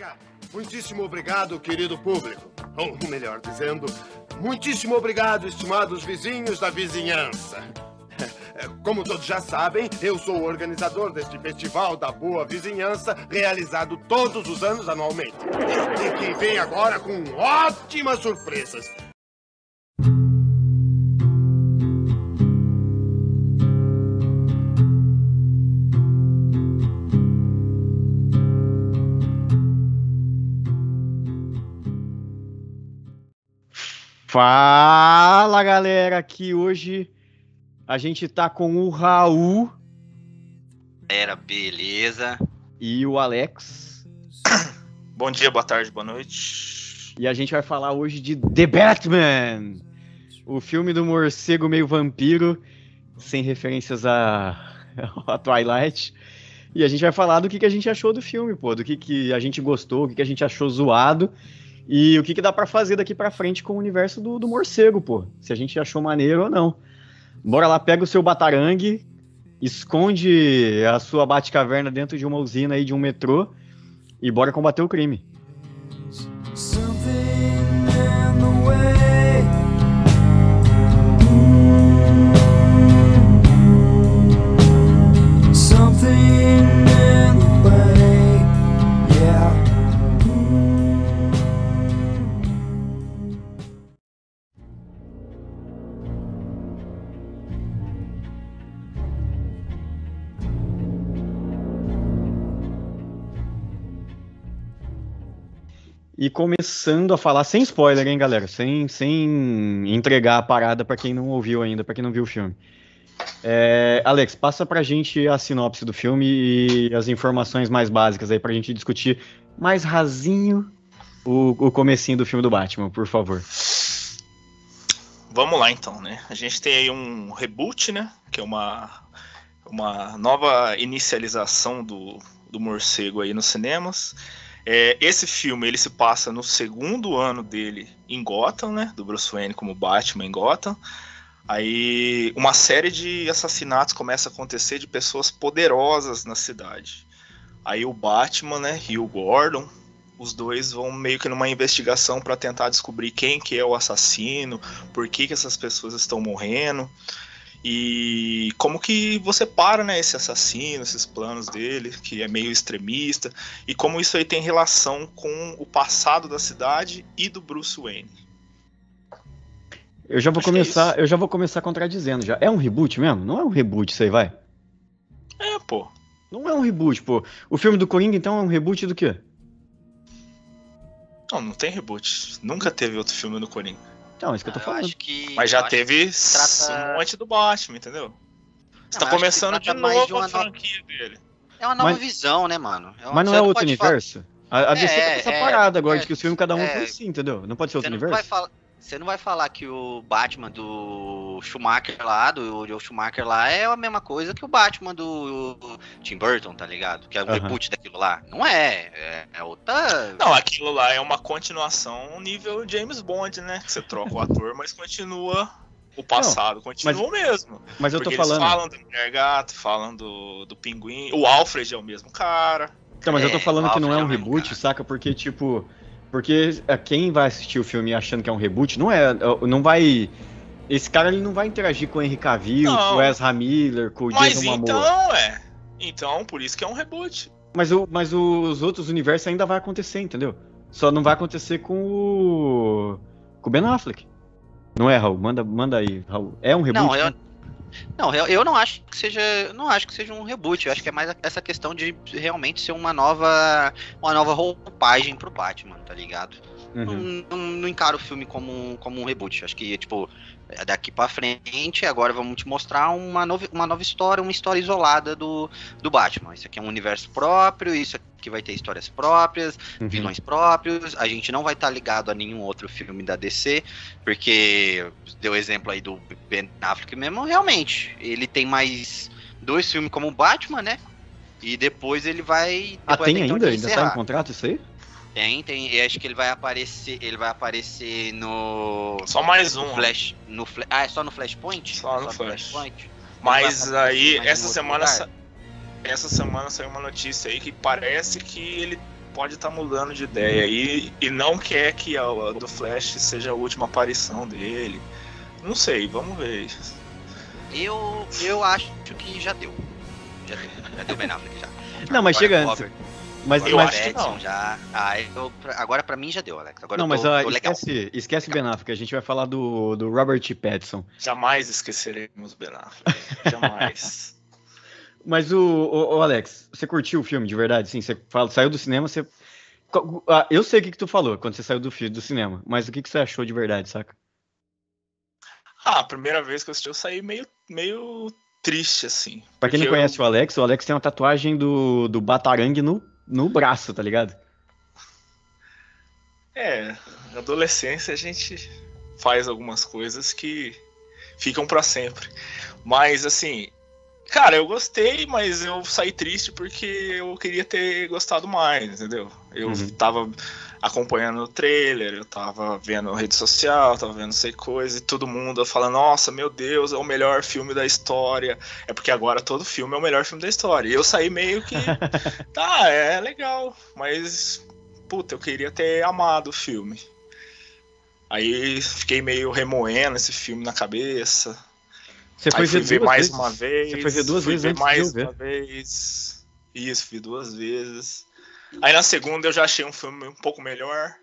obrigado. Muitíssimo obrigado, querido público. Ou melhor dizendo, muitíssimo obrigado, estimados vizinhos da vizinhança. Como todos já sabem, eu sou o organizador deste Festival da Boa Vizinhança, realizado todos os anos anualmente. E que vem agora com ótimas surpresas. Fala galera, aqui hoje a gente tá com o Raul. Era, beleza. E o Alex. Bom dia, boa tarde, boa noite. E a gente vai falar hoje de The Batman, o filme do morcego meio vampiro, sem referências a, a Twilight. E a gente vai falar do que, que a gente achou do filme, pô, do que, que a gente gostou, o que, que a gente achou zoado. E o que, que dá para fazer daqui para frente com o universo do, do morcego, pô? Se a gente achou maneiro ou não. Bora lá, pega o seu batarangue, esconde a sua bate-caverna dentro de uma usina aí de um metrô e bora combater o crime. E começando a falar, sem spoiler, hein, galera? Sem, sem entregar a parada para quem não ouviu ainda, para quem não viu o filme. É, Alex, passa pra gente a sinopse do filme e as informações mais básicas aí pra gente discutir mais rasinho o, o comecinho do filme do Batman, por favor. Vamos lá então, né? A gente tem aí um reboot, né? Que é uma, uma nova inicialização do, do morcego aí nos cinemas. É, esse filme ele se passa no segundo ano dele em Gotham, né? Do Bruce Wayne como Batman em Gotham. Aí uma série de assassinatos começa a acontecer de pessoas poderosas na cidade. Aí o Batman, né, e o Gordon, os dois vão meio que numa investigação para tentar descobrir quem que é o assassino, por que que essas pessoas estão morrendo. E como que você para, né, esse assassino, esses planos dele, que é meio extremista, e como isso aí tem relação com o passado da cidade e do Bruce Wayne. Eu já vou Acho é começar, é eu já vou começar contradizendo já. É um reboot mesmo? Não é um reboot isso aí, vai? É, pô. Não é um reboot, pô. O filme do Coringa então é um reboot do quê? Não, não tem reboot. Nunca teve outro filme do Coringa. Então, é isso que eu tô falando. Que, Mas já teve trata... um monte do Batman, entendeu? Você não, tá começando de novo de a franquia dele. É uma nova Mas... visão, né, mano? É Mas não é outro universo? Falar... A, a DC é, tá essa é, parada agora é, de que os filmes cada um é, assim, entendeu? Não pode ser outro universo? Falar... Você não vai falar que o Batman do Schumacher lá, do Joe Schumacher lá, é a mesma coisa que o Batman do Tim Burton, tá ligado? Que é o uhum. reboot daquilo lá. Não é, é, é, outra. Não, aquilo lá é uma continuação nível James Bond, né? Você troca o ator, mas continua o passado, não, continua o mesmo. Mas eu tô falando. Eles falam do Mulher Gato, falam do, do Pinguim. O Alfred é o mesmo cara. Então, mas é, eu tô é, falando que não é um reboot, cara. saca? Porque, tipo porque é, quem vai assistir o filme achando que é um reboot, não é. é não vai. Esse cara ele não vai interagir com o Henry Cavill, não. com o Ezra Miller, com o mas Jason Momoa. então, é. Então, por isso que é um reboot. Mas, o, mas os outros universos ainda vai acontecer, entendeu? Só não vai acontecer com o. com o Ben Affleck. Não é, Raul? Manda, manda aí, Raul. É um reboot? Não, eu, não, eu não acho que seja, não acho que seja um reboot. Eu acho que é mais essa questão de realmente ser uma nova, uma nova roupagem pro Batman, tá ligado? Uhum. Não, não, não, encaro o filme como, como um reboot. Acho que, tipo, daqui para frente, agora vamos te mostrar uma nova, uma nova história, uma história isolada do, do Batman. Isso aqui é um universo próprio, isso aqui vai ter histórias próprias, uhum. vilões próprios. A gente não vai estar tá ligado a nenhum outro filme da DC, porque deu exemplo aí do Ben Affleck mesmo, realmente. Ele tem mais dois filmes como Batman, né? E depois ele vai. Ah, tem ainda? Ainda tá em contrato isso aí? Tem, tem. E acho que ele vai aparecer. Ele vai aparecer no. Só mais um. No Flash. No, ah, é só no Flashpoint? Só no, só Flash. Flashpoint? Mas aí, essa semana. Essa semana saiu uma notícia aí que parece que ele pode estar tá mudando de ideia e, e não quer que a, a, do Flash seja a última aparição dele. Não sei, vamos ver. Eu, eu acho que já deu. Já deu, já deu Ben Affleck já. Não, mas chega antes. Mas, eu mas, acho que não. já. Ah, eu, agora pra mim já deu, Alex. Agora não, mas tô, uh, esquece, esquece Ben Affleck, a gente vai falar do, do Robert Pattinson. Jamais esqueceremos Ben Affleck. Jamais. mas o, o, o, Alex, você curtiu o filme de verdade? Sim, você fala, saiu do cinema, você. Ah, eu sei o que, que tu falou quando você saiu do, do cinema, mas o que, que você achou de verdade, saca? Ah, a primeira vez que eu assisti, eu saí meio, meio triste, assim. Pra quem não conhece o Alex, o Alex tem uma tatuagem do, do Batarangue no no braço, tá ligado? É, na adolescência a gente faz algumas coisas que ficam para sempre. Mas assim, cara, eu gostei, mas eu saí triste porque eu queria ter gostado mais, entendeu? Eu uhum. tava acompanhando o trailer, eu tava vendo rede social, tava vendo sei coisa, e todo mundo falando, nossa, meu Deus, é o melhor filme da história. É porque agora todo filme é o melhor filme da história. E eu saí meio que. tá, é legal, mas. Puta, eu queria ter amado o filme. Aí fiquei meio remoendo esse filme na cabeça. Você foi ver, ver mais vezes? uma vez. Você foi ver duas vezes ver mais uma vez. Isso, vi duas vezes. Aí na segunda eu já achei um filme um pouco melhor,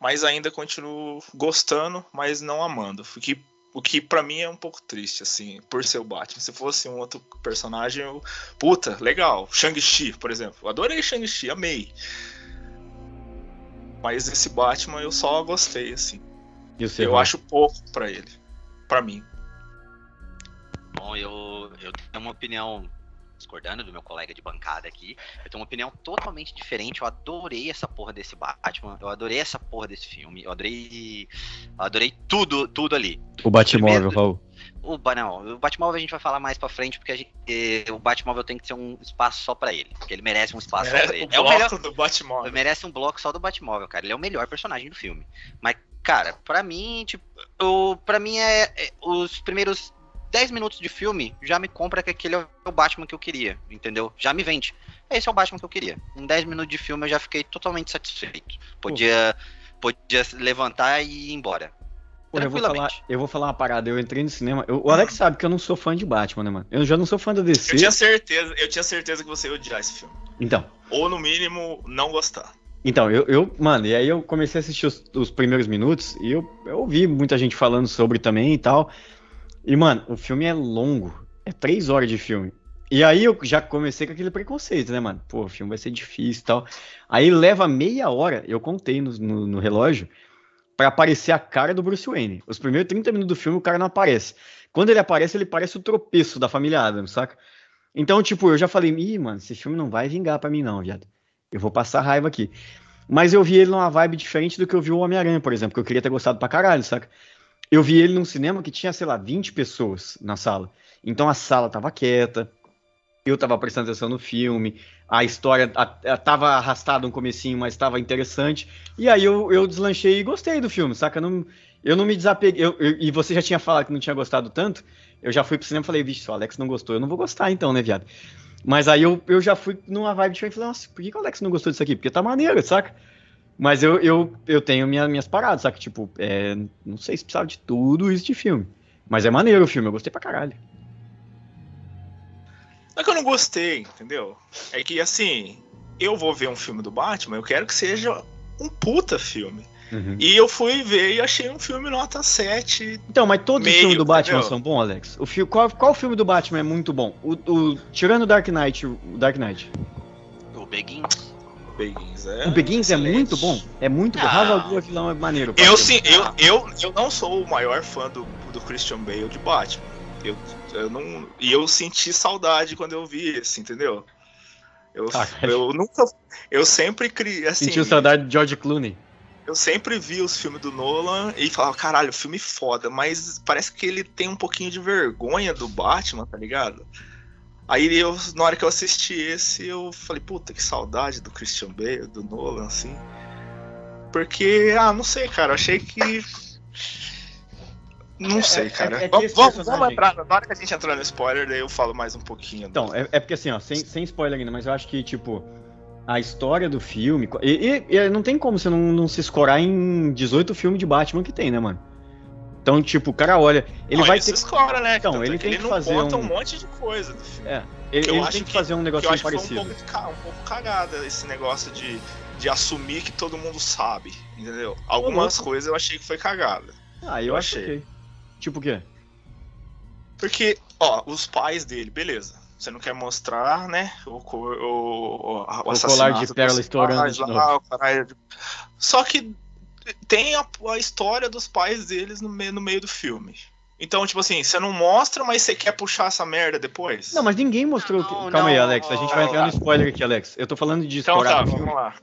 mas ainda continuo gostando, mas não amando. O que, o que para mim é um pouco triste, assim, por ser o Batman. Se fosse um outro personagem, eu. Puta, legal. Shang-Chi, por exemplo. Eu adorei Shang-Chi, amei. Mas esse Batman eu só gostei, assim. eu acho pouco para ele. para mim. Bom, eu, eu tenho uma opinião discordando do meu colega de bancada aqui. Eu tenho uma opinião totalmente diferente. Eu adorei essa porra desse Batman. Eu adorei essa porra desse filme. Eu adorei. Eu adorei tudo, tudo ali. O Batmóvel, Raul. O, não, o Batmóvel a gente vai falar mais pra frente, porque gente, eh, o Batmóvel tem que ter um espaço só pra ele. Porque ele merece um espaço merece só pra ele. é o melhor do Batmóvel. Ele merece um bloco só do Batmóvel, cara. Ele é o melhor personagem do filme. Mas, cara, pra mim, tipo, o, pra mim é, é os primeiros 10 minutos de filme já me compra que aquele é o Batman que eu queria, entendeu? Já me vende. Esse é o Batman que eu queria. Em 10 minutos de filme eu já fiquei totalmente satisfeito. Podia, podia levantar e ir embora. Pô, eu, vou falar, eu vou falar uma parada, eu entrei no cinema. Eu, o Alex sabe que eu não sou fã de Batman, né, mano? Eu já não sou fã da DC. Eu tinha certeza, eu tinha certeza que você ia odiar esse filme. Então. Ou no mínimo, não gostar. Então, eu, eu mano, e aí eu comecei a assistir os, os primeiros minutos e eu, eu ouvi muita gente falando sobre também e tal. E, mano, o filme é longo. É três horas de filme. E aí eu já comecei com aquele preconceito, né, mano? Pô, o filme vai ser difícil e tal. Aí leva meia hora, eu contei no, no, no relógio, para aparecer a cara do Bruce Wayne. Os primeiros 30 minutos do filme o cara não aparece. Quando ele aparece, ele parece o tropeço da família Adams, saca? Então, tipo, eu já falei, ih, mano, esse filme não vai vingar pra mim não, viado. Eu vou passar raiva aqui. Mas eu vi ele numa vibe diferente do que eu vi o Homem-Aranha, por exemplo, que eu queria ter gostado pra caralho, saca? Eu vi ele num cinema que tinha, sei lá, 20 pessoas na sala. Então a sala tava quieta, eu tava prestando atenção no filme, a história a, a, tava arrastada um comecinho, mas tava interessante. E aí eu, eu deslanchei e gostei do filme, saca? Não, eu não me desapeguei. Eu, eu, e você já tinha falado que não tinha gostado tanto. Eu já fui pro cinema e falei, vixe, o Alex não gostou, eu não vou gostar então, né, viado? Mas aí eu, eu já fui numa vibe diferente e falei, nossa, por que, que o Alex não gostou disso aqui? Porque tá maneiro, saca? Mas eu, eu, eu tenho minha, minhas paradas, sabe? Tipo, é, não sei se precisava de tudo isso de filme. Mas é maneiro o filme, eu gostei pra caralho. Não é que eu não gostei, entendeu? É que assim, eu vou ver um filme do Batman, eu quero que seja um puta filme. Uhum. E eu fui ver e achei um filme nota 7. Então, mas todos os filmes do Batman entendeu? são bons, Alex? O fi qual, qual filme do Batman é muito bom? O, o, tirando o Dark Knight, o Dark Knight. O Begins. Begins. É o Begins excelente. é muito bom. É muito bom. Raza vilão é maneiro. Eu, sim, eu, eu, eu não sou o maior fã do, do Christian Bale de Batman. Eu, eu não, e eu senti saudade quando eu vi esse, entendeu? Eu, ah, eu nunca. Eu sempre criei. Assim, Sentiu saudade de George Clooney. Eu sempre vi os filmes do Nolan e falava, caralho, filme foda, mas parece que ele tem um pouquinho de vergonha do Batman, tá ligado? Aí eu, na hora que eu assisti esse, eu falei, puta, que saudade do Christian Bale, do Nolan, assim. Porque, ah, não sei, cara, achei que. Não é, sei, é, cara. É, é vamos, vamos, vamos entrar, na hora que a gente entrar no spoiler, daí eu falo mais um pouquinho. Então, é, é, porque assim, ó, sem, sem spoiler ainda, mas eu acho que, tipo, a história do filme. E, e, e não tem como você não, não, se escorar em 18 filmes de Batman que tem, né, mano? Então, tipo, o cara olha. Ele não, vai ter. Escora, né? Então, ele tem ele que fazer. conta um... monte de coisa do filme. É. Ele, ele tem que, que fazer um negócio que parecido. um pouco, um pouco cagada esse negócio de, de assumir que todo mundo sabe, entendeu? Algumas coisas eu achei que foi cagada. Ah, eu, eu achei. Tipo o quê? Porque, ó, os pais dele, beleza. Você não quer mostrar, né? O, o, o, o, o colar de pérola estourando. De lá, Só que tem a, a, história dos pais deles no meio, no meio do filme. Então, tipo assim, você não mostra, mas você quer puxar essa merda depois? Não, mas ninguém mostrou. Não, Calma não, aí, Alex. A gente vai entrar no spoiler aqui, Alex. Eu tô falando de então, tá, vamos lá.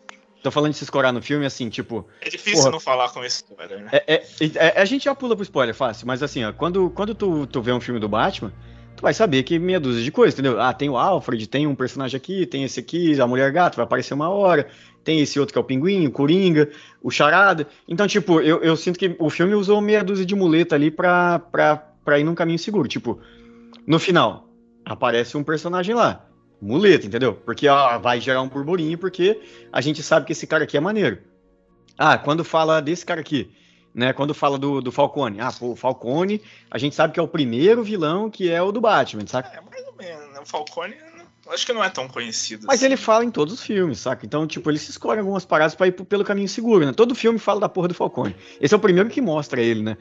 Tô falando de se escorar no filme, assim, tipo. É difícil porra, não falar com esse spoiler, né? É, é, é, a gente já pula pro spoiler fácil, mas assim, ó, quando, quando tu, tu vê um filme do Batman, tu vai saber que meia dúzia de coisas, entendeu? Ah, tem o Alfred, tem um personagem aqui, tem esse aqui, a Mulher Gato, vai aparecer uma hora, tem esse outro que é o Pinguim, o Coringa, o Charada. Então, tipo, eu, eu sinto que o filme usou meia dúzia de muleta ali pra, pra, pra ir num caminho seguro. Tipo, no final, aparece um personagem lá. Muleta, entendeu? Porque ó, vai gerar um burburinho, porque a gente sabe que esse cara aqui é maneiro. Ah, quando fala desse cara aqui, né? Quando fala do, do Falcone. Ah, pô, o Falcone, a gente sabe que é o primeiro vilão que é o do Batman, saca? É, mais ou menos. Né? O Falcone acho que não é tão conhecido. Mas assim. ele fala em todos os filmes, saca? Então, tipo, ele se escolhe algumas paradas para ir pelo caminho seguro, né? Todo filme fala da porra do Falcone. Esse é o primeiro que mostra ele, né?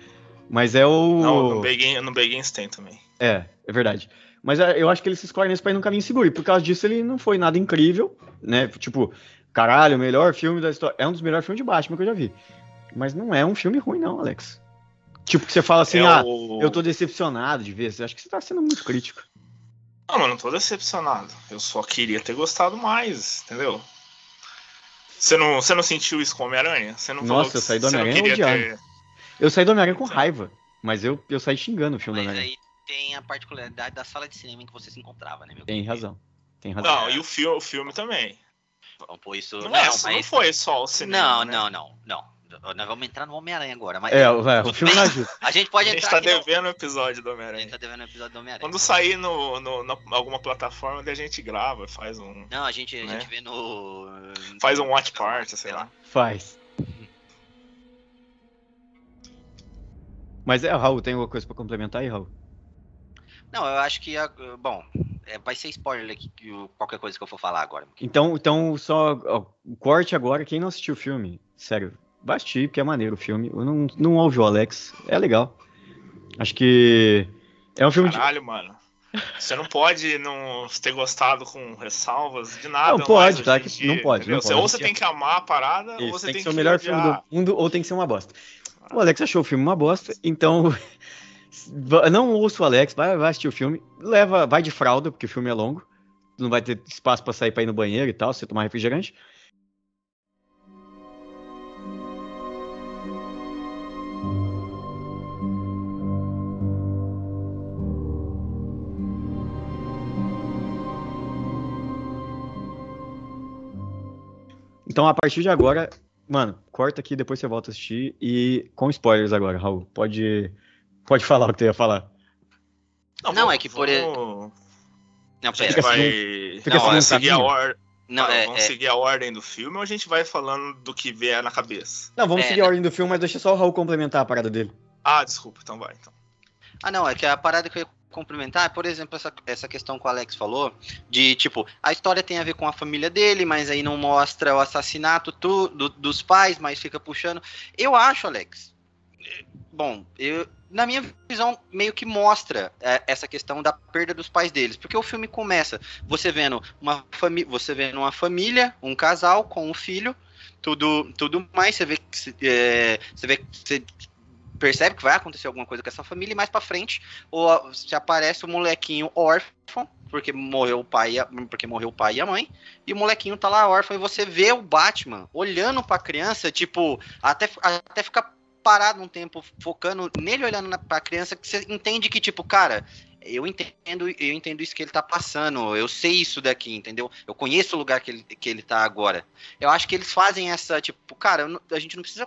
Mas é o. Não, no Begins, no Begins tem também. É, é verdade. Mas é, eu acho que ele se escolhe nesse pra ir num caminho seguro. E por causa disso ele não foi nada incrível, né? Tipo, caralho, o melhor filme da história. É um dos melhores filmes de Batman que eu já vi. Mas não é um filme ruim, não, Alex. Tipo, que você fala assim, é ah, o... eu tô decepcionado de ver. Acho que você tá sendo muito crítico. Não, mas não tô decepcionado. Eu só queria ter gostado mais, entendeu? Você não, você não sentiu isso com Homem-Aranha? Você não Nossa, eu saí do Homem-Aranha odiando. Ter... Eu saí do Homem-Aranha com raiva. Mas eu, eu saí xingando o filme mas do Homem-Aranha. aí tem a particularidade da sala de cinema em que você se encontrava, né, meu Tem razão. Tem razão. Não, e o filme, o filme também. Pôr isso. Não, não, é, mas... não foi só o cinema. Não, né? não, não, não. Nós vamos entrar no Homem-Aranha agora. Mas... É, é o filme ajuda. A gente pode entrar. A gente tá devendo o no... episódio do Homem-Aranha. A gente tá devendo o episódio do Homem-Aranha. Quando sair no, no, no, alguma plataforma, a gente grava, faz um. Não, a gente, a né? gente vê no. Faz um watch party, sei lá. Faz. Mas é, Raul, tem alguma coisa pra complementar aí, Raul? Não, eu acho que. Bom, é, vai ser spoiler aqui, qualquer coisa que eu for falar agora. Então, então só ó, corte agora. Quem não assistiu o filme, sério, vai assistir, porque é maneiro o filme. Eu não, não ouvi o Alex, é legal. Acho que é um filme Caralho, de... mano. Você não pode não ter gostado com ressalvas de nada. Não pode, tá? Que não pode, não pode. Ou você tem que amar a parada, Isso, ou você tem, tem que ser o melhor filme do mundo, ou tem que ser uma bosta. O Alex achou o filme uma bosta, então não ouça o Alex, vai, vai assistir o filme, leva, vai de fralda, porque o filme é longo, não vai ter espaço para sair para ir no banheiro e tal, você tomar refrigerante. Então, a partir de agora, mano, corta aqui, depois você volta a assistir. E com spoilers agora, Raul. Pode, pode falar o que você ia falar. Não, não é que por. Vamos... Não, pera. Fica vai... Fica não, é seguir a ordem. Não, é, vamos é... seguir a ordem do filme ou a gente vai falando do que vier na cabeça? Não, vamos é, seguir a ordem do filme, mas deixa só o Raul complementar a parada dele. Ah, desculpa, então vai. Então. Ah, não, é que a parada que eu ia complementar, por exemplo, essa, essa questão que o Alex falou, de tipo, a história tem a ver com a família dele, mas aí não mostra o assassinato tu, do, dos pais, mas fica puxando. Eu acho, Alex, bom, eu, na minha visão, meio que mostra é, essa questão da perda dos pais deles. Porque o filme começa você vendo uma, família, você vendo uma família, um casal com um filho, tudo, tudo mais, você vê que é, você vê você percebe que vai acontecer alguma coisa com essa família e mais para frente ou se aparece o molequinho órfão porque morreu o pai a, porque morreu o pai e a mãe e o molequinho tá lá órfão e você vê o Batman olhando para a criança tipo até até ficar parado um tempo focando nele olhando para a criança que você entende que tipo cara eu entendo, eu entendo isso que ele tá passando, eu sei isso daqui, entendeu? Eu conheço o lugar que ele, que ele tá agora. Eu acho que eles fazem essa, tipo, cara, a gente não precisa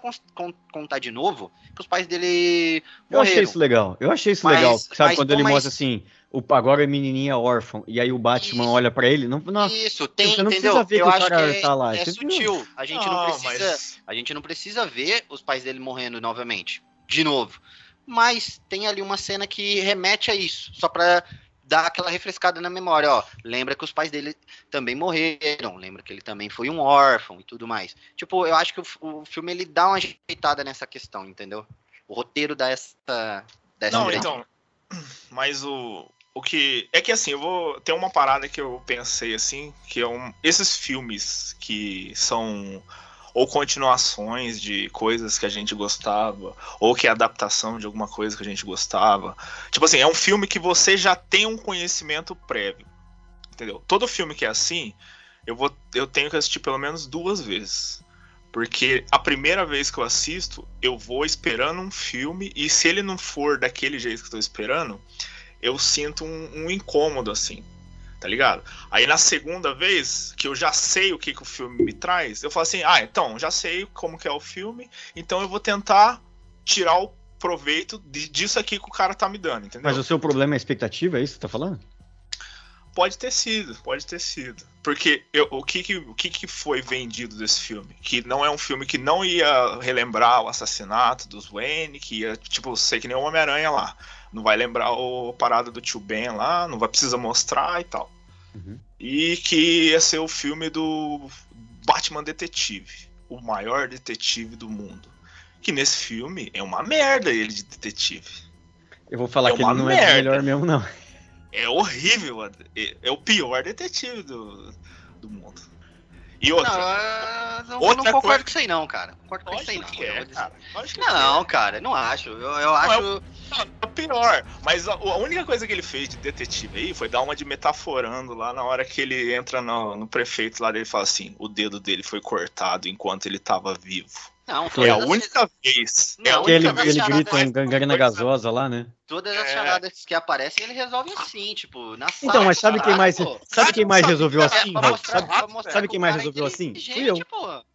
contar de novo que os pais dele morreram. Eu achei isso legal, eu achei isso mas, legal, sabe? Quando ele mostra assim, o, agora a menininha órfã, e aí o Batman Isso. olha pra ele, não, não Isso, tem, você não entendeu? precisa ver Eu que o cara que é, tá lá, é viu? sutil. A gente não, precisa, mas- a gente não precisa ver os pais dele morrendo novamente, de novo. Mas tem ali uma cena que remete a isso, só pra dar aquela refrescada na memória, ó. Lembra que os pais dele também morreram, lembra que ele também foi um órfão e tudo mais. Tipo, eu acho que o, o filme ele dá uma ajeitada nessa questão, entendeu? O roteiro dá essa dessa Não, direção. então. Mas o, o que. É que assim, eu vou. Tem uma parada que eu pensei assim, que é um. Esses filmes que são. Ou continuações de coisas que a gente gostava, ou que é adaptação de alguma coisa que a gente gostava. Tipo assim, é um filme que você já tem um conhecimento prévio. Entendeu? Todo filme que é assim, eu, vou, eu tenho que assistir pelo menos duas vezes. Porque a primeira vez que eu assisto, eu vou esperando um filme, e se ele não for daquele jeito que eu tô esperando, eu sinto um, um incômodo, assim. Tá ligado? Aí na segunda vez, que eu já sei o que, que o filme me traz, eu falo assim, ah, então, já sei como que é o filme, então eu vou tentar tirar o proveito de- disso aqui que o cara tá me dando, entendeu? Mas o seu problema é a expectativa, é isso que você tá falando? Pode ter sido, pode ter sido. Porque eu- o, que, que, o que, que foi vendido desse filme? Que não é um filme que não ia relembrar o assassinato dos Wayne, que ia, tipo, ser que nem o Homem-Aranha lá. Não vai lembrar o parada do tio Ben lá, não vai precisar mostrar e tal. Uhum. E que ia ser o filme do Batman Detetive, o maior detetive do mundo. Que nesse filme é uma merda ele de detetive. Eu vou falar É que ele não é merda. o melhor mesmo, não. É horrível. É, é o pior detetive do, do mundo. E outra. Não, eu não, Outra não concordo coisa- com isso aí não, cara. Concordo com isso aí não. é, cara. Que Não, é. cara, não acho. Eu, eu Não, acho. É o pior. Mas a, a única coisa que ele fez de detetive aí foi dar uma de metaforando lá na hora que ele entra no, no prefeito lá dele e fala assim: o dedo dele foi cortado enquanto ele tava vivo. Não, Foi É a todas as- única vez. É a única ele, vez ele grita em gangrena gasosa lá, né? Todas as É. charadas que aparecem, ele resolve assim, tipo, na sala. Então, mas sabe quem mais, pô. sabe quem mais resolveu É, assim, Sabe, sabe que quem o mais é resolveu assim? Fui eu.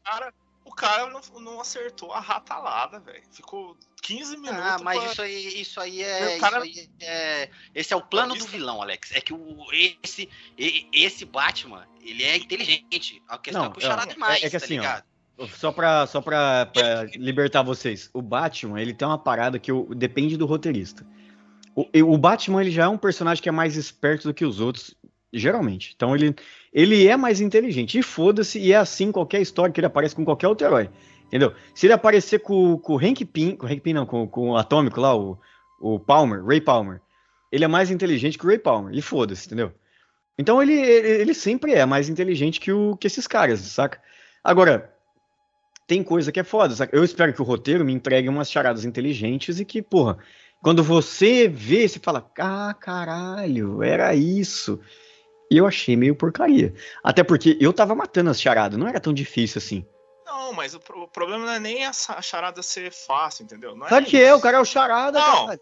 cara, o cara não, não acertou a ratalada, velho. Ficou 15 minutos. Ah, mas pra- isso aí, isso aí é. Cara- Isso aí é. Esse é o plano Isso- do vilão, Alex. É que o, esse, esse Batman, ele é inteligente. A questão Não, é puxar é- demais, é que tá assim, ó, ligado? Só pra, só pra, pra libertar vocês. O Batman, ele tem uma parada que o- depende do roteirista. O, o Batman, ele já é um personagem que é mais esperto do que os outros, geralmente. Então, ele, ele é mais inteligente. E foda-se, e é assim qualquer história que ele aparece com qualquer outro herói. Entendeu? Se ele aparecer com, com o Hank Pym, com o Hank Pym não, com, com o Atômico lá, o, o Palmer, Ray Palmer, ele é mais inteligente que o Ray Palmer. E foda-se, entendeu? Então ele, ele sempre é mais inteligente que, o, que esses caras, saca? Agora, tem coisa que é foda, saca? Eu espero que o roteiro me entregue umas charadas inteligentes e que, porra, quando você vê, você fala, ah, caralho, era isso. E eu achei meio porcaria. Até porque eu tava matando as charadas, não era tão difícil assim. Não, mas o, o problema não é nem essa charada ser fácil, entendeu? Não é Claro que é, o cara é o charada, Não. cara.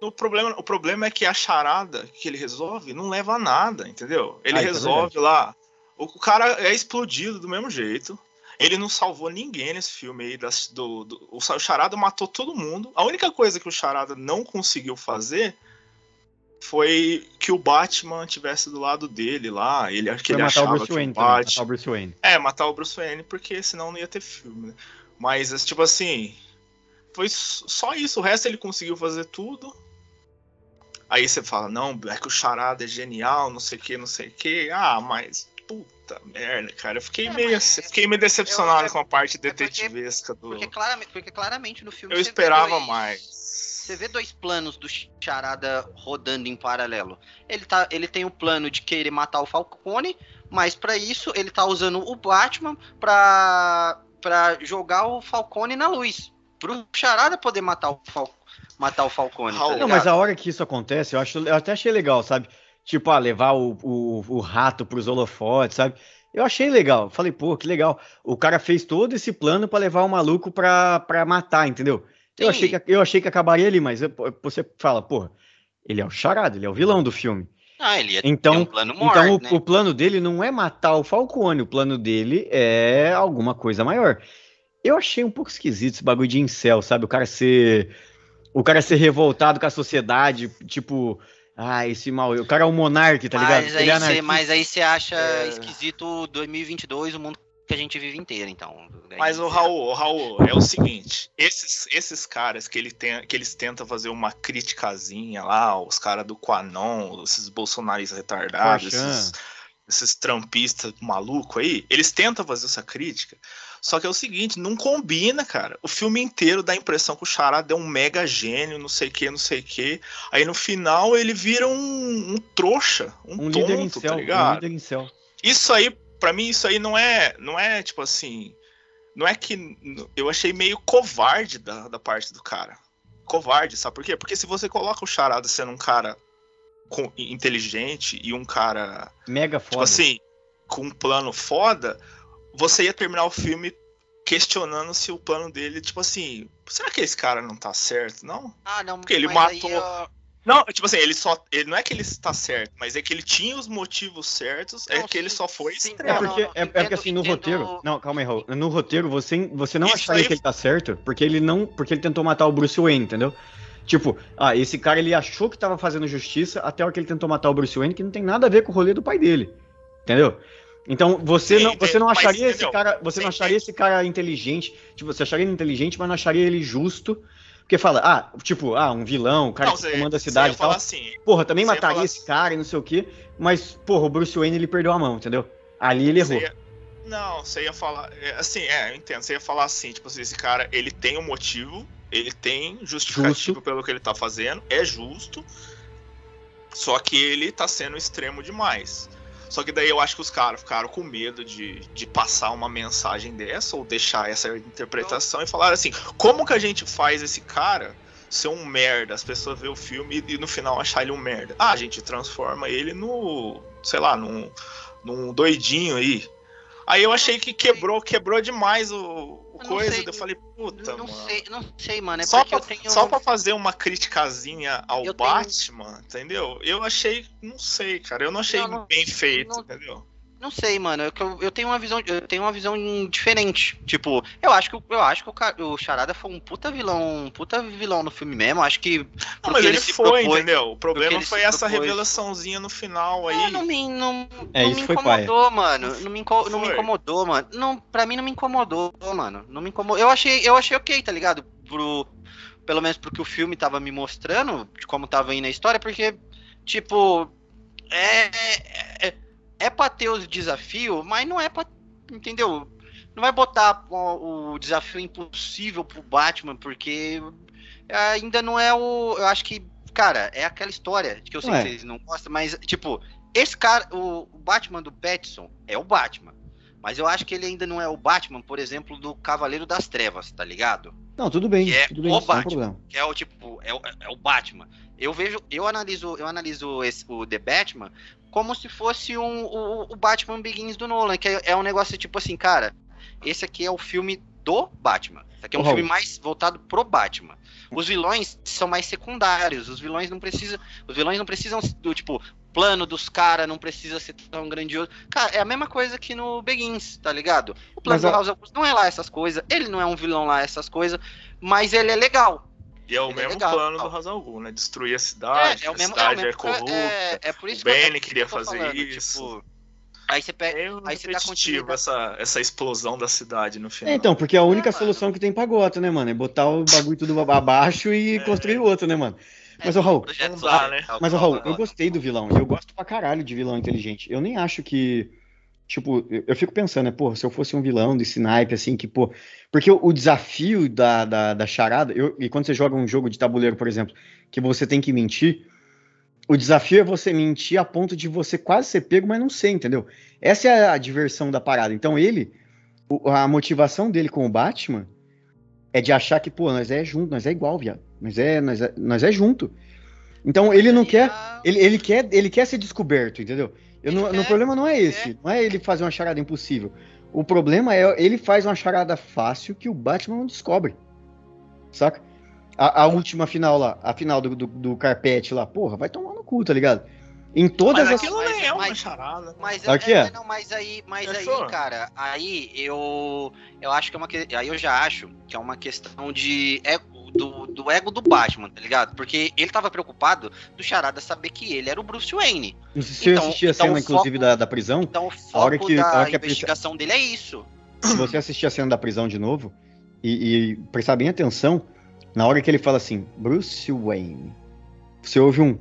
O problema, o problema é que a charada que ele resolve não leva a nada, entendeu? Ele Ah, isso é resolve lá. O, o cara é explodido do mesmo jeito. Ele não salvou ninguém nesse filme aí. Das, do, do- o o Charada matou todo mundo. A única coisa que o Charada não conseguiu fazer foi que o Batman tivesse do lado dele lá. Ele, que ele matar o achava Bruce que o Wayne Batman. matar o Bruce Wayne. É, matar o Bruce Wayne, porque senão não ia ter filme, né? Mas, tipo assim, foi só isso. O resto ele conseguiu fazer tudo. Aí você fala, não, é que o Charada é genial, não sei o que, não sei o que. Ah, mas puta merda, cara. Eu fiquei É, meio, mas fiquei meio decepcionado eu- com a parte porque- detetivesca do. Porque claramente, porque claramente no filme Eu esperava dois- mais. Você vê dois planos do Charada rodando em paralelo. Ele, tá, ele tem o plano de querer matar o Falcone, mas pra isso ele tá usando o Batman pra, pra jogar o Falcone na luz. Pro Charada poder matar o, Fal, matar o Falcone. tá. Não, mas a hora que isso acontece, eu, acho, eu até achei legal, sabe? Tipo, ah, levar o, o, o rato pros holofotes, sabe? Eu achei legal. Falei, pô, que legal. O cara fez todo esse plano pra levar o maluco pra, pra matar, entendeu? Eu achei, que, eu achei que acabaria ali, mas eu- você fala, pô, ele é o charado, ele é o vilão do filme. Ah, ele ia Então, ter um plano maior, então o, né? o plano dele não é matar o Falcone, o plano dele é alguma coisa maior. Eu achei um pouco esquisito esse bagulho de incel, sabe? O cara ser. O cara ser revoltado com a sociedade, tipo. Ah, esse mal. O cara é um monarca, tá mas ligado? Aí é cê, mas aí você acha é... esquisito 2022, o mundo que a gente vive inteiro, então. Mas o Raul, o Raul, é o seguinte, esses, esses caras que, ele tem, que eles tentam fazer uma criticazinha lá, os caras do Quanon, esses bolsonaristas retardados, esses, esses trampistas malucos aí, eles tentam fazer essa crítica, só que é o seguinte, não combina, cara. O filme inteiro dá a impressão que o Charada é um mega gênio, não sei o que, não sei o que. Aí no final ele vira um, um trouxa, um, um tonto, líder em tá céu, tá ligado? Um líder em céu. Isso aí para mim isso aí não é, não é tipo assim, não é que eu achei meio covarde da, da parte do cara. Covarde, sabe por quê? Porque se você coloca o Charada sendo um cara com, inteligente e um cara mega tipo foda. Tipo assim, com um plano foda, você ia terminar o filme questionando se o plano dele, tipo assim, será que esse cara não tá certo? Não? Ah, não, porque ele matou. Eu... Não, tipo assim, ele só. Ele não é que ele está certo, mas é que ele tinha os motivos certos, é não, é que ele só foi sim, É porque, não, não, é, entendo, é porque assim, no entendo... roteiro. Não, calma aí, Raul. No roteiro, você, você não Isso acharia aí... que ele tá certo, porque ele não. Porque ele tentou matar o Bruce Wayne, entendeu? Tipo, ah, esse cara ele achou que tava fazendo justiça até a hora que ele tentou matar o Bruce Wayne, que não tem nada a ver com o rolê do pai dele. Entendeu? Então, você não, você não acharia esse cara, você não acharia esse cara inteligente, tipo, você acharia ele inteligente, mas não acharia ele justo porque fala, ah, tipo, ah, um vilão, o cara não, que comanda a cidade e tal. Assim, porra, também mataria esse cara e não sei o quê. Mas, porra, o Bruce Wayne ele perdeu a mão, entendeu? Ali ele errou. Ia, não, você ia falar. É, assim, é, eu entendo. Você ia falar assim, tipo assim, esse cara, ele tem um motivo, ele tem justificativo pelo que ele tá fazendo, é justo. Só que ele tá sendo extremo demais. Só que daí eu acho que os caras ficaram com medo de, de passar uma mensagem dessa ou deixar essa interpretação e falaram assim: como que a gente faz esse cara ser um merda? As pessoas verem o filme e, e no final achar ele um merda. Ah, a gente transforma ele no, sei lá, num, num doidinho aí. Aí eu achei que quebrou, quebrou demais o, coisa, sei, eu falei, puta, não mano. Sei, não sei, mano. É só, pra, tenho... só pra fazer uma criticazinha ao eu Batman, tenho... entendeu? Eu achei, não sei, cara. Eu não achei não, não, bem feito, não, entendeu? Não sei, mano. Eu, eu tenho uma visão, eu tenho uma visão diferente. Tipo, eu acho que eu acho que o, o Charada foi um puta vilão, um puta vilão no filme mesmo. Acho que Não, mas ele, ele foi, propôs, entendeu? O problema foi essa propôs. revelaçãozinha no final aí. Não, não me, não, é, não me incomodou, mano. Não me, inco, não me incomodou, mano. Não, para mim não me incomodou, mano. Não me incomodou. Eu achei, eu achei OK, tá ligado? Pro pelo menos porque o filme tava me mostrando de como tava indo a história, porque tipo, é, é pra ter os desafios, mas não é pra. Entendeu? Não vai botar o, o desafio impossível pro Batman, porque ainda não é o. Eu acho que, cara, é aquela história que eu sei que vocês não gostam, mas, tipo, esse cara, o, o Batman do Petson é o Batman. Mas eu acho que ele ainda não é o Batman, por exemplo, do Cavaleiro das Trevas, tá ligado? Não, tudo bem. Que é tudo bem, o Batman. Que é o tipo, é o, é o Batman. Eu vejo, eu analiso, eu analiso esse, o The Batman como se fosse um, o, o Batman Begins do Nolan, que é, é, um negócio tipo assim, cara, esse aqui é o filme do Batman. Esse aqui é um uhum. filme mais voltado pro Batman. Os vilões são mais secundários. Os vilões não precisam, os vilões não precisam do tipo plano dos caras não precisa ser tão grandioso. Cara, é a mesma coisa que no Begins, tá ligado? O plano mas, do House não é lá essas coisas, ele não é um vilão lá essas coisas, mas ele é legal. E é o é mesmo é plano do Razal Ghul, né? Destruir a cidade, é, é a mesmo, cidade é, é corrupta. É, é, por isso o Benny que queria fazer falando, isso. Tipo, aí você pega. É aí você dá continuidade. essa, essa explosão da cidade no final. É, então, porque a única solução que tem pra Gota, né, mano? É botar o bagulho tudo abaixo e construir o outro, né, mano? Mas, o Raul, né? mas, o Raul, eu gostei do vilão. Eu gosto pra caralho de vilão inteligente. Eu nem acho que Tipo, eu fico pensando, né, pô, se eu fosse um vilão desse naipe, assim, que, pô. Porque o, o desafio da, da, da charada, eu, e quando você joga um jogo de tabuleiro, por exemplo, que você tem que mentir, o desafio é você mentir a ponto de você quase ser pego, mas não ser, entendeu? Essa é a diversão da parada. Então ele, a motivação dele com o Batman é de achar que, pô, nós é junto, nós é igual, viado. Nós é, nós é, nós é junto. Então ele não quer, ele, ele quer, ele quer ser descoberto, entendeu? Eu não, no problema não é esse. Não é ele fazer uma charada impossível. O problema é ele faz uma charada fácil que o Batman não descobre. Saca? A, a última final lá, a final do, do, do, carpete lá, porra, vai tomar no cu, tá ligado? Em todas mas as. Aquilo mas, é uma charada. Mas, Aqui é, é. Não, mas aí, mas aí, cara, aí eu, eu acho que é uma. Aí eu já acho que é uma questão de. É, do, do ego do Batman, tá ligado? Porque ele tava preocupado do Charada saber que ele era o Bruce Wayne. Não sei se então, eu assisti a então cena, inclusive, da, da prisão. Então o foco a hora que, da a hora que investigação a... dele é isso. Se você assistir a cena da prisão de novo e, e prestar bem atenção, na hora que ele fala assim, Bruce Wayne, você ouve um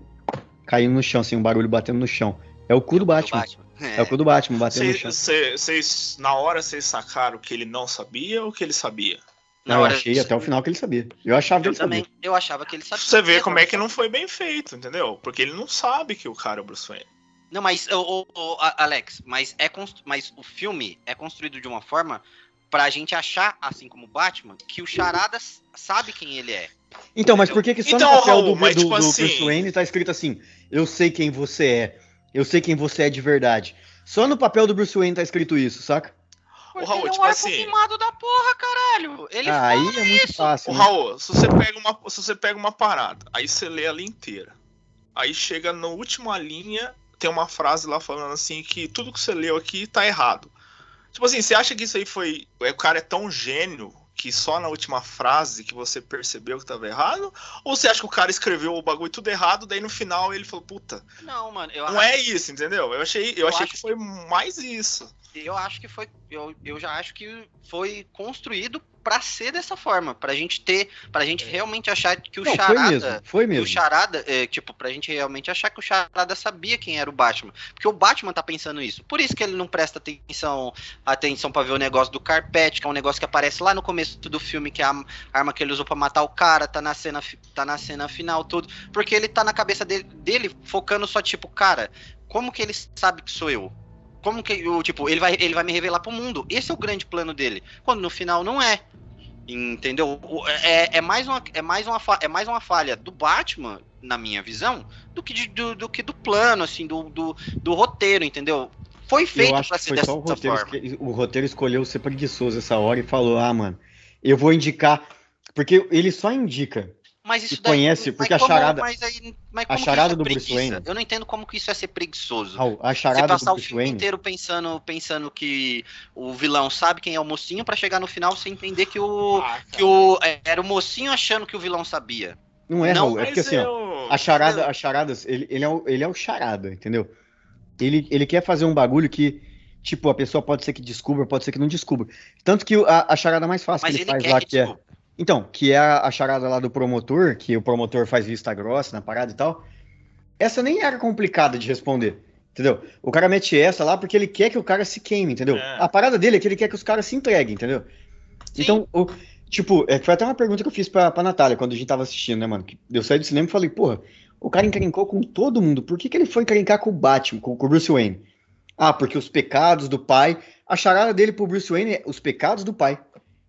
caindo no chão, assim, um barulho batendo no chão. É o cu do Batman. Batman. É. é. o cu do Batman batendo cê, no chão. Vocês, na hora, vocês sacaram que ele não sabia ou que ele sabia? Não, eu achei até o final que ele sabia. Eu achava que ele também, sabia. Eu achava que ele sabia. Você vê como é que não foi bem feito, entendeu? Porque ele não sabe que o cara é o Bruce Wayne. Não, mas, oh, oh, oh, Alex, mas, é constru... mas o filme é construído de uma forma pra gente achar, assim como o Batman, que o Charada sabe quem ele é. Então, mas por que, que só então, no papel do, mas, do, tipo do assim... Bruce Wayne tá escrito assim: Eu sei quem você é, eu sei quem você é de verdade. Só no papel do Bruce Wayne tá escrito isso, saca? O Raul, ele tipo é assim. da porra, caralho. Ele ah, aí é muito fácil. O né? Raul, se você pega uma, se você pega uma parada, aí você lê ela inteira. Aí chega na última linha, tem uma frase lá falando assim que tudo que você leu aqui tá errado. Tipo assim, você acha que isso aí foi. O cara é tão gênio que só na última frase que você percebeu que tava errado? Ou você acha que o cara escreveu o bagulho tudo errado, daí no final ele falou, puta. Não, mano, eu Não acho... é isso, entendeu? Eu achei, eu, eu achei que foi mais isso. Eu acho que foi. Eu, eu já acho que foi construído para ser dessa forma, pra gente ter, pra gente é. realmente achar que o Não, Charada, foi mesmo, foi mesmo. o Charada, é, tipo, pra gente realmente achar que o Charada sabia quem era o Batman, porque o Batman tá pensando isso. Por isso que ele não presta atenção, atenção para ver o negócio do carpete, que é um negócio que aparece lá no começo do filme, que é a arma que ele usou para matar o cara, tá na cena, tá na cena final tudo, porque ele tá na cabeça dele, dele focando só tipo, cara, como que ele sabe que sou eu? Como que o tipo, ele vai, ele vai me revelar pro mundo. Esse é o grande plano dele. Quando no final não é. Entendeu? É, é, mais uma, é, mais uma, é mais uma falha do Batman, na minha visão, do que, de, do, do, que do plano, assim, do, do, do roteiro, entendeu? Foi feito pra ser dessa o roteiro, forma. O roteiro escolheu ser preguiçoso essa hora e falou: ah, mano, eu vou indicar. Porque ele só indica mas isso daí, conhece, porque a charada, mas aí, mas a charada é do Bruce Wayne. Eu não entendo como que isso é ser preguiçoso. a charada você passar do Bruce o filme Wayne. inteiro pensando, pensando que o vilão sabe quem é o mocinho para chegar no final você entender que o ah, que o é, era o mocinho achando que o vilão sabia. Não é, não, Raul, é porque assim, eu... ó, a charada, a charadas, ele, ele é o, ele é o charada, entendeu? Ele, ele quer fazer um bagulho que tipo, a pessoa pode ser que descubra, pode ser que não descubra. Tanto que a, a charada mais fácil Mas que ele, ele faz lá, que, que é então, que é a, a charada lá do promotor, que o promotor faz vista grossa na parada e tal. Essa nem era complicada de responder, entendeu? O cara mete essa lá porque ele quer que o cara se queime, entendeu? É. A parada dele é que ele quer que os caras se entreguem, entendeu? Sim. Então, o, tipo, é, foi até uma pergunta que eu fiz pra, pra Natália quando a gente tava assistindo, né, mano? Eu saí do cinema e falei, porra, o cara encrencou com todo mundo, por que, que ele foi encrencar com o Batman, com, com o Bruce Wayne? Ah, porque os pecados do pai. A charada dele pro Bruce Wayne é os pecados do pai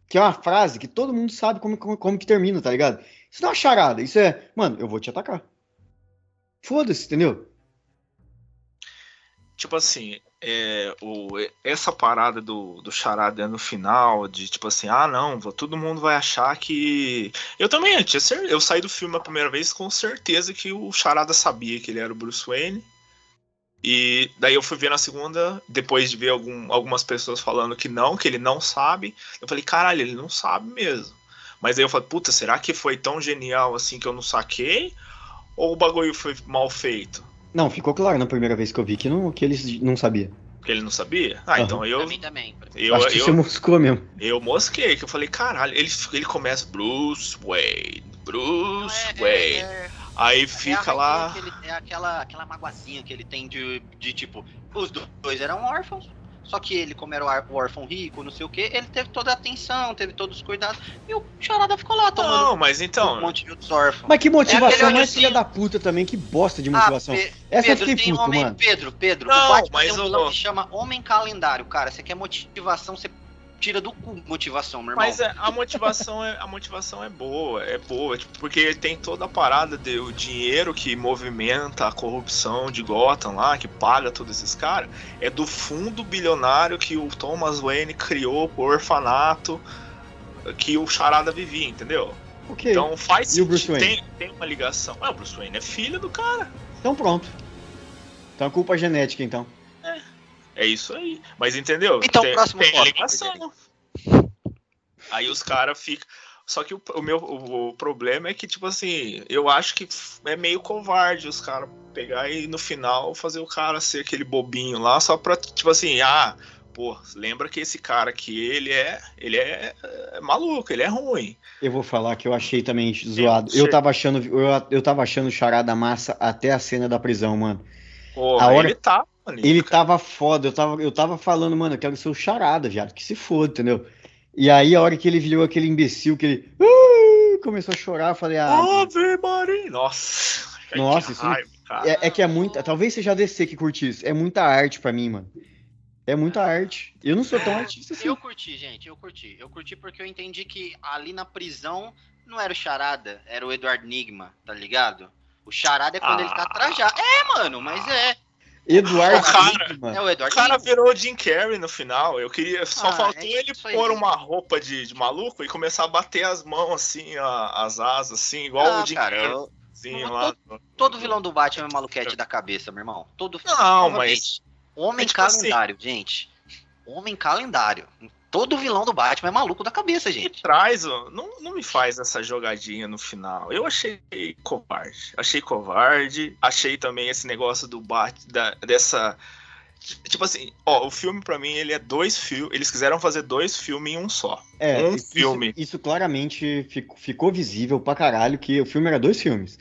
que é uma frase que todo mundo sabe como, como, como que termina, tá ligado? Isso não é uma charada, isso é, mano, eu vou te atacar. Foda-se, entendeu? Tipo assim, é, o, essa parada do, do charada no final, de tipo assim, ah não, todo mundo vai achar que. Eu também, eu saí do filme a primeira vez com certeza que o charada sabia que ele era o Bruce Wayne. E daí eu fui ver na segunda, depois de ver algum, algumas pessoas falando que não, que ele não sabe. Eu falei, caralho, ele não sabe mesmo. Mas aí eu falei, puta, será que foi tão genial assim que eu não saquei? Ou o bagulho foi mal feito? Não, ficou claro na primeira vez que eu vi que, não, que ele não sabia. Que ele não sabia? Ah, uhum. então eu. Pra mim também. Eu, Acho que eu, você moscou mesmo. Eu mosquei, que eu falei, caralho, ele, ele começa Bruce Wayne, Bruce é, Wayne. É, é... Aí é fica é lá. Ele, é aquela, aquela magoazinha que ele tem de, de tipo, os dois eram órfãos. Só que ele, como era o órfão rico, não sei o que, ele teve toda a atenção, teve todos os cuidados. E o Charada ficou lá tomando não, mas então, um monte de outros órfãos. Mas que motivação é mais filha da puta também, que bosta de motivação. Ah, Pe Essa Pedro, eu fiquei puto, homem, mano. Pedro, Pedro, não, o Batman mas tem um vilão que chama Homem Calendário, cara. Você quer motivação, você tira do cu motivação, meu irmão. Mas é, a motivação é a motivação é boa, é boa, tipo, porque tem toda a parada do dinheiro que movimenta a corrupção de Gotham lá, que paga todos esses caras, é do fundo bilionário que o Thomas Wayne criou pro orfanato que o Charada vivia, entendeu? Okay. Então faz e o Bruce Wayne? Tem, tem uma ligação. Ah, o Bruce Wayne é filho do cara. Então pronto. Então culpa genética, então. É isso aí. Mas entendeu? Então, tem, próximo tem ligação. Aí os caras ficam. Só que o, o meu o, o, problema é que, tipo assim, eu acho que é meio covarde os caras pegar e no final fazer o cara ser aquele bobinho lá, só pra, tipo assim, ah, pô, lembra que esse cara aqui, ele é, ele é, é maluco, ele é ruim. Eu vou falar que eu achei também zoado. Eu, eu tava achando, eu, eu tava achando charada massa até a cena da prisão, mano. Pô, a hora, ele tá ali, Ele cara. tava foda, eu tava, eu tava falando, mano, eu quero ser o charada, viado, que se foda, entendeu? E aí, a hora que ele virou aquele imbecil, que ele uh, começou a chorar, eu falei, ah. Ave Maria! Nossa! Nossa, isso raiva, é, é, que é muita. Talvez seja DC que curte isso. É muita arte pra mim, mano. É muita arte. Eu não sou tão artista assim. Eu curti, gente, eu curti. Eu curti porque eu entendi que ali na prisão não era o Charada, era o Eduardo Nigma, tá ligado? O Charada é quando ah. ele tá ah. trajado. É, mano, mas é. Eduardo o cara. É o, Eduardo o cara virou Jim Carrey no final. Eu queria. Só ah, faltou é ele pôr uma roupa de, de, maluco e começar a bater as mãos assim, a, as asas, assim, igual ah, o Jim cara, Carrey. Eu... Sim, lá, todo, todo, vilão do Batman é maluquete da cabeça, meu irmão. Todo Não, mas Homem é tipo assim, calendário, assim, gente. Homem calendário. Todo vilão do Batman é maluco da cabeça, gente. traz, não, não me faz essa jogadinha no final. Eu achei covarde. Achei covarde. Achei também esse negócio do Batman, dessa. Tipo assim, ó, o filme para mim ele é dois filmes. Eles quiseram fazer dois filmes em um só. É, um isso, filme. Isso claramente ficou, ficou visível pra caralho que o filme era dois filmes.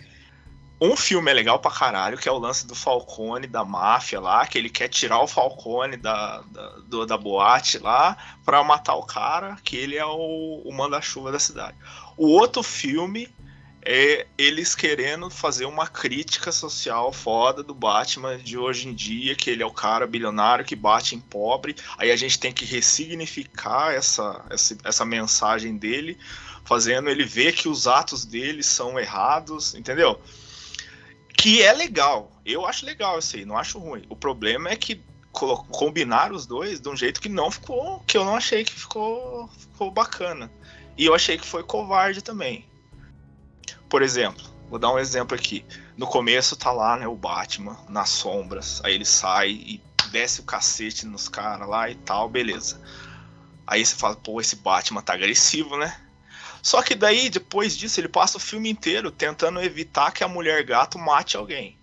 Um filme é legal pra caralho, que é o lance do Falcone, da máfia lá, que ele quer tirar o Falcone da, da, do, da boate lá pra matar o cara, que ele é o, o manda-chuva da cidade. O outro filme é eles querendo fazer uma crítica social foda do Batman de hoje em dia, que ele é o cara bilionário que bate em pobre. Aí a gente tem que ressignificar essa, essa, essa mensagem dele, fazendo ele ver que os atos dele são errados, entendeu? Que é legal. Eu acho legal isso aí, não acho ruim. O problema é que combinaram os dois de um jeito que não ficou. que eu não achei que ficou, ficou bacana. E eu achei que foi covarde também. Por exemplo, vou dar um exemplo aqui. No começo tá lá, né, o Batman nas sombras. Aí ele sai e desce o cacete nos caras lá e tal, beleza. Aí você fala, pô, esse Batman tá agressivo, né? Só que daí, depois disso, ele passa o filme inteiro tentando evitar que a mulher gato mate alguém.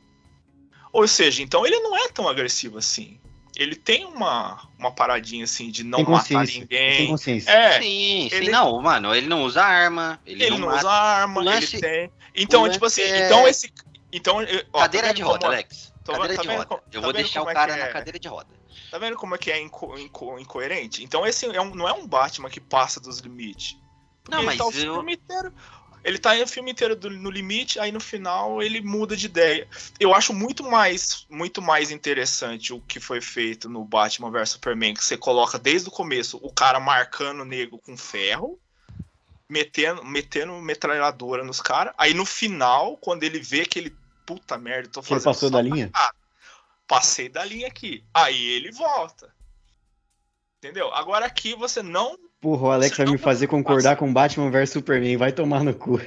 Ou seja, então ele não é tão agressivo assim. Ele tem uma, uma paradinha assim de não matar ninguém. Tem consciência. É, sim, ele, sim, não, mano, ele não usa arma. Ele, ele não, não usa arma, lance, ele tem. Então, tipo assim, é... então esse. Então, ó, cadeira tá de roda, como... Alex. Tô, cadeira tá de roda. Eu tá vou deixar o cara é na cadeira de roda. Tá vendo como é que é inco inco incoerente? Então esse é um, não é um Batman que passa dos limites. Não, ele mas tá o eu... filme inteiro. Ele tá o filme inteiro do, no limite, aí no final ele muda de ideia. Eu acho muito mais, muito mais interessante o que foi feito no Batman vs Superman, que você coloca desde o começo o cara marcando o nego com ferro, metendo, metendo metralhadora nos caras. Aí no final, quando ele vê que ele. Puta merda, tô fazendo. Ele passou da linha? Ah, passei da linha aqui. Aí ele volta. Entendeu? Agora aqui você não Porra, o Alex vai me fazer concordar com Batman vs Superman, vai tomar no cu.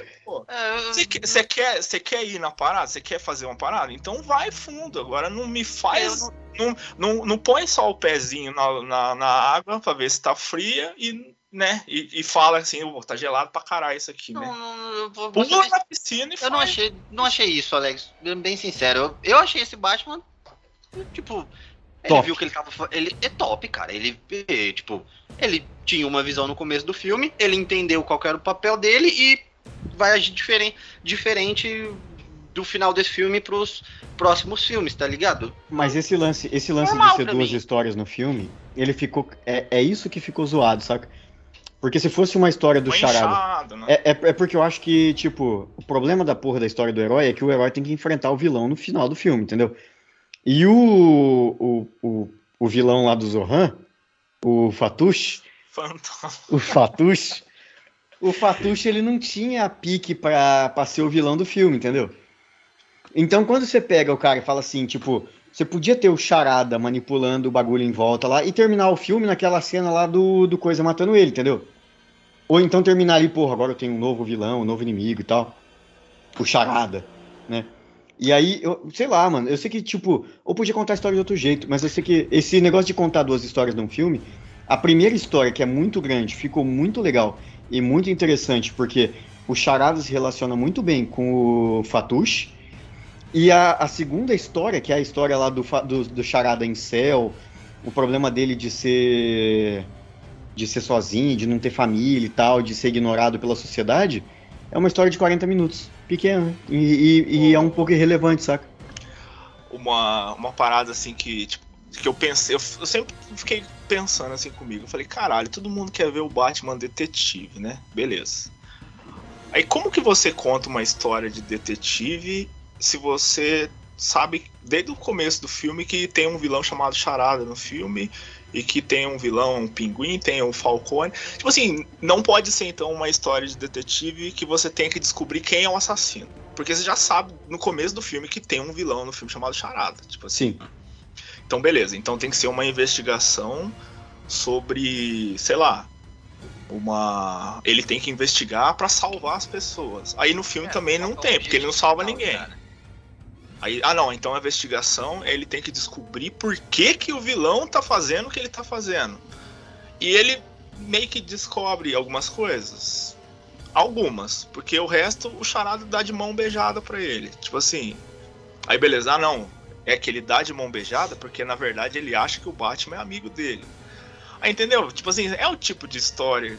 Você quer, quer, quer ir na parada? Você quer fazer uma parada? Então vai fundo. Agora não me faz. Não... Não, não, põe só o pezinho na, na, na, água pra ver se tá fria e, né, e, e fala assim, oh, tá gelado pra caralho isso aqui, né? Não, Pula na piscina e Eu faz. não achei, não achei isso, Alex. Bem sincero. Eu, eu achei esse Batman, tipo, ele top. viu que ele tava. Ele é top, cara. Ele, tipo, ele tinha uma visão no começo do filme, ele entendeu qual era o papel dele e vai agir diferente, diferente do final desse filme pros próximos filmes, tá ligado? Mas esse lance, esse lance de ser duas mim. histórias no filme, ele ficou. É, é isso que ficou zoado, saca? Porque se fosse uma história do charada. Né? É, é, é, porque eu acho que, tipo, o problema da porra da história do herói é que o herói tem que enfrentar o vilão no final do filme, entendeu? E o, o, o, o vilão lá do Zohan, o Fatush. O Fatush. O Fatush, ele não tinha pique pra, pra ser o vilão do filme, entendeu? Então, quando você pega o cara e fala assim, tipo, você podia ter o Charada manipulando o bagulho em volta lá e terminar o filme naquela cena lá do, do Coisa matando ele, entendeu? Ou então terminar ali, porra, agora eu tenho um novo vilão, um novo inimigo e tal. O Charada, né? E aí, eu, sei lá, mano, eu sei que, tipo, ou podia contar a história de outro jeito, mas eu sei que esse negócio de contar duas histórias num filme, a primeira história, que é muito grande, ficou muito legal, e muito interessante, porque o Charada se relaciona muito bem com o Fatush. E a, a segunda história, que é a história lá do, do, do Charada em céu, o problema dele de ser de ser sozinho, de não ter família e tal, de ser ignorado pela sociedade, é uma história de 40 minutos. Pequena. E, e, e é um pouco irrelevante, saca? Uma, uma parada assim que, tipo, que eu pensei, eu, eu, sempre fiquei pensando assim comigo. Eu falei, caralho, todo mundo quer ver o Batman detetive, né? Beleza. Aí como que você conta uma história de detetive se você sabe desde o começo do filme que tem um vilão chamado Charada no filme e que tem um vilão, um pinguim, tem um falcone. Tipo assim, não pode ser então uma história de detetive que você tem que descobrir quem é o assassino. Porque você já sabe no começo do filme que tem um vilão no filme chamado Charada. Tipo assim. Sim. Então, beleza. Então tem que ser uma investigação sobre, sei lá, uma. Ele tem que investigar para salvar as pessoas. Aí no filme é, também não tem, porque ele não salva ninguém. Cara. Aí, ah não, então a investigação ele tem que descobrir por que, que o vilão tá fazendo o que ele tá fazendo. E ele meio que descobre algumas coisas. Algumas, porque o resto o charado dá de mão beijada para ele. Tipo assim. Aí beleza, ah não. É que ele dá de mão beijada porque na verdade ele acha que o Batman é amigo dele. Aí entendeu? Tipo assim, é o tipo de história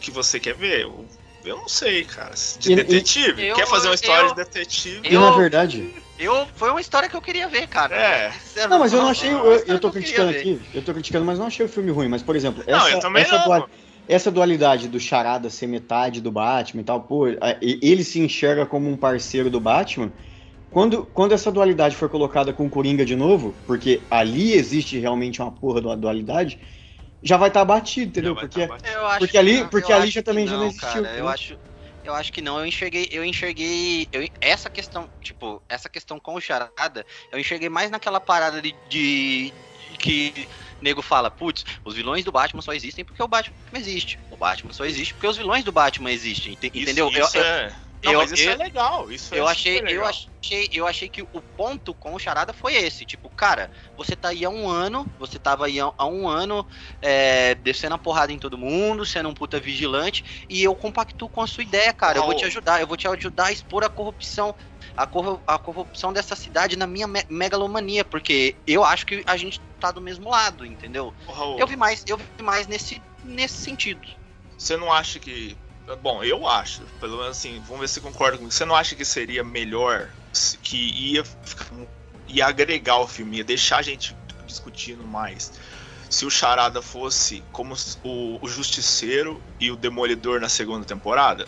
que você quer ver. Eu, eu não sei, cara. De e, detetive. E, quer fazer uma história eu, de detetive? E na verdade. Eu, foi uma história que eu queria ver, cara. É. Não, mas eu não achei. Eu, eu tô criticando aqui. Eu tô criticando, mas não achei o filme ruim. Mas, por exemplo, essa, não, eu também essa, não. Dual, essa dualidade do Charada ser metade do Batman e tal, pô, ele se enxerga como um parceiro do Batman. Quando, quando essa dualidade for colocada com o Coringa de novo, porque ali existe realmente uma porra de uma dualidade, já vai estar tá batido, entendeu? Porque, tá porque ali, porque ali já também não, já não existiu. Cara, eu acho eu acho que não. Eu enxerguei, eu enxerguei eu, essa questão, tipo, essa questão com o Charada, eu enxerguei mais naquela parada de, de, de que nego fala, putz, os vilões do Batman só existem porque o Batman existe. O Batman só existe porque os vilões do Batman existem, entendeu? Isso, isso eu, é... Não, eu, mas isso eu, é legal. Isso eu é achei, legal. eu achei, eu achei que o ponto com o Charada foi esse. Tipo, cara, você tá aí há um ano, você tava aí há um ano é, descendo a porrada em todo mundo, sendo um puta vigilante, e eu compacto com a sua ideia, cara. Oh. Eu vou te ajudar, eu vou te ajudar a expor a corrupção. A, a corrupção dessa cidade na minha me megalomania, porque eu acho que a gente tá do mesmo lado, entendeu? Oh. Eu vi mais, eu vi mais nesse, nesse sentido. Você não acha que Bom, eu acho, pelo menos assim, vamos ver se você concorda comigo. Você não acha que seria melhor que ia, ia agregar o filme, ia deixar a gente discutindo mais? Se o Charada fosse como o, o Justiceiro e o Demolidor na segunda temporada?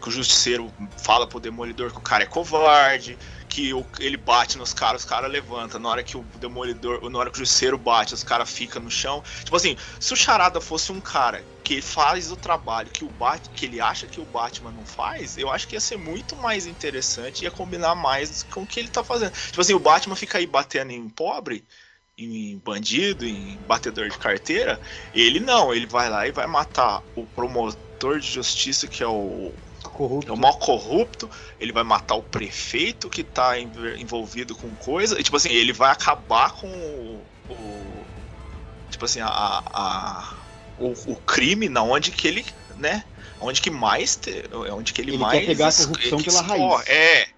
Que o Justiceiro fala pro Demolidor que o cara é covarde, que o, ele bate nos caras, os caras levantam. Na hora que o demolidor, na hora que o justiceiro bate, os caras ficam no chão. Tipo assim, se o Charada fosse um cara que faz o trabalho que o Bat, que ele acha que o Batman não faz, eu acho que ia ser muito mais interessante, ia combinar mais com o que ele tá fazendo. Tipo assim, o Batman fica aí batendo em pobre, em bandido, em batedor de carteira, ele não, ele vai lá e vai matar o promotor de justiça que é o corrupto. É o mal corrupto, ele vai matar o prefeito que tá envolvido com coisa, e tipo assim, ele vai acabar com o. o tipo assim, a, a o, o, crime na onde que ele, né? Onde que mais. Te, onde que ele, ele mais. Quer pegar a corrupção pela raiz. É.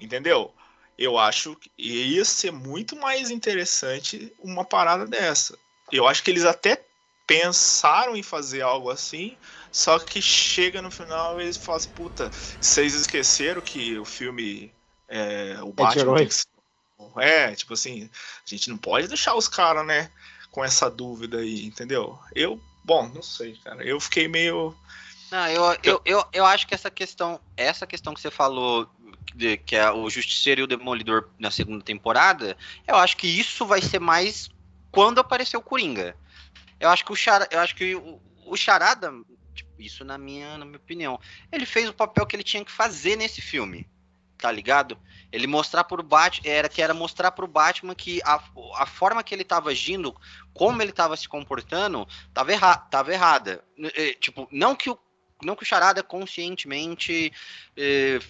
Entendeu? Eu acho que ia ser muito mais interessante uma parada dessa. Eu acho que eles até pensaram em fazer algo assim, só que chega no final e eles falam assim, puta, vocês esqueceram que o filme é, o é Batman é, que... é, tipo assim, a gente não pode deixar os caras, né, com essa dúvida aí, entendeu? Eu, bom, não sei, cara, eu fiquei meio não, eu, eu, eu, eu acho que essa questão, essa questão que você falou de, que é o Justiceiro e o Demolidor na segunda temporada, eu acho que isso vai ser mais quando aparecer o Coringa. Eu acho que o Charada, eu acho que o, o Charada isso na minha, na minha opinião. Ele fez o papel que ele tinha que fazer nesse filme. Tá ligado? Ele mostrar pro Batman, era que era mostrar pro Batman que a, a forma que ele tava agindo, como ele tava se comportando, tava, erra, tava errada. É, tipo, não que o não que o Charada conscientemente eh,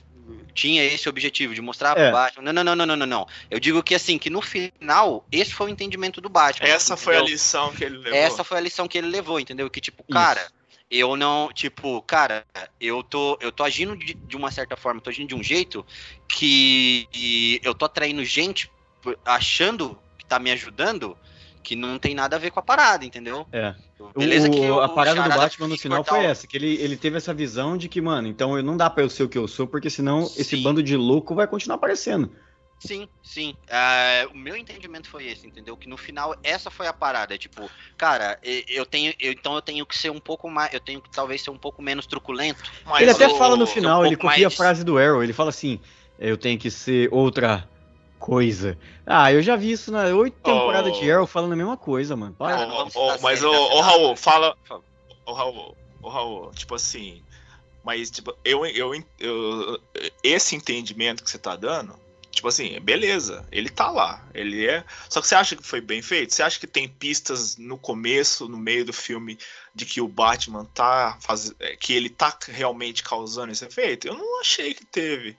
tinha esse objetivo de mostrar é. pro Batman. Não, não, não, não, não, não. Eu digo que assim, que no final, esse foi o entendimento do Batman. Essa entendeu? foi a lição que ele levou. Essa foi a lição que ele levou, entendeu? Que tipo, cara, eu não, tipo, cara, eu tô, eu tô agindo de, de uma certa forma, tô agindo de um jeito que eu tô atraindo gente achando que tá me ajudando, que não tem nada a ver com a parada, entendeu? É. Beleza o, que a parada do Batman no final foi essa, que ele, ele teve essa visão de que, mano, então não dá pra eu ser o que eu sou, porque senão Sim. esse bando de louco vai continuar aparecendo. Sim, sim. Uh, o meu entendimento foi esse, entendeu? Que no final essa foi a parada. Tipo, cara, eu tenho. Eu, então eu tenho que ser um pouco mais. Eu tenho que talvez ser um pouco menos truculento. ele até eu, fala no final, um ele copia mais... a frase do Arrow, ele fala assim: eu tenho que ser outra coisa. Ah, eu já vi isso na oito oh. temporadas de Arrow falando a mesma coisa, mano. Para. Oh, oh, mas, ô Raul, fala. Ô Raul, ô Raul, tipo assim. Mas, tipo, eu, eu, eu, esse entendimento que você tá dando Tipo assim, beleza, ele tá lá. Ele é. Só que você acha que foi bem feito? Você acha que tem pistas no começo, no meio do filme, de que o Batman tá. É, que ele tá realmente causando esse efeito? Eu não achei que teve.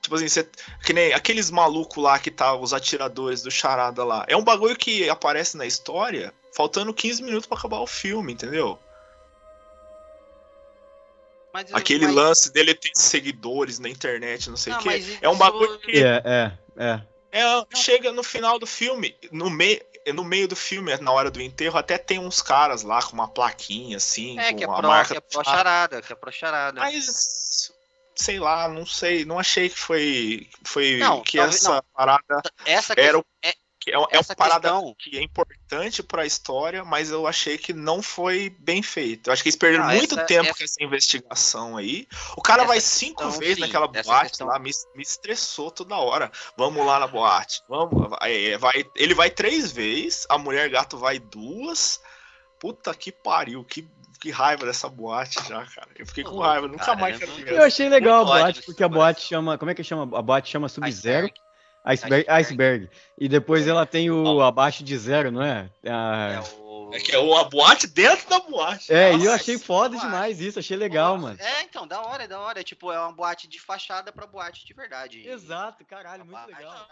Tipo assim, você... que nem aqueles malucos lá que tá, os atiradores do charada lá. É um bagulho que aparece na história faltando 15 minutos para acabar o filme, entendeu? Mas, Aquele mas... lance dele ter seguidores na internet, não sei o quê. É um bagulho que. É, é, é. é chega no final do filme, no meio, no meio do filme, na hora do enterro, até tem uns caras lá com uma plaquinha assim. É, que é, pro, marca que é pro charada, que é pro charada. Mas, sei lá, não sei, não achei que foi, foi não, que talvez, essa não. parada essa era o, é, é, é uma parada questão... que é importante para a história, mas eu achei que não foi bem feito. Eu acho que eles perderam ah, muito essa, tempo essa... com essa investigação aí. O cara essa vai cinco questão, vezes sim, naquela boate questão... lá, me, me estressou toda hora. Vamos lá na boate. Vamos, vai, vai, ele vai três vezes, a mulher gato vai duas. Puta que pariu, que que raiva dessa boate já, cara. Eu fiquei com raiva, nunca cara, mais quero ver. Eu achei legal a boate, porque a boate chama. Como é que chama? A boate chama Sub-Zero. Iceberg, iceberg. E depois ela tem o abaixo de zero, não é? A... É, o... é que é o, a boate dentro da boate. É, Nossa, e eu achei foda demais isso, achei legal, mano. É, então, da hora, da hora. É tipo, é uma boate de fachada pra boate de verdade. Exato, caralho, muito legal.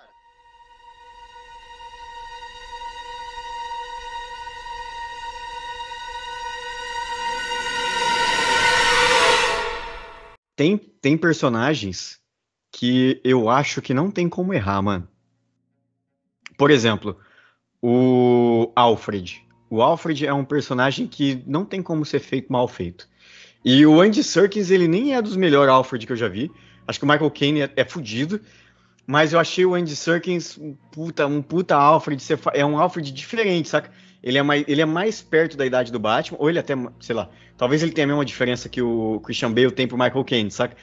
Tem, tem personagens que eu acho que não tem como errar, mano. Por exemplo, o Alfred. O Alfred é um personagem que não tem como ser feito mal feito. E o Andy Serkis, ele nem é dos melhores Alfred que eu já vi. Acho que o Michael Caine é, é fudido. Mas eu achei o Andy Serkis um puta, um puta Alfred. É um Alfred diferente, saca? Ele é, mais, ele é mais perto da idade do Batman, ou ele até, sei lá, talvez ele tenha a mesma diferença que o Christian Bale tem pro Michael Caine, saca?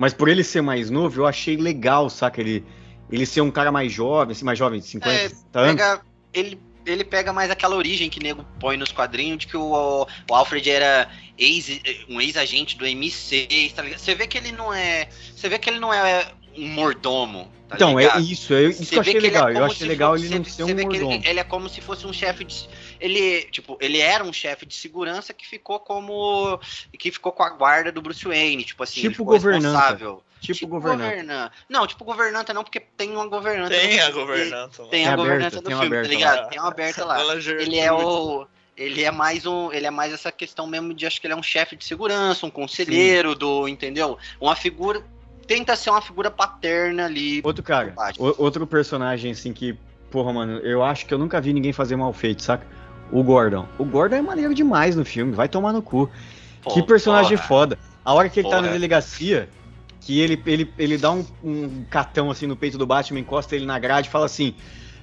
Mas por ele ser mais novo, eu achei legal, saca? Ele, ele ser um cara mais jovem, assim, mais jovem, de 50 é, anos. Pega, ele, ele pega mais aquela origem que o nego põe nos quadrinhos de que o, o Alfred era ex, um ex-agente do M6, tá ligado? Você vê que ele não é. Você vê que ele não é um mordomo. Tá então, ligado? é isso, é isso que eu achei é legal. É eu achei legal ele não ser um mordomo. Ele, ele, é como se fosse um chefe de ele, tipo, ele era um chefe de segurança que ficou como que ficou com a guarda do Bruce Wayne, tipo assim, tipo governanta. Tipo, tipo governanta. Não, tipo governanta não, porque tem uma governanta. Tem a governanta. Tem, a governanta do filme, tá ligado? Tem uma aberta lá. ele é o ele é mais um, ele é mais essa questão mesmo de acho que ele é um chefe de segurança, um conselheiro Sim. do, entendeu? Uma figura tenta ser uma figura paterna ali. Outro cara, outro personagem assim que, porra, mano, eu acho que eu nunca vi ninguém fazer mal feito, saca? o Gordon. O Gordon é maneiro demais no filme, vai tomar no cu. Pô, que personagem porra. foda. A hora que ele porra. tá na delegacia, que ele, ele, ele dá um, um catão assim no peito do Batman, encosta ele na grade e fala assim: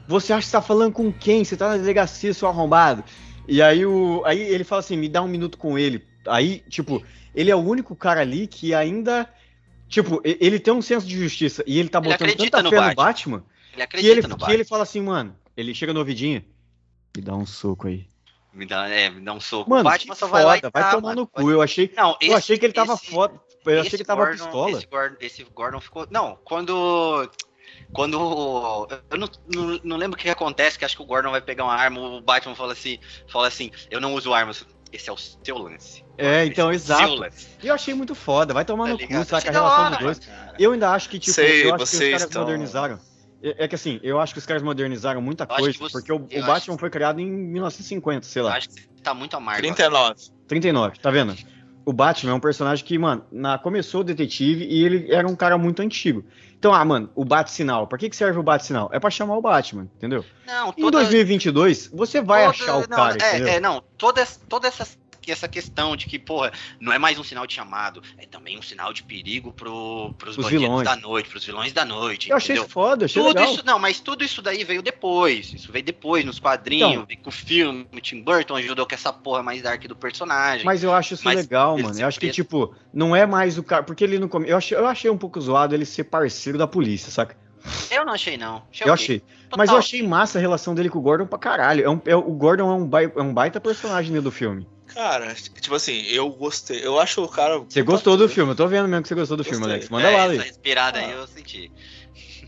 Você acha que você tá falando com quem? Você tá na delegacia, seu arrombado. E aí, o, aí ele fala assim: Me dá um minuto com ele. Aí, tipo, ele é o único cara ali que ainda. Tipo, ele tem um senso de justiça e ele tá botando ele tanta no fé Batman. no Batman. Ele acredita que ele, no Batman. que ele fala assim, mano. Ele chega no ouvidinho. Me dá um soco aí. Me dá, é, me dá um soco. Mano, o Batman só vai lá e vai tomar no cu. Eu achei, não, esse, eu achei que ele tava esse, foda. Eu achei que ele tava Gordon, pistola. Esse Gordon, esse Gordon ficou. Não, quando. Quando. Eu não, não, não, lembro o que acontece, que acho que o Gordon vai pegar uma arma, o Batman fala assim, fala assim, eu não uso armas. Esse é o seu lance. É, então, esse é exato. E eu achei muito foda. Vai tomar tá no ligado? cu, saca? A relação dos dois. Cara. Eu ainda acho que, tipo, Sei, eu acho que os caras estão... modernizaram. É, é que assim, eu acho que os caras modernizaram muita coisa, você, porque o, o Batman foi criado em 1950, sei lá. Eu acho que tá muito amargo. 39. 39, tá vendo? O Batman é um personagem que, mano, na, começou o detetive e ele era um cara muito antigo. Então, ah, mano, o bate-sinal. Pra que, que serve o bate-sinal? É pra chamar o Batman, entendeu? Não, toda... Em 2022, você vai toda... achar o não, cara, é? É, não, todas, todas essas que essa questão de que, porra, não é mais um sinal de chamado, é também um sinal de perigo pro, pros Os bandidos vilões. da noite, pros vilões da noite. Eu entendeu? achei foda, achei tudo legal. Isso, não, mas tudo isso daí veio depois. Isso veio depois, nos quadrinhos, então, veio com o filme, o Tim Burton ajudou com essa porra mais dark do personagem. Mas eu acho isso mas legal, mano. Eu acho que, tipo, não é mais o cara. Porque ele não. Eu achei, eu achei um pouco zoado ele ser parceiro da polícia, saca? Eu não achei, não. Achei eu achei. Total. Mas eu achei massa a relação dele com o Gordon pra caralho. É um, é, o Gordon é um, baita, é um baita personagem do filme. Cara, tipo assim, eu gostei. Eu acho o cara. Você gostou do filme, eu tô vendo mesmo que você gostou do gostei. filme, Alex. Manda é, lá, Alex. Essa inspirada ah. aí eu senti.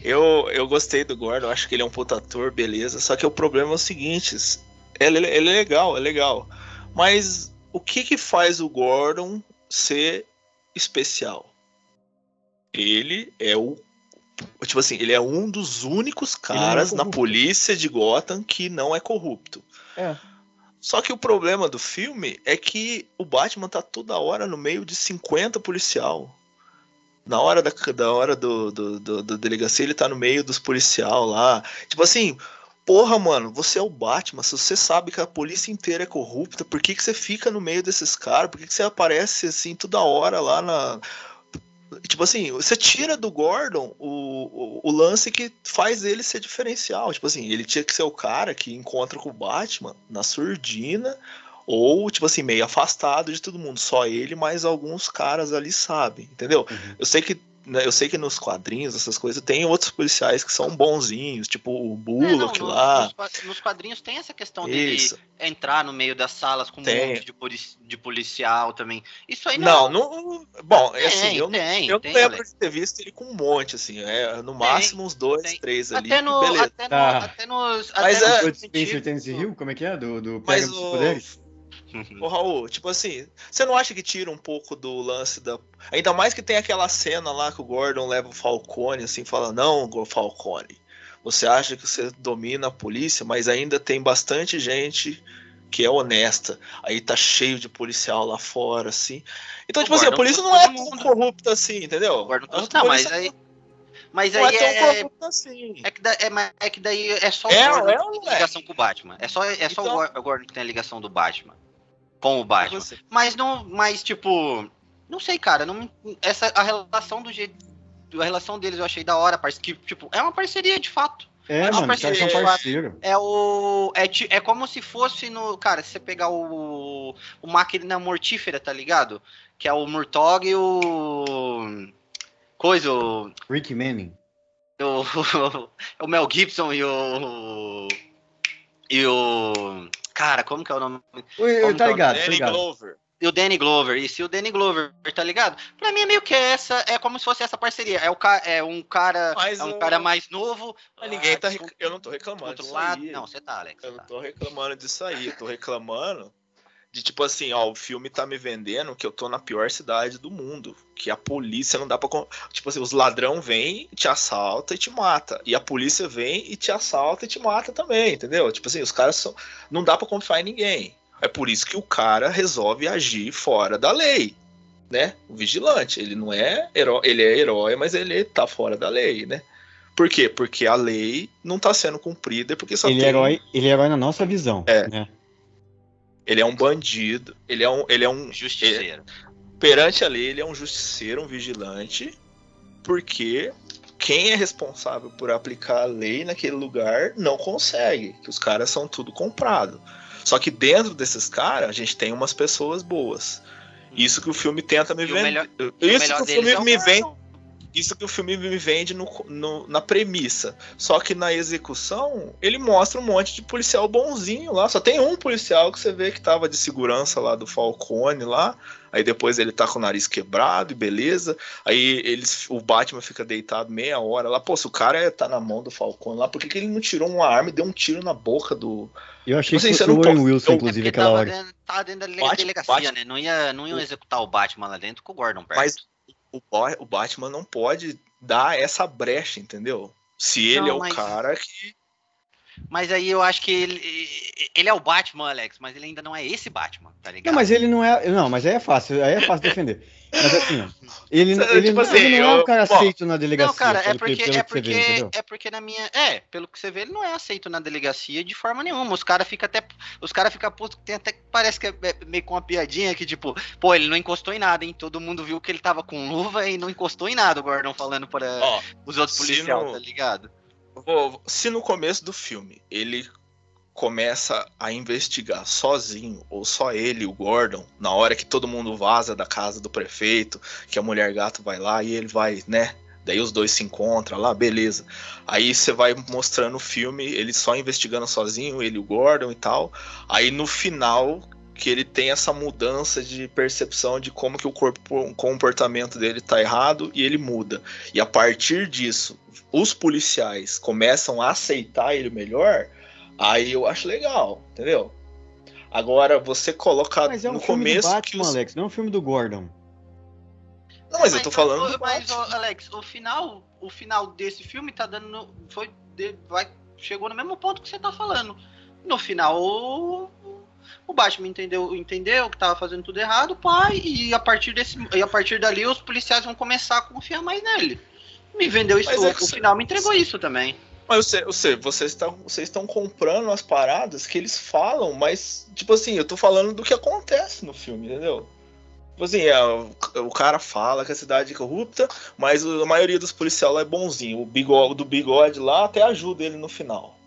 Eu, eu gostei do Gordon, acho que ele é um puta ator, beleza. Só que o problema é o seguinte: ele, ele é legal, é legal. Mas o que que faz o Gordon ser especial? Ele é o. Tipo assim, ele é um dos únicos é caras é na polícia de Gotham que não é corrupto. É. Só que o problema do filme é que o Batman tá toda hora no meio de 50 policial. Na hora da, da hora do, do, do, do delegacia, ele tá no meio dos policial lá. Tipo assim, porra, mano, você é o Batman, se você sabe que a polícia inteira é corrupta, por que, que você fica no meio desses caras? Por que, que você aparece assim toda hora lá na, Tipo assim, você tira do Gordon o, o, o, lance que faz ele ser diferencial. Tipo assim, ele tinha que ser o cara que encontra com o Batman na surdina, ou, tipo assim, meio afastado de todo mundo. Só ele, mas alguns caras ali sabem, entendeu? Uhum. Eu sei que eu sei que nos quadrinhos, essas coisas, tem outros policiais que são bonzinhos, tipo o Bullock é, não, lá. Nos, nos, quadrinhos tem essa questão Isso. dele entrar no meio das salas com tem. um monte de, polici de, policial também. Isso aí não. Não, não bom, é assim, eu, tem, eu tem, lembro de ter visto ele com um monte, assim, é no máximo uns dois, tem. três ali. Até, no, beleza. até, no, tá. até nos. Mas até é. No Spencer Tennessee Hill, como é que é? Do, do Pega dos Poderes? Ô Raul, tipo assim, você não acha que tira um pouco do lance da. Ainda mais que tem aquela cena lá que o Gordon leva o Falcone, assim, fala: Não, Falcone, você acha que você domina a polícia, mas ainda tem bastante gente que é honesta. Aí tá cheio de policial lá fora, assim. Então, o tipo Gordon assim, a polícia não é tão corrupta assim, entendeu? Gordon não, mas aí. Mas aí é, é, assim. é, que da, é, é, que daí é só é, o Gordon é, que tem ligação com o Batman. É só, é só então, o Gordon que tem a ligação do Batman com o Batman. Mas não, mas tipo, não sei, cara, não essa a relação do jeito a relação deles eu achei da hora, parece que tipo, é uma parceria de fato. É, é mano, parceria, é parceiro. É o é, é como se fosse no, cara, se você pegar o o máquina mortífera, tá ligado? Que é o Murtog e o coisa, o Rick Manning. O, o Mel Gibson e o e o Cara, como que é o nome? Ui, tá ligado, é Danny ligado. Glover. E o Danny Glover, e se o Danny Glover, tá ligado? Pra mim é meio que essa, é como se fosse essa parceria. É, o ca, é um cara, Mas é um cara mais novo. Mas ninguém tá, rec... eu não tô reclamando disso lado. aí. Não, você tá, Alex. Eu tá. não tô reclamando disso aí, eu tô reclamando de tipo assim, ó, o filme tá me vendendo que eu tô na pior cidade do mundo, que a polícia não dá para tipo assim, os ladrão vem, te assalta e te mata, e a polícia vem e te assalta e te mata também, entendeu? Tipo assim, os caras são não dá para confiar em ninguém. É por isso que o cara resolve agir fora da lei, né? O vigilante, ele não é herói, ele é herói, mas ele tá fora da lei, né? Por quê? Porque a lei não tá sendo cumprida porque só ele tem... é herói, ele é herói na nossa visão, é. né? Ele é um bandido, ele é um. Ele é um justiceiro. perante a lei, ele é um justiceiro, um vigilante, porque quem é responsável por aplicar a lei naquele lugar não consegue, que os caras são tudo comprado. Só que dentro desses caras, a gente tem umas pessoas boas. Isso que o filme tenta me vender. Isso que o filme é me vende isso que o filme me vende no, no, na premissa. Só que na execução, ele mostra um monte de policial bonzinho lá. Só tem um policial que você vê que tava de segurança lá do Falcone lá. Aí depois ele tá com o nariz quebrado e beleza. Aí eles, o Batman fica deitado meia hora lá. Pô, se o cara é, tá na mão do Falcone lá, por que, que ele não tirou uma arma e deu um tiro na boca do. Eu achei tipo assim, que fosse o Owen Wilson, inclusive, é aquela hora. Dentro, tava dentro da delegacia, Batman, né? Não, ia, não iam executar o Batman lá dentro com o Gordon perto. Mas o, o Batman não pode dar essa brecha, entendeu? Se ele não, é o mas... cara que. Mas aí eu acho que ele, ele é o Batman, Alex, mas ele ainda não é esse Batman, tá ligado? Não, mas ele não é. Não, mas aí é fácil, aí é fácil defender. Mas assim, ó, ele, ele, Tipo não, assim, ele não é um eu- cara bom, aceito na delegacia. Não, cara, é que- porque, pelo é, que você vê, porque, entendeu? é porque na minha. É, pelo que você vê, ele não é aceito na delegacia de forma nenhuma. Os caras ficam até. Os caras ficam putos, tem até que parece que é é meio com uma piadinha que, tipo, pô, ele não encostou em nada, hein? Todo mundo viu que ele tava com luva e não encostou em nada, o Gordon falando para Ó, os outros policiais, não- tá ligado? Se no começo do filme ele começa a investigar sozinho, ou só ele, o Gordon, na hora que todo mundo vaza da casa do prefeito, que a mulher gato vai lá e ele vai, né? Daí os dois se encontram lá, beleza. Aí você vai mostrando o filme, ele só investigando sozinho, ele o Gordon e tal. Aí no final que ele tem essa mudança de percepção de como que o corpo, o comportamento dele tá errado e ele muda. E a partir disso, os policiais começam a aceitar ele melhor, aí eu acho legal, entendeu? Agora você coloca Mas é um no filme começo do que Batman, os... Alex, não é um filme do Gordon. Não, mas eu tô falando Mas, mas, Alex, o final, o final desse filme tá dando. no- Foi. vai, chegou no mesmo ponto que você tá falando. No final, o, Batman entendeu, entendeu que tava fazendo tudo errado, pai, e a partir desse. E a partir dali os policiais vão começar a confiar mais nele. Me vendeu isso, é o, que o você- final me entregou isso também. Mas você, você, vocês estão vocês estão comprando as paradas que eles falam, mas, tipo assim, eu tô falando do que acontece no filme, entendeu? Tipo assim, é, o, o cara fala que a cidade é corrupta, mas a maioria dos policiais lá é bonzinho. O bigode, do bigode lá até ajuda ele no final.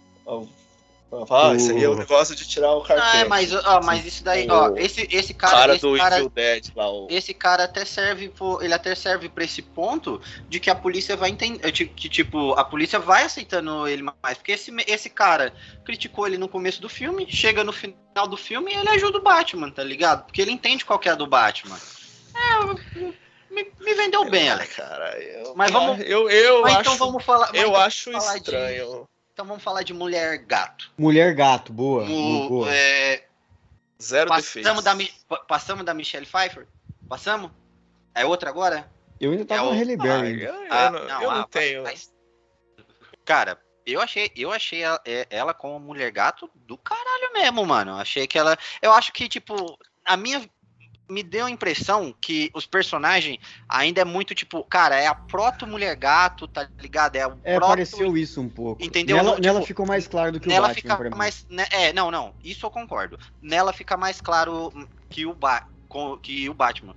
Ah, isso aí é o negócio de tirar o carpete. Ah, é, mas, ó, mas isso daí, ó, O esse, esse O cara. cara esse do cara, Evil Dead lá, o... esse cara até serve pro- ele até serve para esse ponto de que a polícia vai entender que tipo a polícia vai aceitando ele mais porque esse, esse cara criticou ele no começo do filme chega no final do filme e ele ajuda o Batman tá ligado porque ele entende qual que é a do Batman é, me, me vendeu bem Alex. cara, eu, Mas vamos- eu, eu mas acho, então vamos falar mas eu então acho falar de- estranho. Então vamos falar de mulher gato Mulher Gato, boa. O- boa. é, Zero passamos defeitos. da passamos da Michelle Pfeiffer passamos é outra agora Eu ainda tava é no Halle Ah, Berry. eu, eu Ah, não, não, eu não ah, tenho. mas- Cara, eu achei, eu achei ela, é- ela como mulher gato do caralho mesmo, mano. Achei que ela. Eu acho que, tipo, a minha. Me deu a impressão que os personagens ainda é muito tipo, cara, é a proto mulher gato, tá ligado? É o É, proto. pareceu isso um pouco. Entendeu? Nela, tipo, nela ficou mais claro do que o Nela Batman fica mais. né, é, não, não. Isso eu concordo. Nela fica mais claro que o, ba que o Batman.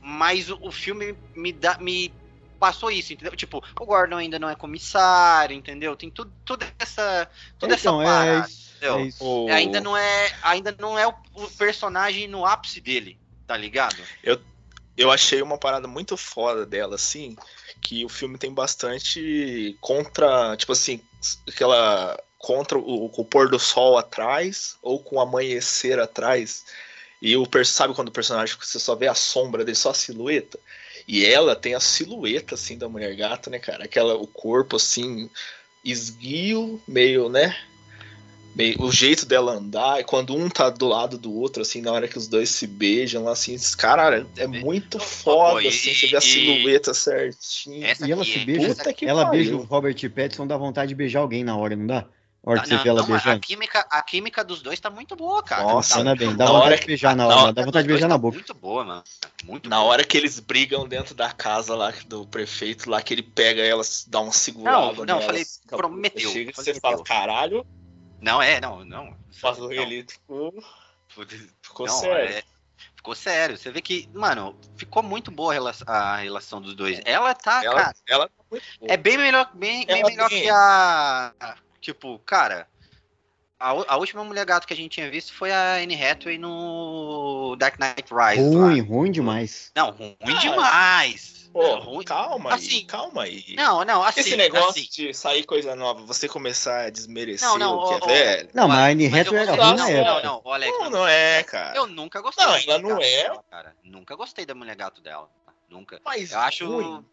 Mas o, o filme me dá. Me passou isso, entendeu? Tipo, o Gordon ainda não é comissário, entendeu? Tem tudo, tudo essa. Toda Então, essa é parada. isso. entendeu? É isso. O- Ainda não é. Ainda não é o, o personagem no ápice dele, tá ligado? Eu achei uma parada muito foda dela, assim, que o filme tem bastante contra, tipo assim, aquela contra o, o pôr do sol atrás ou com o amanhecer atrás. E o sabe quando o personagem você só vê a sombra dele, só a silhueta? E ela tem a silhueta assim da mulher gato, né, cara? Aquela o corpo assim esguio, meio, né? Meio, o jeito dela andar, e quando um tá do lado do outro, assim, na hora que os dois se beijam, assim, cara, é muito foda, e- assim, você vê a silhueta certinha. E ela se é- beija, Puta que ela pariu. beija o Robert Pattinson, dá vontade de beijar alguém na hora, não dá? A hora que você Não, vê ela não, a química, a química dos dois tá muito boa, cara. Nossa, Tá Funciona bem, dá na vontade hora de que- beijar na hora, química dá vontade de beijar tá na boca. Muito boa, mano. Muito Na boa. hora que eles brigam dentro da casa lá do prefeito, lá que ele pega elas, dá uma segurada. Não, não, nelas, falei, com a prometeu, Chega e falei, você fala, prometeu. caralho, Não, é, não, não. faz Não, ele ficou, ficou não, sério. é- ficou sério. Você vê que, mano, ficou muito boa a relação, a relação dos dois. Ela tá, ela, cara, ela tá muito boa. é bem melhor, bem, bem melhor tem- que a. Tipo, cara. A, a última mulher gato que a gente tinha visto foi a Anne Hathaway no Dark Knight Rises. Ruim, lá. ruim demais. Não, ruim Ah, demais. Pô, Não, ruim. calma aí, Assim, calma aí. Não, não, assim. Esse negócio assim. de sair coisa nova, você começar a desmerecer Não, não, o que ó, é ó, velho. Não, mas a Anne Hathaway era gostei- ruim não, na não, época. não, Alex, Não, não é, cara. Eu nunca gostei Não, da ela mulher não gato é. dela, cara. Nunca gostei da mulher gato dela. Nunca. Mas Eu acho ruim.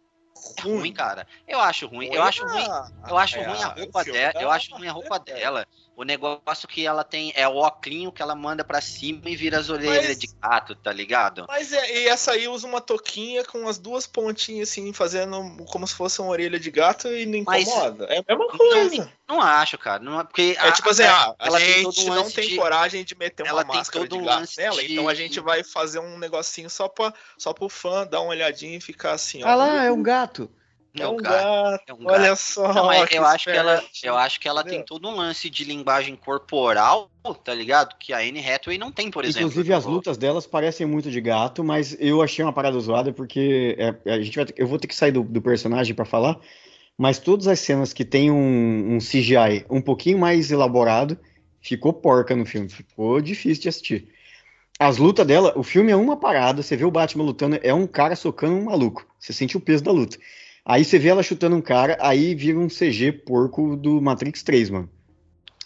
É ruim, cara. Eu acho ruim. Eu acho ruim. Eu acho ruim a roupa dela. Eu acho ruim a roupa dela. O negócio que ela tem é o óculos que ela manda pra cima e vira as orelhas Mas- de gato, tá ligado? Mas é, e essa aí usa uma touquinha com as duas pontinhas assim, fazendo como se fosse uma orelha de gato e não Mas- incomoda. É a mesma coisa. Não acho, cara. Não, é- porque É tipo assim, ah, ela a tem todo gente um não tem de- coragem de meter ela uma tem máscara todo de gato nela, de- então a gente vai fazer um negocinho só, pra, só pro fã dar uma olhadinha e ficar assim, ó. Ah lá, é um gato. É um gato. É um Olha gato. só. Não, mas que eu acho que ela, eu acho que ela tem Entendeu? todo um lance de linguagem corporal, tá ligado? Que a Anne Hathaway não tem, por exemplo. Inclusive, as lutas delas parecem muito de gato, mas eu achei uma parada zoada porque é, a gente vai eu vou ter que sair do, do personagem pra falar, mas todas as cenas que tem um, um CGI um pouquinho mais elaborado, ficou porca no filme, ficou difícil de assistir. As lutas dela, o filme é uma parada, você vê o Batman lutando, é um cara socando um maluco, você sente o peso da luta. Aí você vê ela chutando um cara, aí vira um CG porco do Matrix 3, mano.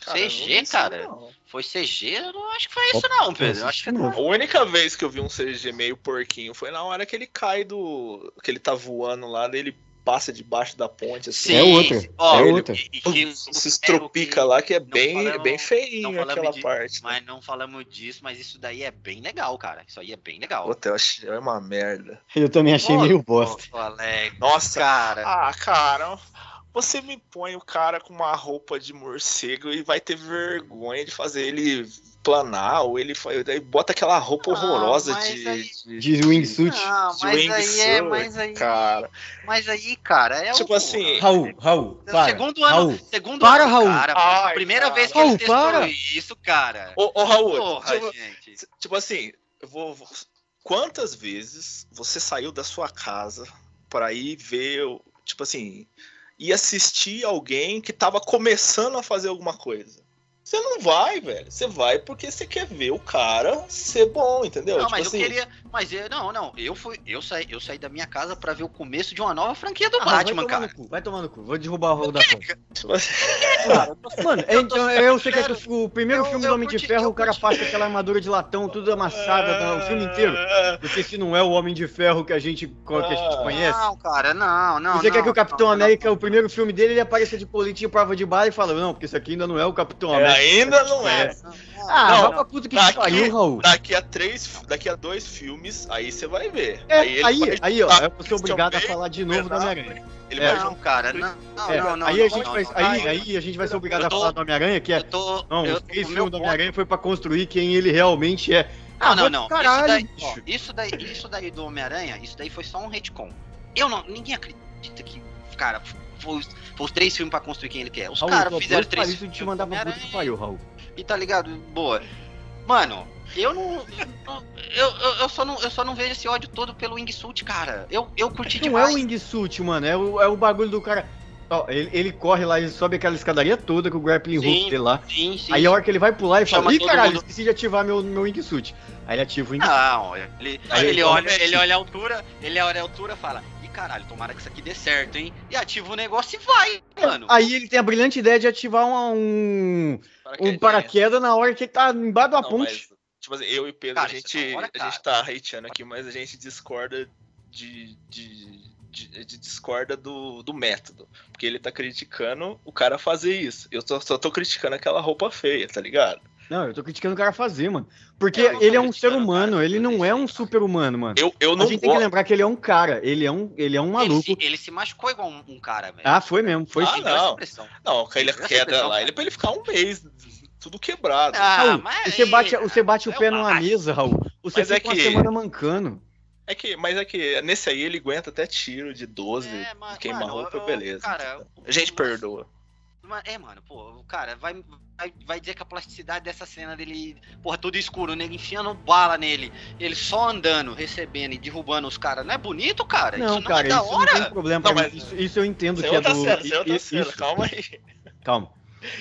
Cara, CG, cara? não. Foi CG? Eu não acho que foi isso, não, Pedro. Eu acho que não. A única vez que eu vi um CG meio porquinho foi na hora que ele cai do. que ele tá voando lá, daí ele passa debaixo da ponte, assim. É outra, ó, é ele- outra. e- e Se estropica lá, que é bem, falamos- é bem feinho não falamos aquela de- parte. né? Mas não falamos disso, mas isso daí é bem legal, cara. Isso aí é bem legal. Puta, eu achei é uma merda. Eu também achei Ô, meio bosta. Nossa, cara. ah, cara, você me põe o cara com uma roupa de morcego e vai ter vergonha de fazer ele planar, ou ele daí bota aquela roupa Não, horrorosa mas de, aí- De wingsuit. Não, de mas aí é, wingsuit, mas aí, cara. mas aí, cara, é Tipo o assim, Raul, Raul, É para. segundo ano, Raul, segundo Para, ano, Raul. cara. Ai, primeira cara. vez que Raul, eles testaram para. isso, cara. Ô, ô Raul, Porra, tipo, gente. tipo assim, eu vou, vou- Quantas vezes você saiu da sua casa pra ir ver, tipo assim, ir assistir alguém que tava começando a fazer alguma coisa? Você não vai, velho. Você vai porque você quer ver o cara ser bom, entendeu? Não, tipo mas assim, eu queria. Mas eu, não, não. Eu fui. Eu saí, eu saí da minha casa pra ver o começo de uma nova franquia do Ah, Batman, vai tomar cara. no cu, vai tomar no cu. Vou derrubar o Raul da conta. tipo assim, Mano, é, então, eu sei que é que o primeiro Eu- filme eu do Homem de Ferro, eu o cara passa aquela armadura de latão, tudo amassada, tá, o filme inteiro. Porque se não é o Homem de Ferro que a gente, que a gente Ah. conhece. Não, cara, não, não. Você quer não, que o Capitão não, América, o primeiro filme dele, ele apareça de coletinho, prova de bala e fala, não, porque isso aqui ainda não é o Capitão É, América. Ainda não é. conhece. não, não, Ah, Não, vai pra puta que daqui- pariu, Raul. Daqui a três, daqui a dois filmes, aí você vai ver. É, ele aí, vai aí, ó, eu vou ser obrigado a falar de novo do Homem-Aranha. Ele É. vai Não, cara, não, não, É, não, não. aí a gente não, vai, aí, aí a gente vai ser obrigado Eu a tô- falar do Homem-Aranha, que é. tô. Não, eu, os três filmes do Homem-Aranha foi pra construir quem ele realmente é. Não, Ah, não, não. Caralho, isso, daí, ó, isso daí, isso daí do Homem-Aranha, isso daí foi só um retcon. Eu não, ninguém acredita que, cara, foi, os- foi os três filmes pra construir quem ele quer. Os caras fizeram três te filmes pra puta que Homem-Aranha pariu, Raul. E tá ligado? Boa. Mano, eu não. Eu, eu, eu, só não eu só não vejo esse ódio todo pelo Wingsuit, cara. Eu, eu curti Não é demais. o wingsuit, mano, é o, é o bagulho do cara. Ó, ele, ele corre lá, ele sobe aquela escadaria toda com o grappling Sim, hook dele lá. Sim, sim. Aí a hora que ele vai pular, Chama fala, ih, caralho, mundo- esqueci de ativar meu, meu wingsuit. Aí ele ativa o wingsuit. Não, ele, Aí ele, ele olha, ele olha a altura, ele olha a altura e fala, caralho, tomara que isso aqui dê certo, hein? E ativa o negócio e vai, mano. Aí ele tem a brilhante ideia de ativar uma- um, um paraquedas na hora que ele tá embaixo da ponte. mas, tipo assim, eu e Pedro, Cara, a, isso gente, é da hora, a gente tá hateando aqui, mas a gente discorda de. de, de- de- discorda do, do método. Porque ele tá criticando o cara fazer isso. Eu só, só tô criticando aquela roupa feia, tá ligado? Não, eu tô criticando o cara fazer, mano. Porque tô ele é um ser humano, cara, ele não é um criticando. super-humano, mano. Eu, eu A não gente tem que lembrar que ele é um cara, ele é um, ele é um Ele maluco. se, ele se machucou igual um, um cara, velho. Ah, foi mesmo, foi Ah. Ele não. Não, Essa queda lá, ele é pra ele ficar um mês tudo quebrado. Ah, Raul, mas você bate, aí, você bate o é pé o numa Batman. mesa, Raul. Você Mas é fica uma que- semana mancando. É que, mas é que nesse aí ele aguenta até tiro de 12, É, ma- queima mano, roupa, eu- beleza. cara, a gente mas- perdoa. É, mano, pô, o cara vai, vai, vai dizer que a plasticidade dessa cena dele, porra, tudo escuro, o nego enfiando bala nele, ele só andando, recebendo e derrubando os caras, não é bonito, cara? Não, isso não cara, é da isso não hora? tem problema pra Não, mim. mas- Isso, isso eu entendo é que é do. cena, isso é cena, isso- calma aí. Calma.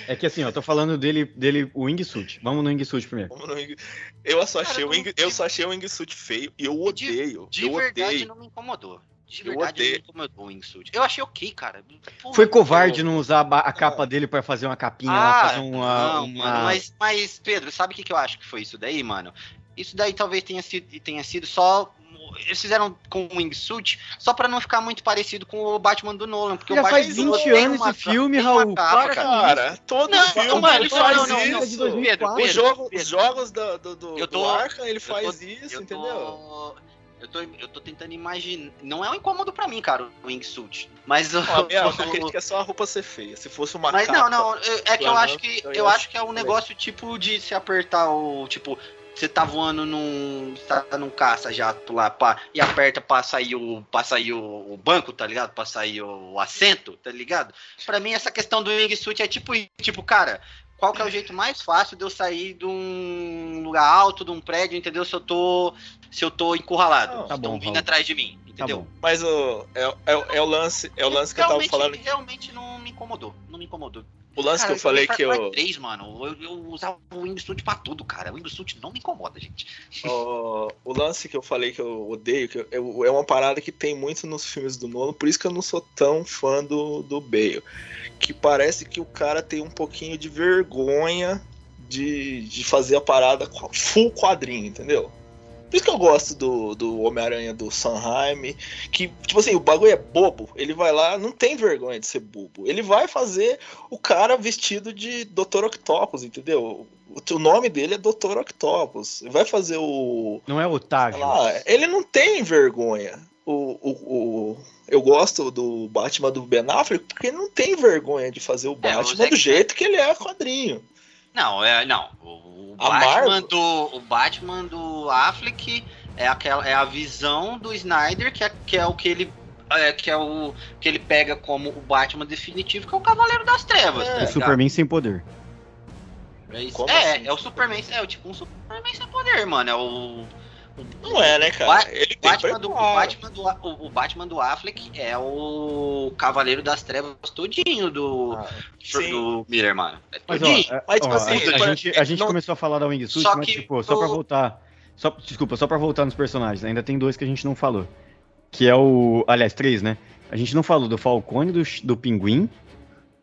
É que assim, ó, eu tô falando dele, dele o wingsuit. Vamos no wingsuit primeiro. Vamos no Wing- Eu só Cara, achei, o não- Wing- eu só achei o Wingsuit feio e eu odeio. De eu verdade odeio. não me incomodou. De Eu verdade não odeio. incomodou o wingsuit. Eu achei ok, cara. Porra, Foi covarde eu- não usar a, ba- a capa dele pra fazer uma capinha lá, Ah, fazer uma. não, uma- mano, mas, mas, Pedro, sabe o que, que eu acho que foi isso daí, mano? Isso daí talvez tenha sido, tenha sido só eles fizeram com o wingsuit só pra não ficar muito parecido com o Batman do Nolan. Porque Já o faz Batman 20 tem anos uma- esse filme, Raul. capa, Para, cara. cara. Todo Não, filme mano, ele não, faz não, não, isso. não, de 2004. Os, jogo- Pedro. os jogos do, do, do tô- Arkham, ele faz tô- isso, eu entendeu? tô, eu tô, eu tô tentando imaginar. Não é um incômodo pra mim, cara, o wingsuit. Mas o. A minha, a crítica é só a roupa ser feia. Se fosse uma Mas capa... não, não, é é que eu Aham, acho que eu acho que é um negócio tipo de se apertar o tipo você tá voando num tá num caça jato lá pá, e aperta pra sair o pra sair o, o banco, tá ligado? Pra sair o, assento, tá ligado? Pra mim essa questão do wingsuit é tipo tipo, cara, qual que é o jeito mais fácil de eu sair de um lugar alto, de um prédio, entendeu? Se eu tô se eu tô encurralado, Não, tá estão bom, vindo Raul. atrás de mim, Tá entendeu? bom. Mas o, é, é, é o lance, é o lance que eu tava falando. realmente não me incomodou, não me incomodou. O lance Cara, que eu falei que eu. 3, mano, eu, eu usava o wingsuit pra tudo, cara. O wingsuit não me incomoda, gente. o, o lance que eu falei que eu odeio, que eu- é uma parada que tem muito nos filmes do Nolan, por isso que eu não sou tão fã do, do Bale. Que parece que o cara tem um pouquinho de vergonha de, de fazer a parada full quadrinho, entendeu? Por isso que eu gosto do, do Homem-Aranha do Sanheim. Que, tipo assim, o bagulho é bobo. Ele vai lá, não tem vergonha de ser bobo. Ele vai fazer o cara vestido de Dr. Octopus, entendeu? O, o nome dele é Dr. Octopus. Ele vai fazer o. Não é sei Otávio. lá, ele não tem vergonha. O, o, o- eu gosto do Batman do Ben Affleck porque ele não tem vergonha de fazer o É, o Batman Zack do jeito que ele é quadrinho. Não, é. Não. O, o Batman Marvel? do. O Batman do Affleck é, aquela, é a visão do Snyder, que é, que é o que ele. É, que é o que ele pega como o Batman definitivo, que é o Cavaleiro das Trevas. É, tá O? Superman sem poder. É, é, assim? é o Superman, é o tipo um Superman sem poder, mano. É o. o- Não é, né, cara? Ba- ele Batman do, o. Batman do, o, o Batman do Affleck é o Cavaleiro das Trevas todinho do, Ah, do Miller, mano. É Mas, ó, todinho. é- Mas, tipo ó, assim, a, a gente, a gente não- começou a falar da Wingsuit, Só mas, tipo, só pra o- voltar. Só, desculpa, só pra voltar nos personagens. Ainda tem dois que a gente não falou. Que é o. Aliás, três, né? A gente não falou do Falcone, do, do Pinguim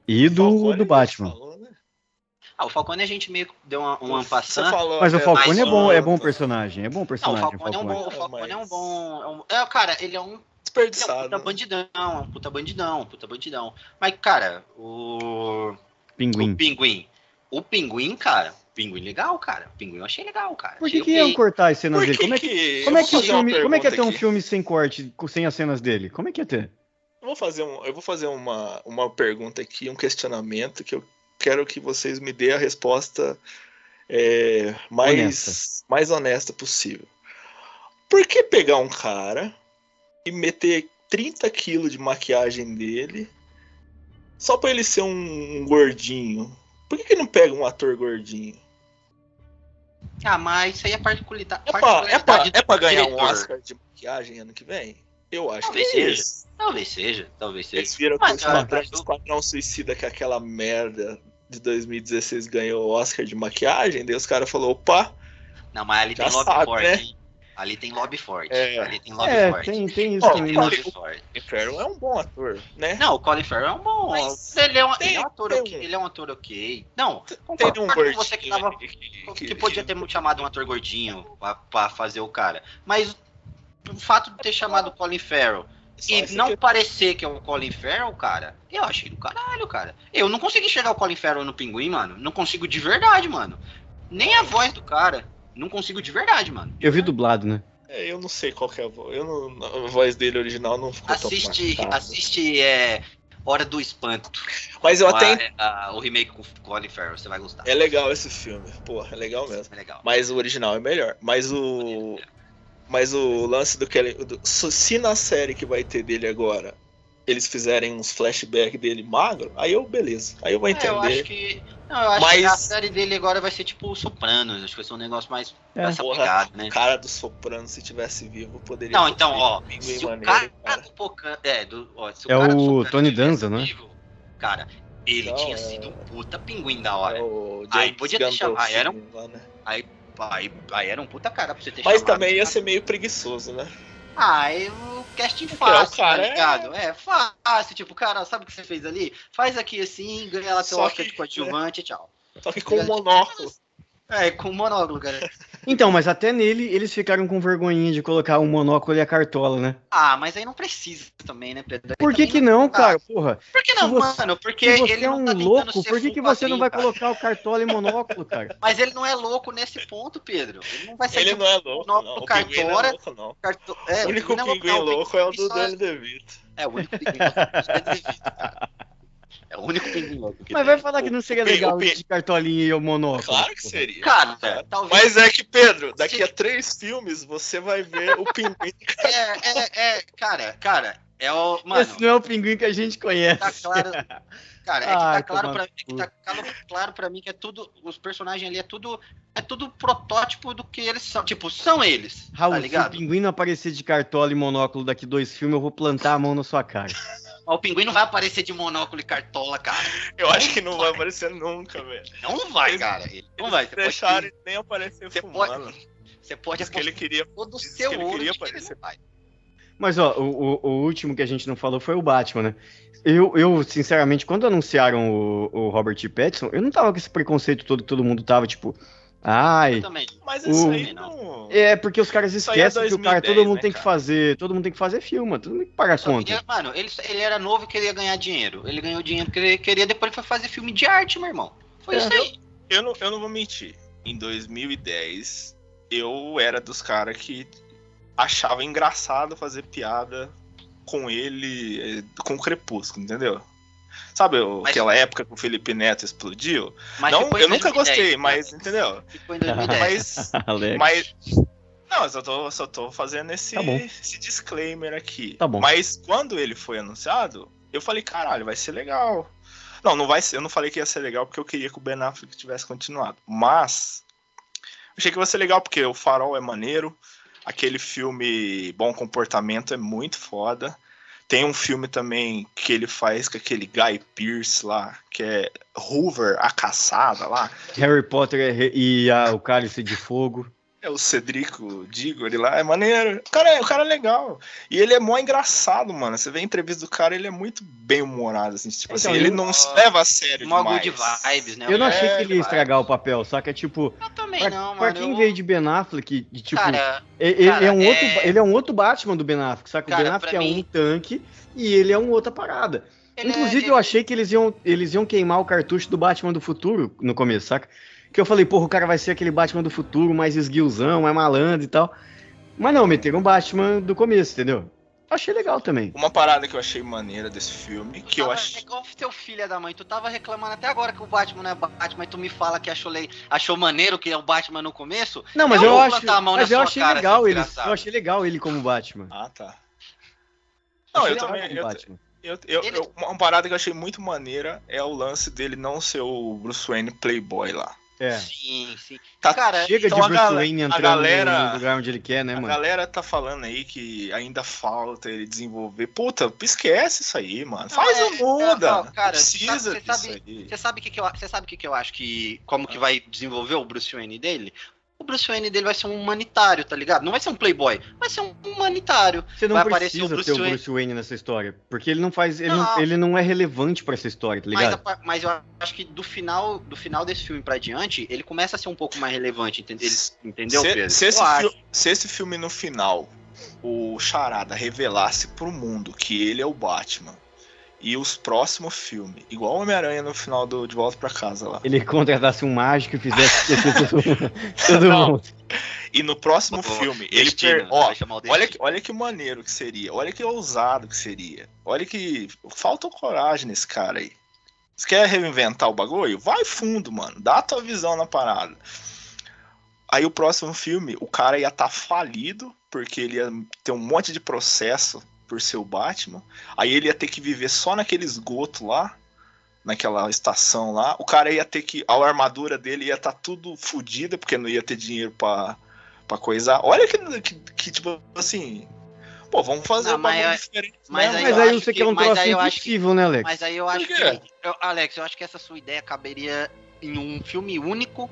e do, Falcone do Batman. Ah, o Falcone a gente meio que deu uma, uma passando. Mas o Falcone é bom, é bom personagem. É bom Não, o personagem. Falcone é um bom. O É, Falcone é um mas- bom. É, um- é, cara, ele é um, ele é um Desperdiçado. puta bandidão, é um puta bandidão, puta bandidão. Mas, cara, o. Pinguim. O pinguim. O pinguim, cara. Pinguim legal, cara. Pinguim eu achei legal, cara. Por que, Achei que iam cortar as cenas dele? Como é que, que- como é que uma filme. Como é que ia ter um pergunta aqui. filme sem corte, sem as cenas dele? Como é que ia ter? Eu vou fazer, um, eu vou fazer uma, uma pergunta aqui, um questionamento que eu quero que vocês me dêem a resposta é, mais, Honesta. mais honesta possível. Por que pegar um cara e meter 30 quilos de maquiagem dele só pra ele ser um, gordinho? Por que, que não pega um ator gordinho? Ah, mas isso aí é particular- É pra, é pra, particularidade é pra ganhar um diretor. Oscar de maquiagem ano que vem? Eu acho Talvez que é seja. isso. Talvez seja, talvez seja. Eles viram que Mas, o Esquadrão, cara, eu- Esquadrão Suicida, que é aquela merda de 2016 ganhou o Oscar de maquiagem, daí os caras falaram, opa, Não, mas ali Já tem lobby sabe, forte, né? hein? Ali tem lobby forte. É. Ali tem lobby É, forte. tem, tem isso também. Lobby forte. Inferno é um bom ator, né? Não, o Colin Farrell é um bom. Mas ele, é um, tem- ele é um ator tem ok. Ele é um ator ok. Não, Tem concordo um com gordinho você que, tava, que, que podia ter chamado um ator gordinho pra, pra fazer o cara. Mas o fato de ter chamado o Colin Farrell e não aqui- parecer que é o Colin Farrell, cara, eu achei do caralho, cara. Eu não consegui chegar ao Colin Farrell no Pinguim, mano. Não consigo de verdade, mano. Nem a voz do cara. Não consigo de verdade, mano. Eu vi dublado, né? É, eu não sei qual que é a voz. Eu não, a voz dele original não ficou Assiste, tão marcada. assiste é, Hora do Espanto. Mas eu a- até. a- o remake com o Colin Farrell, você vai gostar. É legal esse filme. Pô, é legal mesmo. É legal. Mas o original é melhor. Mas o. Mas o lance do Kelly. do- se na série que vai ter dele agora eles fizerem uns flashbacks dele magro, aí eu, beleza. Aí eu vou É, entender. eu acho que. Não, eu acho Mas- que a série dele agora vai ser tipo o Sopranos. Acho que vai ser um negócio mais. É. mais Porra, aplicado, né? O cara do Soprano, se tivesse vivo, poderia. Não, então, ó. Se o maneiro, cara, do Pocan- É, do, ó, se É cara do o Sopranos Tony Danza, né? vivo, Cara, ele Não, tinha é- sido um puta pinguim da hora. É o Aí podia Gandolfini aí era um- lá, né? Aí, aí, aí era um puta cara pra você ter Mas chamado. também ia ser meio preguiçoso, né? Ah, é o casting Porque fácil, o cara tá ligado? É... fácil, tipo, cara, sabe o que você fez ali? Faz aqui assim, ganha lá Só Oscar que- de coadjuvante e tchau. Só que com um monóculo. É, com monóculo, cara. Então, mas até nele eles ficaram com vergonhinha de colocar o monóculo e a cartola, né? Ah, mas aí não precisa também, né, Pedro? Aí Por que que não, cara? Porra. Por que não, você- mano? Porque Se você ele é não um tá louco, por que, que você não vai cara. colocar o cartola e monóculo, cara? Mas ele não é louco nesse ponto, Pedro. Ele não vai ser Ele não é louco, não. O não é Cartola- louco, não. carto... é, O único não pinguim não, louco é o do Danny DeVito. É, o único pinguim louco. É o único pinguim louco que Mas tem. vai falar que não seria o legal o de cartolinha e o monóculo. Claro que seria. Cara, Claro. talvez. Mas é que, Pedro, daqui a três filmes você vai ver o pinguim. É, é, é, cara, cara, é o. Mano, Esse não é o pinguim que a gente conhece. tá claro. Cara, é que Ai, tá claro pra é que tá claro, claro pra mim que é tudo. Os personagens ali é tudo. É tudo protótipo do que eles são. Tipo, são eles. Raul, tá se o ligado? pinguim não aparecer de cartola e monóculo daqui dois filmes, eu vou plantar a mão na sua cara. Mas o pinguim não vai aparecer de monóculo e cartola, cara. Eu acho que não vai aparecer nunca, velho. Não vai, cara. Ele Não vai. Você Deixaram pode, ele nem aparecer Você fumando. você pode que ele queria. todo o seu que ele ouro queria de que ele aparecer. não vai. Mas, ó, o, o- último que a gente não falou foi o Batman, né? Eu, eu sinceramente, quando anunciaram o, o Robert Pattinson, eu não tava com esse preconceito todo que todo mundo tava, tipo, ai. também. Mas isso O- aí não. É, porque os caras é esquecem que o cara, 2010, todo mundo né, tem que cara? fazer, todo mundo tem que fazer filme, todo mundo tem que pagar Só conta. queria- mano, ele, ele era novo e queria ganhar dinheiro. Ele ganhou dinheiro porque ele queria, depois ele foi fazer filme de arte, meu irmão. Foi É. isso aí. Eu não, eu não vou mentir. Em 2010, eu era dos caras que achava engraçado fazer piada com ele, eh, com o Crepúsculo, entendeu? Sabe o- Mas- aquela época que o Felipe Neto explodiu? Mas não, eu nunca 2010, gostei, né? mas entendeu? Ficou em 2010. Mas, mas não, eu só tô, só tô fazendo esse, Tá esse disclaimer aqui. Tá bom. Mas quando ele foi anunciado, eu falei, caralho, vai ser legal. Não, não vai ser, eu não falei que ia ser legal porque eu queria que o Ben Affleck tivesse continuado. Mas achei que ia ser legal porque o Farol é maneiro, aquele filme Bom Comportamento é muito foda. Tem um filme também que ele faz com aquele Guy Pearce lá, que é Hoover, a caçada lá. Harry Potter e a- o Cálice de Fogo. É o Cedrico Diggory lá, é maneiro. O cara, é- o cara é legal. E ele é mó engraçado, mano. Você vê a entrevista do cara, ele é muito bem humorado, assim. Tipo Então, assim, ele eu- não se leva a sério Mó demais. good vibes, né? Eu não É, achei que ele ia estragar o papel, saca? Tipo, Eu também pra, não, pra mano. quem eu- veio de Ben Affleck, de, tipo, Cara, e- ele, cara, é um é- outro, ele é um outro Batman do Ben Affleck, saca? Cara, o Ben Affleck é pra um mim- tanque e ele é um outra parada. ele Inclusive, é, eu achei que eles iam, eles iam queimar o cartucho do Batman do futuro no começo, saca? Que eu falei, porra, o cara vai ser aquele Batman do futuro, mais esguiozão, mais malandro e tal. Mas não, meteram o Batman do começo, entendeu? Achei legal também. Uma parada que eu achei maneira desse filme, que eu achei. É igual teu filho da mãe, tu tava reclamando até agora que o Batman não é Batman, e tu me fala que achou, le... achou maneiro que é o Batman no começo. Não, mas Eu eu, acho, mas eu achei cara, legal seu ele, eu achei legal ele como Batman. Ah, tá. Não, Achei eu legal também. Eu, Batman. eu, eu- Ele- eu- uma parada que eu achei muito maneira é o lance dele não ser o Bruce Wayne Playboy lá. É. Sim, sim. Tá- Cara, Chega então de a Bruce gala- Wayne a entrando galera- no lugar onde ele quer, né, A mano? galera tá falando aí que ainda falta ele desenvolver. Puta, esquece isso aí, mano. Não, Faz é- ou muda. é, ó, cara, Não precisa você disso sabe- aí. Você sabe o que, que eu, você sabe o que, que eu acho que. Como que vai desenvolver o Bruce Wayne dele? O Bruce Wayne dele vai ser um humanitário, tá ligado? Não vai ser um playboy, vai ser um humanitário. Você não vai aparecer precisa o Bruce ter o Wayne. Bruce Wayne nessa história, porque ele não faz, ele não, Não. ele não é relevante pra essa história, tá Mas, ligado? pa- mas eu acho que do final, do final desse filme pra diante, ele começa a ser um pouco mais relevante, entende- ele- entendeu, se, Pedro? se esse se esse filme no final, o Charada revelasse pro mundo que ele é o Batman e os próximos filmes, igual o Homem-Aranha no final do De Volta pra Casa lá. Ele contratasse um mágico e fizesse todo, mundo. E no próximo Pô, filme, ele per... ó, olha que, olha que maneiro que seria, olha que ousado que seria. Olha que falta coragem nesse cara aí. Você quer reinventar o bagulho? Vai fundo, mano. Dá a tua visão na parada. Aí o próximo filme, o cara ia estar falido, porque ele ia ter um monte de processo por ser o Batman. Aí ele ia ter que viver só naquele esgoto lá, naquela estação lá. O cara ia ter que. A armadura dele ia estar tudo fodida, porque não ia ter dinheiro pra, pra coisar. Olha que, que, que, tipo assim. Pô, vamos fazer Não, um mas bagulho eu- diferente. mas aí Mas eu aí acho você que- quer um troço que- impossível, né, Alex? Mas aí eu acho que. eu- Alex, eu acho que essa sua ideia caberia em um filme único,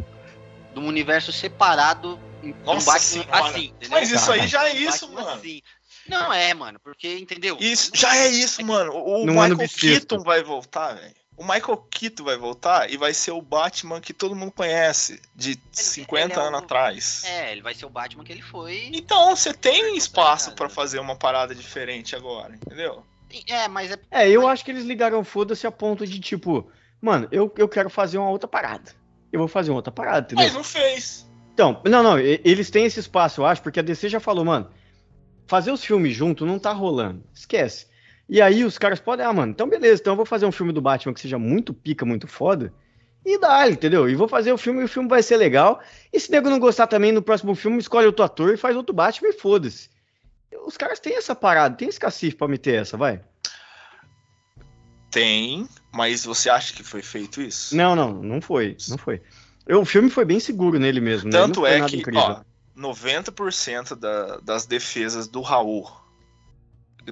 de um universo separado, em um Nossa Batman assim? Mas isso aí já é isso, Batman mano. assim. Não é, mano, porque, entendeu? Isso, já é isso, mano. O, Não é Michael. Keaton vai voltar, velho. o Michael Keaton vai voltar e vai ser o Batman que todo mundo conhece, de ele, 50 ele é anos o... atrás. É, ele vai ser o Batman que ele foi. Então, você tem espaço para fazer uma parada diferente agora, entendeu? É, mas é. É, eu acho que eles ligaram foda-se a ponto de tipo, mano, eu, eu quero fazer uma outra parada. Eu vou fazer uma outra parada, entendeu? Mas não fez. Então, não, não, eles têm esse espaço, eu acho, porque a DC já falou, mano, fazer os filmes junto não tá rolando. Esquece. E aí os caras podem, ah, mano, então beleza, então eu vou fazer um filme do Batman que seja muito pica, muito foda. E dá, entendeu? E vou fazer o filme e o filme vai ser legal. E se nego não gostar também no próximo filme, escolhe outro ator e faz outro Batman e foda-se. Os caras têm essa parada, tem esse cacife pra meter essa, vai. Tem, mas você acha que foi feito isso? Não, não, não foi. Não foi. O filme foi bem seguro nele mesmo. Né? Tanto né? é que, incrível. ó, 90% da, das defesas do Raul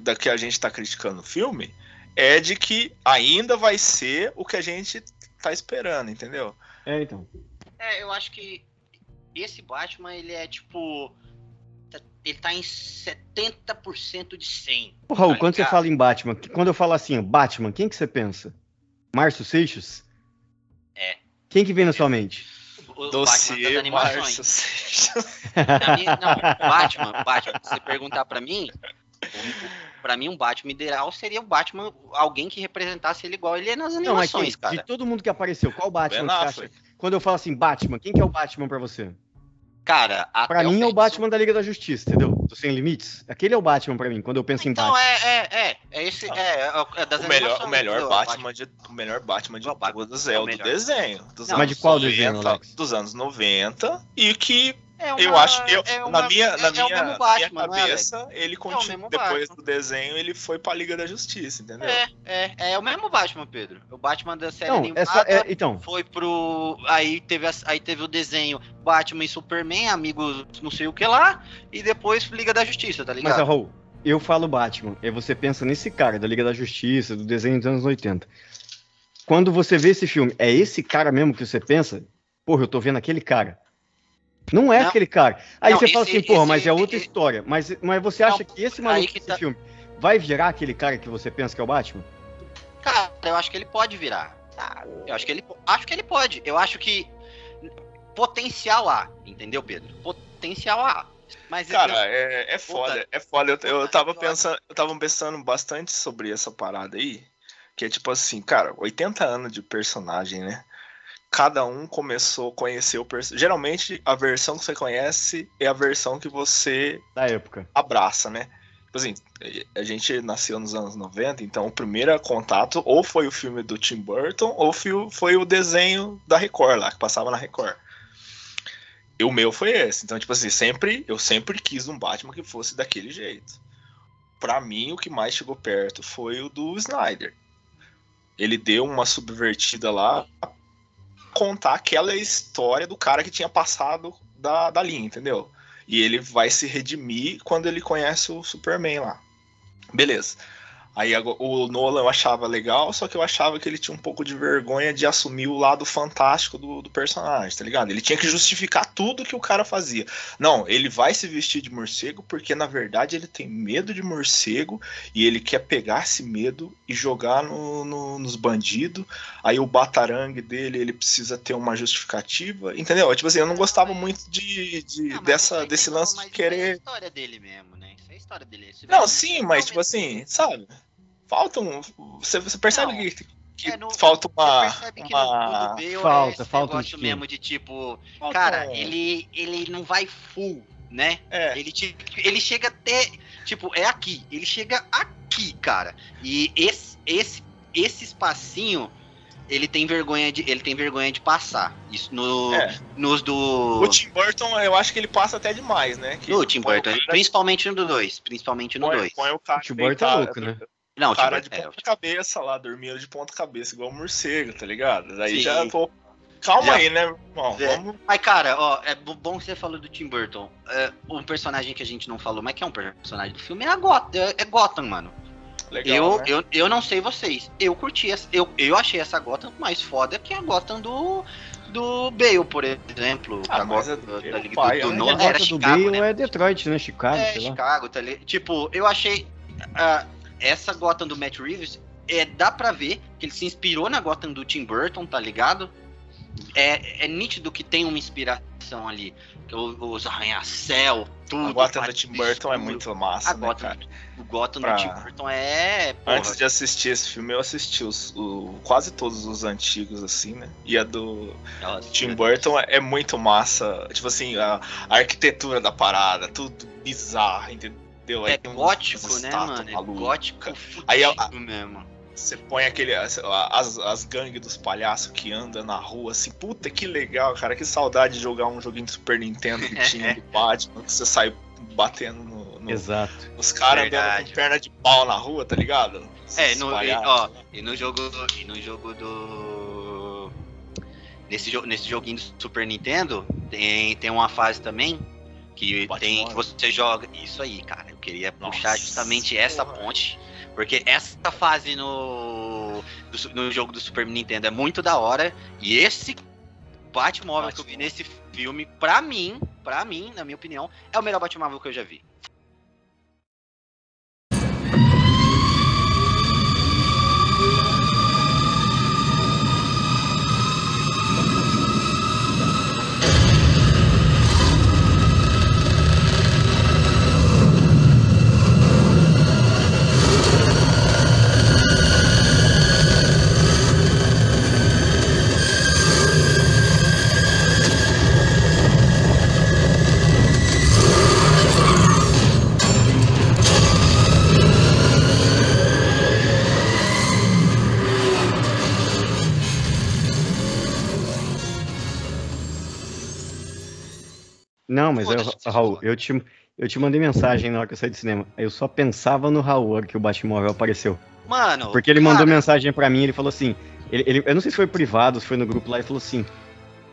da que a gente está criticando o filme é de que ainda vai ser o que a gente tá esperando, entendeu? É, então. É, eu acho que esse Batman, ele é tipo. Ele tá em 70% de 100. Ô, Raul, tá quando você fala em Batman, quando eu falo assim, Batman, quem que você pensa? Márcio Seixas? É. Quem que vem na sua mente? O Dossiê Márcio Seixas. não, Batman, Batman, se você perguntar pra mim, para mim, um Batman ideal seria o Batman, alguém que representasse ele igual ele é nas animações, não, cara. De todo mundo que apareceu, qual Batman você acha? Quando eu falo assim, Batman, quem que é o Batman para você? Cara, pra mim é o Batman da Liga da Justiça, entendeu? Do Sem Limites. Aquele é o Batman pra mim, quando eu penso então, em Batman. Então, é, é, é. É esse. É, é das o melhor, o melhor Batman, de, o melhor Batman de todos é o do desenho. Dos Não, mas de qual 90, desenho, Alex? Dos anos 90. E que é uma, eu acho que é uma, na minha, na é minha, Batman, minha cabeça, ele continua. depois Batman. do desenho, ele foi pra Liga da Justiça, entendeu? É, é, é o mesmo Batman, Pedro. O Batman da série não, animada essa, é, então. foi pro. Aí teve, a, aí teve o desenho Batman e Superman, amigos não sei o que lá, e depois Liga da Justiça, tá ligado? Mas, Raul, eu falo Batman, e você pensa nesse cara da Liga da Justiça, do desenho dos anos 80. Quando você vê esse filme, é esse cara mesmo que você pensa? Porra, eu tô vendo aquele cara. Não é não. aquele cara. Aí não, você esse, fala assim, porra, mas é outra esse, história. Mas, mas você acha que esse maluco desse tá... filme vai virar aquele cara que você pensa que é o Batman? Cara, eu acho que ele pode virar. Ah, eu acho que ele, acho que ele pode. Eu acho que potencial há, entendeu, Pedro? Potencial há. Mas cara, é, é foda, puta, é foda. Eu, eu tava pensando, eu tava pensando bastante sobre essa parada aí, que é tipo assim, cara, 80 anos de personagem, né? Cada um começou a conhecer o personagem. Geralmente, a versão que você conhece é a versão que você da época abraça, né? Tipo assim, a gente nasceu nos anos 90, então o primeiro contato ou foi o filme do Tim Burton ou foi o desenho da Record lá, que passava na Record. E o meu foi esse. Então, tipo assim, sempre eu sempre quis um Batman que fosse daquele jeito. Para mim, o que mais chegou perto foi o do Snyder. Ele deu uma subvertida lá, contar aquela história do cara que tinha passado da, da linha, entendeu? E ele vai se redimir quando ele conhece o Superman lá. Beleza. Aí o Nolan eu achava legal, só que eu achava que ele tinha um pouco de vergonha de assumir o lado fantástico do, do, personagem, tá ligado? Ele tinha que justificar tudo que o cara fazia. Não, ele vai se vestir de morcego porque na verdade ele tem medo de morcego e ele quer pegar esse medo e jogar no, no, nos bandidos. Aí o batarangue dele ele precisa ter uma justificativa, entendeu? Tipo assim, eu não gostava muito de, de não, dessa, desse lance de querer. É a história dele mesmo, né? É história dele. Não, sim, mas tipo assim, sabe? falta um. Você, você percebe não, que, que é, no, falta uma. Você percebe que uma... falta, é falta um mesmo de tipo. Falta cara, um... ele, ele não vai full, né? É. Ele, ele chega até. Tipo, é aqui. Ele chega aqui, cara. E esse, esse, esse espacinho ele tem vergonha de ele tem vergonha de passar isso no é. nos do o Tim Burton eu acho que ele passa até demais né que no Tim Burton principalmente no 2 principalmente no 2 o Tim Burton é louco né não, cara tipo, de ponta é, cabeça lá, dormindo de ponta cabeça, igual um morcego, tá ligado? Daí Sim. já tô. Calma já... aí, né, irmão? É. Vamos... Mas, cara, ó, é bom que você falou do Tim Burton. É, um personagem que a gente não falou, mas que é um personagem do filme, é, a Gotham, é, é Gotham, mano. Legal, eu, né? eu, eu não sei vocês. Eu curti essa. Eu, eu achei essa Gotham mais foda que a Gotham do. Do Bale, por exemplo. Ah, a Gotham do, da pai, do, do, do, era Chicago, do Bale né? é Detroit, né? Chicago. É, Chicago, tá ali. Tipo, eu achei. Uh, essa Gotham do Matt Reeves, é, dá pra ver que ele se inspirou na Gotham do Tim Burton, tá ligado? É, é nítido que tem uma inspiração ali. Os arranha-céu, tudo. A Gotham do Tim Burton é muito massa, a né, Gotham, cara? O Gotham Pra- do Tim Burton é. Porra, Antes de assistir esse filme, eu assisti os, o- quase todos os antigos, assim, né? E a do nossa, Tim Burton é, é muito massa. Tipo assim, a, a arquitetura da parada, tudo bizarro, entendeu? É gótico, né, mano? É gótico Aí a- mesmo. Você põe aquele. As, as, as gangues dos palhaços que andam na rua, assim, puta que legal, cara. Que saudade de jogar um joguinho de Super Nintendo que tinha do Batman, que você sai batendo no, no- Exato. os caras andando com perna de pau na rua, tá ligado? É, no, e, ó, e no jogo. E no jogo do. Nesse, jo nesse joguinho do Super Nintendo, tem, tem uma fase também que tem que você joga. Isso aí, cara. Eu queria puxar Nossa, justamente essa porra. ponte. Porque essa fase no, do no jogo do Super Nintendo é muito da hora. E esse Batmóvel que eu vi nesse filme, pra mim, pra mim, na minha opinião, é o melhor Batmóvel que eu já vi. Não, mas eu, Raul, eu te, eu te mandei mensagem na hora que eu saí do cinema. Eu só pensava no Raul hora que o Batmóvel apareceu. Mano. Porque ele mandou cara, mensagem pra mim, ele falou assim, ele, ele- eu não sei se foi privado, se foi no grupo lá, ele falou assim,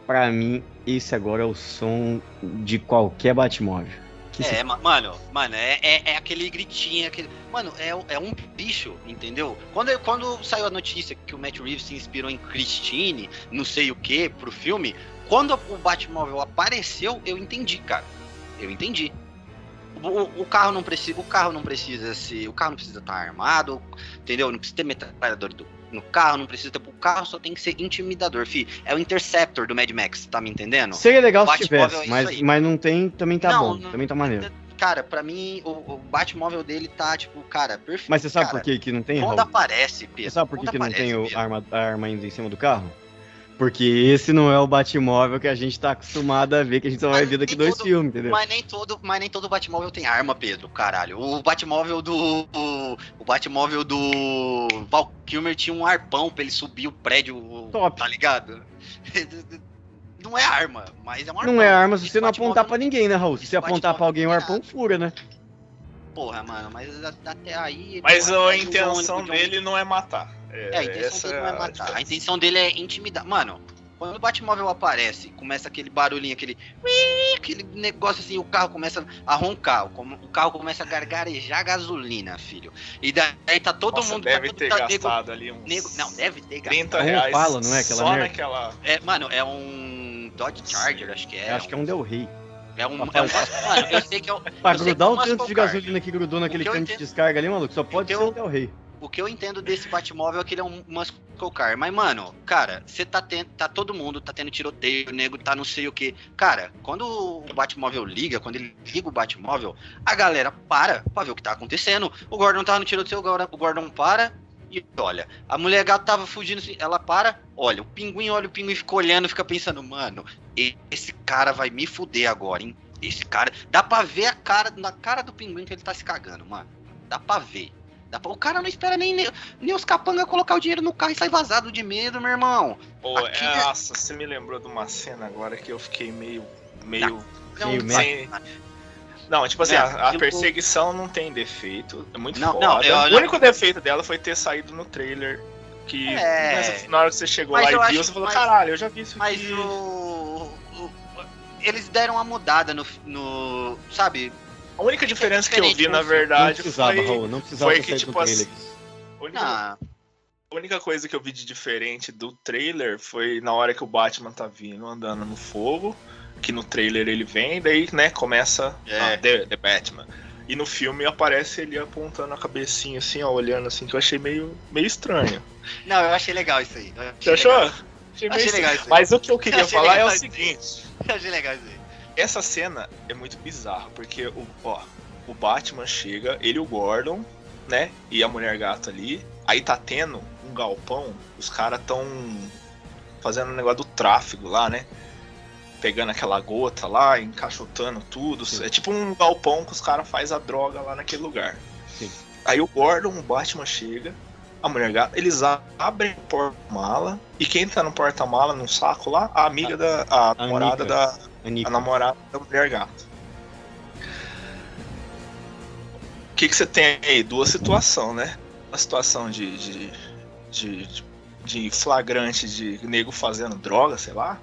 pra mim, esse agora é o som de qualquer Batmóvel. Que É, ma- mano, mano, é, é, é aquele gritinho, aquele. Mano, é, é um bicho, entendeu? Quando, quando saiu a notícia que o Matt Reeves se inspirou em Christine, não sei o que, pro filme, quando o Batmóvel apareceu, eu entendi, cara. Eu entendi. O, o- carro não precisa. O carro não precisa ser. O carro não precisa estar armado, entendeu? Não precisa ter metralhador do- no carro, não precisa ter. O carro só tem que ser intimidador, fi. É o Interceptor do Mad Max, tá me entendendo? Seria legal se é tivesse, isso mas, aí. mas não tem, também tá Não, bom, não- também tá maneiro. Cara, pra mim, o, o Batmóvel dele tá, tipo, cara, perfeito. Mas você sabe cara, por que que não tem, Quando aparece, Pedro. Você sabe por que, que não tem o arma, a arma ainda em cima do carro? Porque esse não é o Batmóvel que a gente tá acostumado a ver, que a gente só vai ver daqui dois todo- filmes, entendeu? Mas nem todo, mas nem todo Batmóvel tem arma, Pedro, caralho. O Batmóvel do. O, o Batmóvel do. Val Kilmer tinha um arpão pra ele subir o prédio. Top. Tá ligado? Não é arma, mas é um arpão. Não é arma se Esse você não apontar pra ninguém, né, Raul? Se você apontar pra alguém, o é arpão fura, né? Porra, mano, mas a- até aí. Mas porra, a intenção John- o John- dele não é matar. É, a intenção dele não é a matar. A diferença. intenção dele é intimidar. Mano, quando o Batmóvel aparece, começa aquele barulhinho, aquele. Aquele negócio assim, o carro começa a roncar. O carro começa a gargarejar gasolina, filho. E daí tá todo Nossa, mundo. deve tá, ter tá, nego- gastado ali uns nego- não, deve ter 30 É um reais não é aquela só merda? naquela... É, mano, é um Dodge Charger, acho que é. Eu acho que é um Del Rey. É um. Rapaz. é um- mano, eu sei que é um. Pra grudar é o tanto de gasolina que grudou naquele que eu cano de entendo- descarga ali, maluco, só pode ser um Del Rey. O que eu entendo desse Batmóvel é que ele é um muscle car. Mas, mano, cara, você tá tendo. Tá todo mundo, tá tendo tiroteio, o nego tá não sei o que. Cara, quando o Batmóvel liga, quando ele liga o Batmóvel, a galera para pra ver o que tá acontecendo. O Gordon tava no tiroteio, o o Gordon para. Olha, a mulher gato tava fugindo assim, ela para, olha, o pinguim olha o pinguim, fica olhando, fica pensando, mano, esse cara vai me fuder agora, hein? Esse cara. Dá pra ver a cara, na cara do pinguim que ele tá se cagando, mano. Dá pra ver. Dá pra- O cara não espera nem, nem, nem os capanga colocar o dinheiro no carro e sair vazado de medo, meu irmão. Pô, Aqui é, é- nossa, você me lembrou de uma cena agora que eu fiquei meio... meio... Não, Meio não, sem- Não, tipo assim, É, a, a tipo- perseguição não tem defeito. É muito Não, foda. não, eu- o único defeito dela foi ter saído no trailer. Que É. mas na hora que você chegou Mas lá e viu, acho- você falou, mas- caralho, eu já vi isso Mas aqui. o, o- Eles deram uma mudada no. no sabe? A única diferença que eu vi, na filme. Não verdade, precisava, foi. Raul, não precisava foi que, tipo assim, trailer. A única, Ah, a única coisa que eu vi de diferente do trailer foi na hora que o Batman tá vindo andando no fogo. Que no trailer ele vem, daí, né, começa É. ah, the, the Batman. E no filme aparece ele apontando a cabecinha assim, ó, olhando assim, que eu achei meio, meio estranho. Não, eu achei legal isso aí. Você achou? Achei, achei legal isso aí. Mas o que eu queria eu falar é o seguinte. Eu achei legal isso aí. Essa cena é muito bizarra, porque o, ó, o Batman chega, ele e o Gordon, né? E a mulher gato ali. Aí tá tendo um galpão, os caras tão fazendo um negócio do tráfego lá, né? Pegando aquela gota lá, encaixotando tudo. Sim. É tipo um galpão que os caras fazem a droga lá naquele lugar. Sim. Aí o Gordon, o Batman chega, a mulher gata, eles abrem o porta-mala. E quem tá no porta-mala, num saco lá? A amiga da. A, a namorada da. A namorada da mulher gata. O que, que você tem aí? Duas situações, né? A situação de, de, de, de flagrante de nego fazendo droga, sei lá.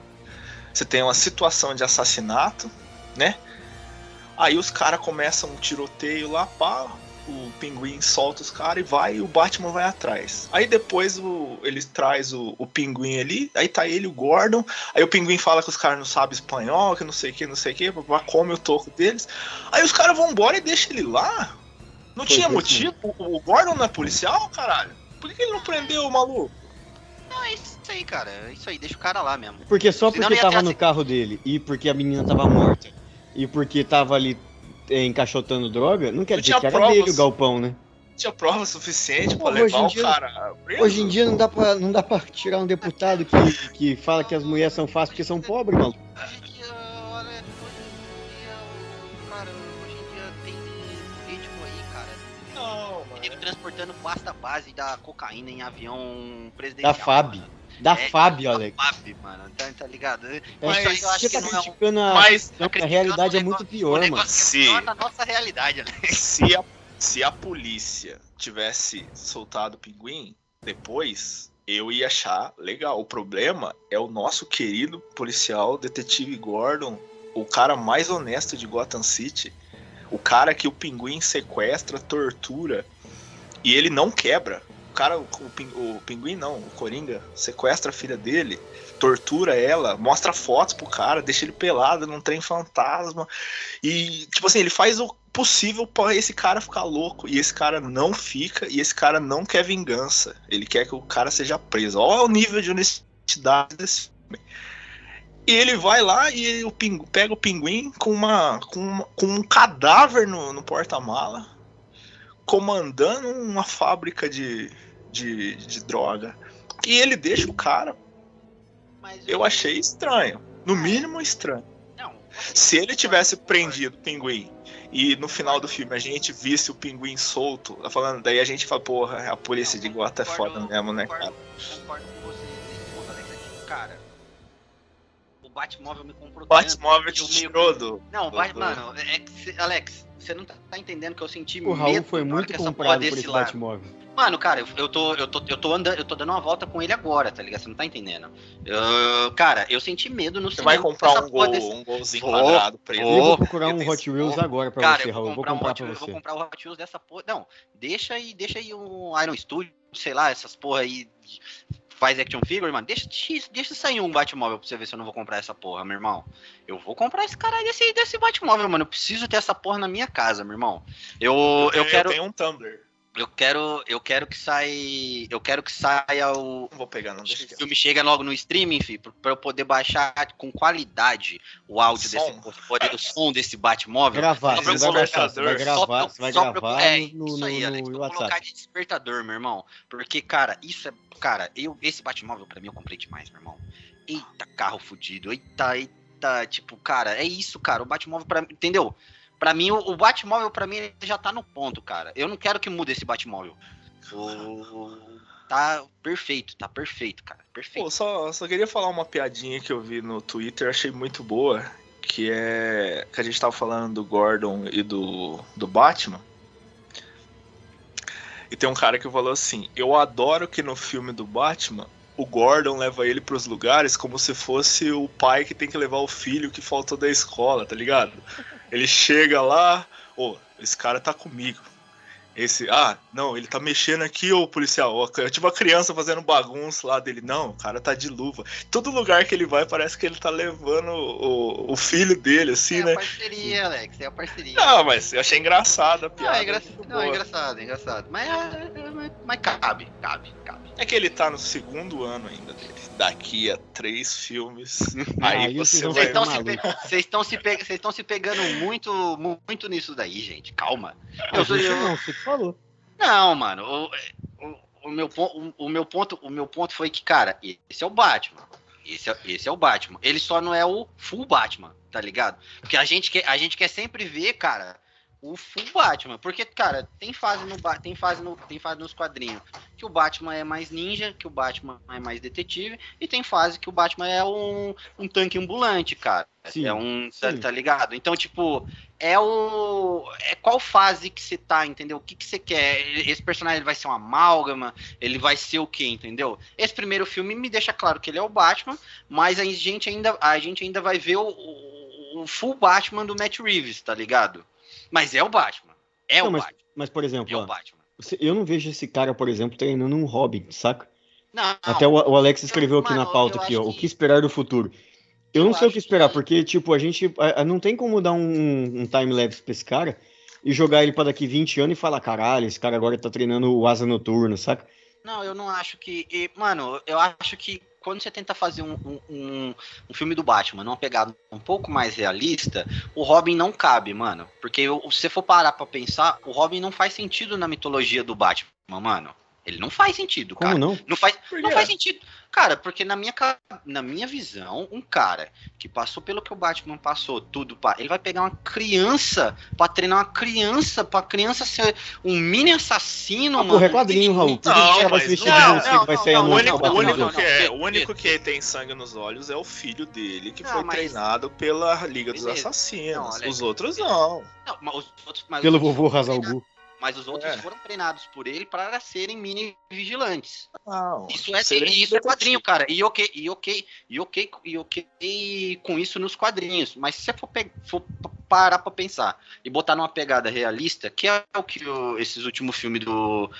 Você tem uma situação de assassinato, né? Aí os caras começam um tiroteio lá, pá, o pinguim solta os caras e vai, e o Batman vai atrás. Aí depois o, ele traz o, o pinguim ali, aí tá ele, o Gordon, aí o pinguim fala que os caras não sabem espanhol, que não sei o que, não sei o que, come o toco deles. Aí os caras vão embora e deixam ele lá. Não Foi tinha motivo? O, o Gordon não é policial, caralho? Por que ele não prendeu o maluco? Não, é isso aí, cara. É isso aí, deixa o cara lá mesmo. Porque só porque tava no carro dele e porque a menina tava morta e porque tava ali encaixotando droga, não quer dizer que era provas, dele o galpão, né? Tinha prova suficiente Pô, pra levar dia, o cara preso. Hoje em dia não dá pra, não dá pra tirar um deputado que, que fala que as mulheres são fáceis porque são pobres, mano. transportando pasta base da cocaína em avião presidencial. Da FAB. Mano. Da é, FAB, Alex. Da FAB, mano. Tá, tá ligado? Mas, mas eu acho que tá criticando é um... a... Mas, a realidade é muito pior, mano. Se... a nossa realidade, Alex. Se a, se a polícia tivesse soltado o pinguim depois, eu ia achar legal. O problema é o nosso querido policial, detetive Gordon, o cara mais honesto de Gotham City. O cara que o pinguim sequestra, tortura e ele não quebra. O cara, o, o, o pinguim não, o Coringa, sequestra a filha dele, tortura ela, mostra fotos pro cara, deixa ele pelado num trem fantasma. E, tipo assim, ele faz o possível para esse cara ficar louco. E esse cara não fica, e esse cara não quer vingança. Ele quer que o cara seja preso. Olha o nível de honestidade desse filme. E ele vai lá e o pingu, pega o pinguim com, uma, com, uma, com um cadáver no, no porta-mala comandando uma fábrica de, de, de droga. E ele deixa o cara. Mas eu achei estranho. No mínimo estranho. Não. Se ele tivesse prendido o pinguim e no final do filme a gente visse o pinguim solto, tá falando, daí a gente fala, porra, a polícia de Gota é foda mesmo, né, cara? Concordo com você cara. O Batmóvel me comprou. Batmóvel te tirou do. Não, do, mano, é que, Alex, você não tá, tá, entendendo que eu senti o Raul foi muito comprado por esse lado. Batmóvel. Mano, cara, eu, eu, tô, eu, tô, eu tô andando, eu tô dando uma volta com ele agora, tá ligado? Você não tá entendendo. Eu, cara, eu senti medo no Você vai comprar um, gol, desse... um golzinho vou, quadrado preto. Eu vou procurar um Hot Wheels agora pra cara, você, Raul. Eu vou comprar, um pra você. Eu vou comprar o Hot Wheels dessa porra. Não, deixa aí, deixa aí um Iron Studio, sei lá, essas porra aí faz action figure, mano, deixa, deixa sair um Batmóvel pra você ver se eu não vou comprar essa porra, meu irmão. Eu vou comprar esse caralho desse, desse Batmóvel, mano. Eu preciso ter essa porra na minha casa, meu irmão. Eu, eu, eu quero. Eu tenho um Tumblr. Eu quero, eu quero que saia, eu quero que saia o. Vou pegar, não deixa. O filme chega logo no streaming, filho, para eu poder baixar com qualidade o áudio som. desse, poder, o som desse Batmóvel. Gravar, você vai, baixar, você vai gravar, você vai gravar é, no, isso aí, no, Alex, no WhatsApp. colocar de despertador, meu irmão, porque cara, isso é, cara, eu esse Batmóvel para mim eu comprei demais, meu irmão. Eita carro fudido, eita, eita, tipo, cara, é isso, cara, o Batmóvel para, entendeu? Para mim, o, Batmóvel, para mim, já tá no ponto, cara. Eu não quero que mude esse Batmóvel. O... Tá perfeito, tá perfeito, cara. Perfeito. Pô, só, só queria falar uma piadinha que eu vi no Twitter, achei muito boa. Que é. Que a gente tava falando do Gordon e do, do Batman. E tem um cara que falou assim: Eu adoro que no filme do Batman o Gordon leva ele para os lugares como se fosse o pai que tem que levar o filho que faltou da escola, tá ligado? Ele chega lá, ô, oh, esse cara tá comigo. Esse, ah, não, ele tá mexendo aqui, ô policial. É tipo a criança fazendo bagunça lá dele. Não, o cara tá de luva. Todo lugar que ele vai parece que ele tá levando o, o filho dele, assim, é né? É a parceria, Alex, é a parceria. Não, mas eu achei engraçado a piada. Não, é, engra... não, é engraçado, é engraçado. Mas, é, é, mas, mas cabe, cabe, cabe. É que ele tá no segundo ano ainda dele. Daqui a três filmes. aí, aí você vai. Vocês estão se, pe... se, pe... se pegando muito, muito nisso daí, gente. Calma. Eu, sou... Não, você falou. Não, mano. O, o, o, meu, o, o, meu ponto, o meu ponto foi que, cara, esse é o Batman. Esse é, esse é o Batman. Ele só não é o full Batman, tá ligado? Porque a gente quer, a gente quer sempre ver, cara, o full Batman. Porque, cara, tem fase, no, tem, fase no, tem fase nos quadrinhos que o Batman é mais ninja, que o Batman é mais detetive, e tem fase que o Batman é um, um tanque ambulante, cara. Sim, é um. Tá, tá, ligado? Então, tipo, é o. É qual fase que você tá, entendeu? O que, que você quer? Esse personagem vai ser uma amálgama? Ele vai ser o quê, entendeu? Esse primeiro filme me deixa claro que ele é o Batman, mas a gente ainda, a gente ainda vai ver o, o, o full Batman do Matt Reeves, tá ligado? Mas é o Batman. É não, o mas, Batman. Mas, por exemplo, é o Batman. eu não vejo esse cara, por exemplo, treinando um Robin, saca? Não, Até o, o Alex escreveu aqui na pauta aqui, ó, que... o que esperar do futuro. Eu, eu não sei o que esperar, que... porque, tipo, a gente a, a, não tem como dar um, um time-lapse pra esse cara e jogar ele para daqui 20 anos e falar, caralho, esse cara agora tá treinando o asa noturno, saca? Não, eu não acho que. E, mano, eu acho que quando você tenta fazer um, um, um, filme do Batman numa pegada um pouco mais realista, o Robin não cabe, mano. Porque se você for parar pra pensar, o Robin não faz sentido na mitologia do Batman, mano. Ele não faz sentido, Como cara. não? Não faz, não faz sentido. Cara, porque na minha, na minha visão, um cara que passou pelo que o Batman passou, tudo, pá, ele vai pegar uma criança pra treinar uma criança, pra criança ser um mini assassino, ah, mano. Porra, é quadrinho, Raul. Não, não, vai se não, não, não, vai sair não, o único, o único que é, o único que tem sangue nos olhos é o filho dele, que foi mas... treinado pela Liga dos Assassinos. Os outros não. Não, mas os outros, mas Pelo vovô Razalgu. Mas os outros é. foram treinados por ele para serem mini vigilantes. Não, isso é, isso é quadrinho, cara. E ok, e ok, e ok, e ok com isso nos quadrinhos. Mas se você for, for parar para pensar e botar numa pegada realista, que é o que o, esses últimos filmes do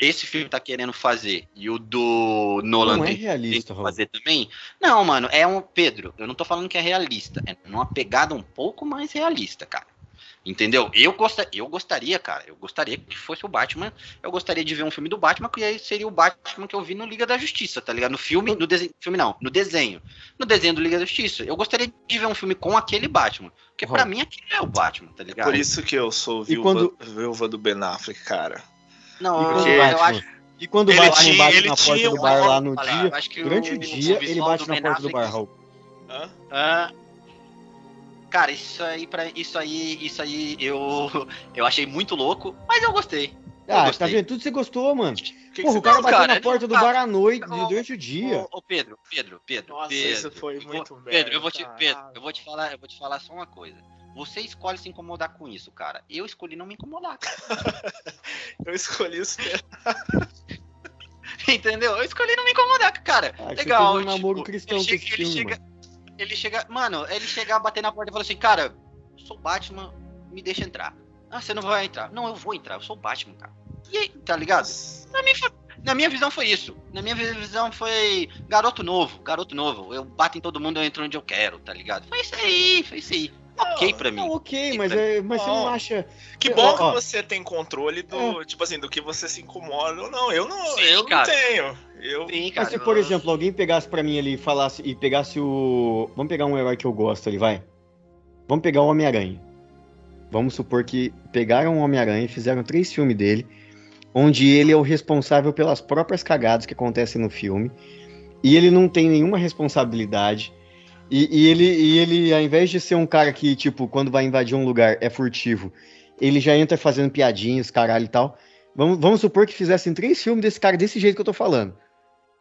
esse filme tá querendo fazer e o do Nolan não é realista, fazer também. Não, mano, é um Pedro. Eu não tô falando que é realista, é numa pegada um pouco mais realista, cara. Entendeu? Eu, gosta, eu gostaria, cara, eu gostaria que fosse o Batman. Eu gostaria de ver um filme do Batman, que aí seria o Batman que eu vi no Liga da Justiça, tá ligado? No filme, no desenho. Filme não, no desenho. No desenho do Liga da Justiça. Eu gostaria de ver um filme com aquele Batman. Porque uhum. pra mim aquele é o Batman, tá ligado? Por isso que eu sou viúva, quando... viúva do Ben Affleck, cara. Não, porque eu acho. E quando o Batman tinha, bate na porta do bar lá no dia, durante o dia, ele bate na porta do bar, Raul. Hã? Ah, Cara, isso aí, pra, isso aí, isso aí eu, eu achei muito louco, mas eu gostei. Eu ah, gostei. tá vendo? Tudo você gostou, mano. Que Porra, que o cara bateu na porta do bar à noite, durante o dia. Ô, ô, Pedro, Pedro, Pedro. Nossa, Pedro, isso foi muito Pedro, Pedro, eu vou te, Pedro, eu vou te falar, eu vou te falar só uma coisa. Você escolhe se incomodar com isso, cara. Eu escolhi não me incomodar, cara. eu escolhi isso Entendeu? Eu escolhi não me incomodar, cara. Ah, Legal. Você um namoro tipo, cristão ele, chega, ele, chega, ele chega. Mano, ele chega a bater na porta e fala assim, cara, eu sou Batman, me deixa entrar. Ah, você não vai entrar. Não, eu vou entrar, eu sou Batman, cara. E aí, tá ligado? Na minha, na minha visão foi isso. Na minha visão foi garoto novo, garoto novo. Eu bato em todo mundo, eu entro onde eu quero, tá ligado? Foi isso aí, foi isso aí ok pra mim. Não, ok, mas, é, mas você não acha. Que bom que você tem controle do, é. tipo assim, do que você se incomoda ou não. Eu não, Sim, eu não tenho. Eu... Sim, cara, mas se, por exemplo, alguém pegasse pra mim ali e falasse e pegasse o. Vamos pegar um herói que eu gosto ali, vai. Vamos pegar o Homem-Aranha. Vamos supor que pegaram o Homem-Aranha e fizeram três filmes dele, onde ele é o responsável pelas próprias cagadas que acontecem no filme. E ele não tem nenhuma responsabilidade e, e, ele, e ele, ao invés de ser um cara que, tipo, quando vai invadir um lugar é furtivo, ele já entra fazendo piadinhas, caralho e tal. Vamos, vamos supor que fizessem três filmes desse cara desse jeito que eu tô falando.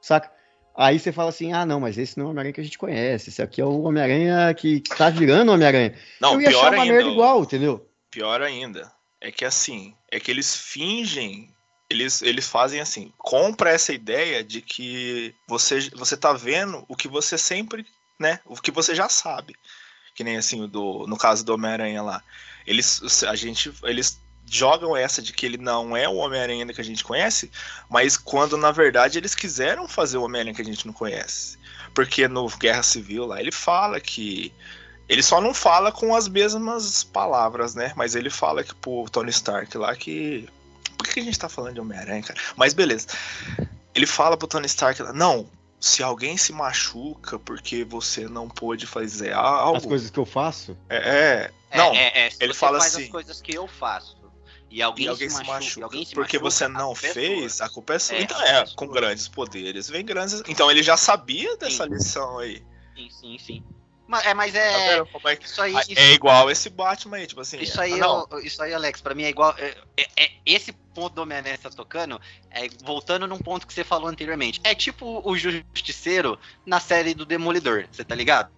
Saca? Aí você fala assim: ah, não, mas esse não é o Homem-Aranha que a gente conhece. Esse aqui é o Homem-Aranha que tá virando Homem-Aranha. Não, eu ia pior achar uma ainda, merda igual, entendeu? Pior ainda. É que assim, é que eles fingem eles, eles fazem assim, compra essa ideia de que você, você tá vendo o que você sempre né? O que você já sabe. Que nem assim, do, no caso do Homem-Aranha lá. Eles, a gente, eles jogam essa de que ele não é o Homem-Aranha que a gente conhece, mas quando na verdade eles quiseram fazer o Homem-Aranha que a gente não conhece. Porque no Guerra Civil lá ele fala que. Ele só não fala com as mesmas palavras, né? Mas ele fala que pro Tony Stark lá que. Por que a gente tá falando de Homem-Aranha, cara? Mas beleza. Ele fala pro Tony Stark lá, não, se alguém se machuca porque você não pôde fazer algo. As coisas que eu faço? É. é não, é, é, ele fala faz assim. as coisas que eu faço. E alguém, e alguém se, se machuca, machuca, alguém se porque machuca, você não a é fez, a culpa é sua. É, então é, é com grandes poderes vem grandes. Então ele já sabia dessa Sim. lição aí. Sim, sim, sim. Mas, é, mas Tá é. como é que- Isso aí. Isso- É igual esse Batman aí, tipo assim. Isso aí, ah, não, eu- isso aí, Alex, pra mim é igual. é- é- é- esse ponto do Homem-Aranha tá tocando, é, voltando num ponto que você falou anteriormente. É tipo o Justiceiro na série do Demolidor, você tá ligado?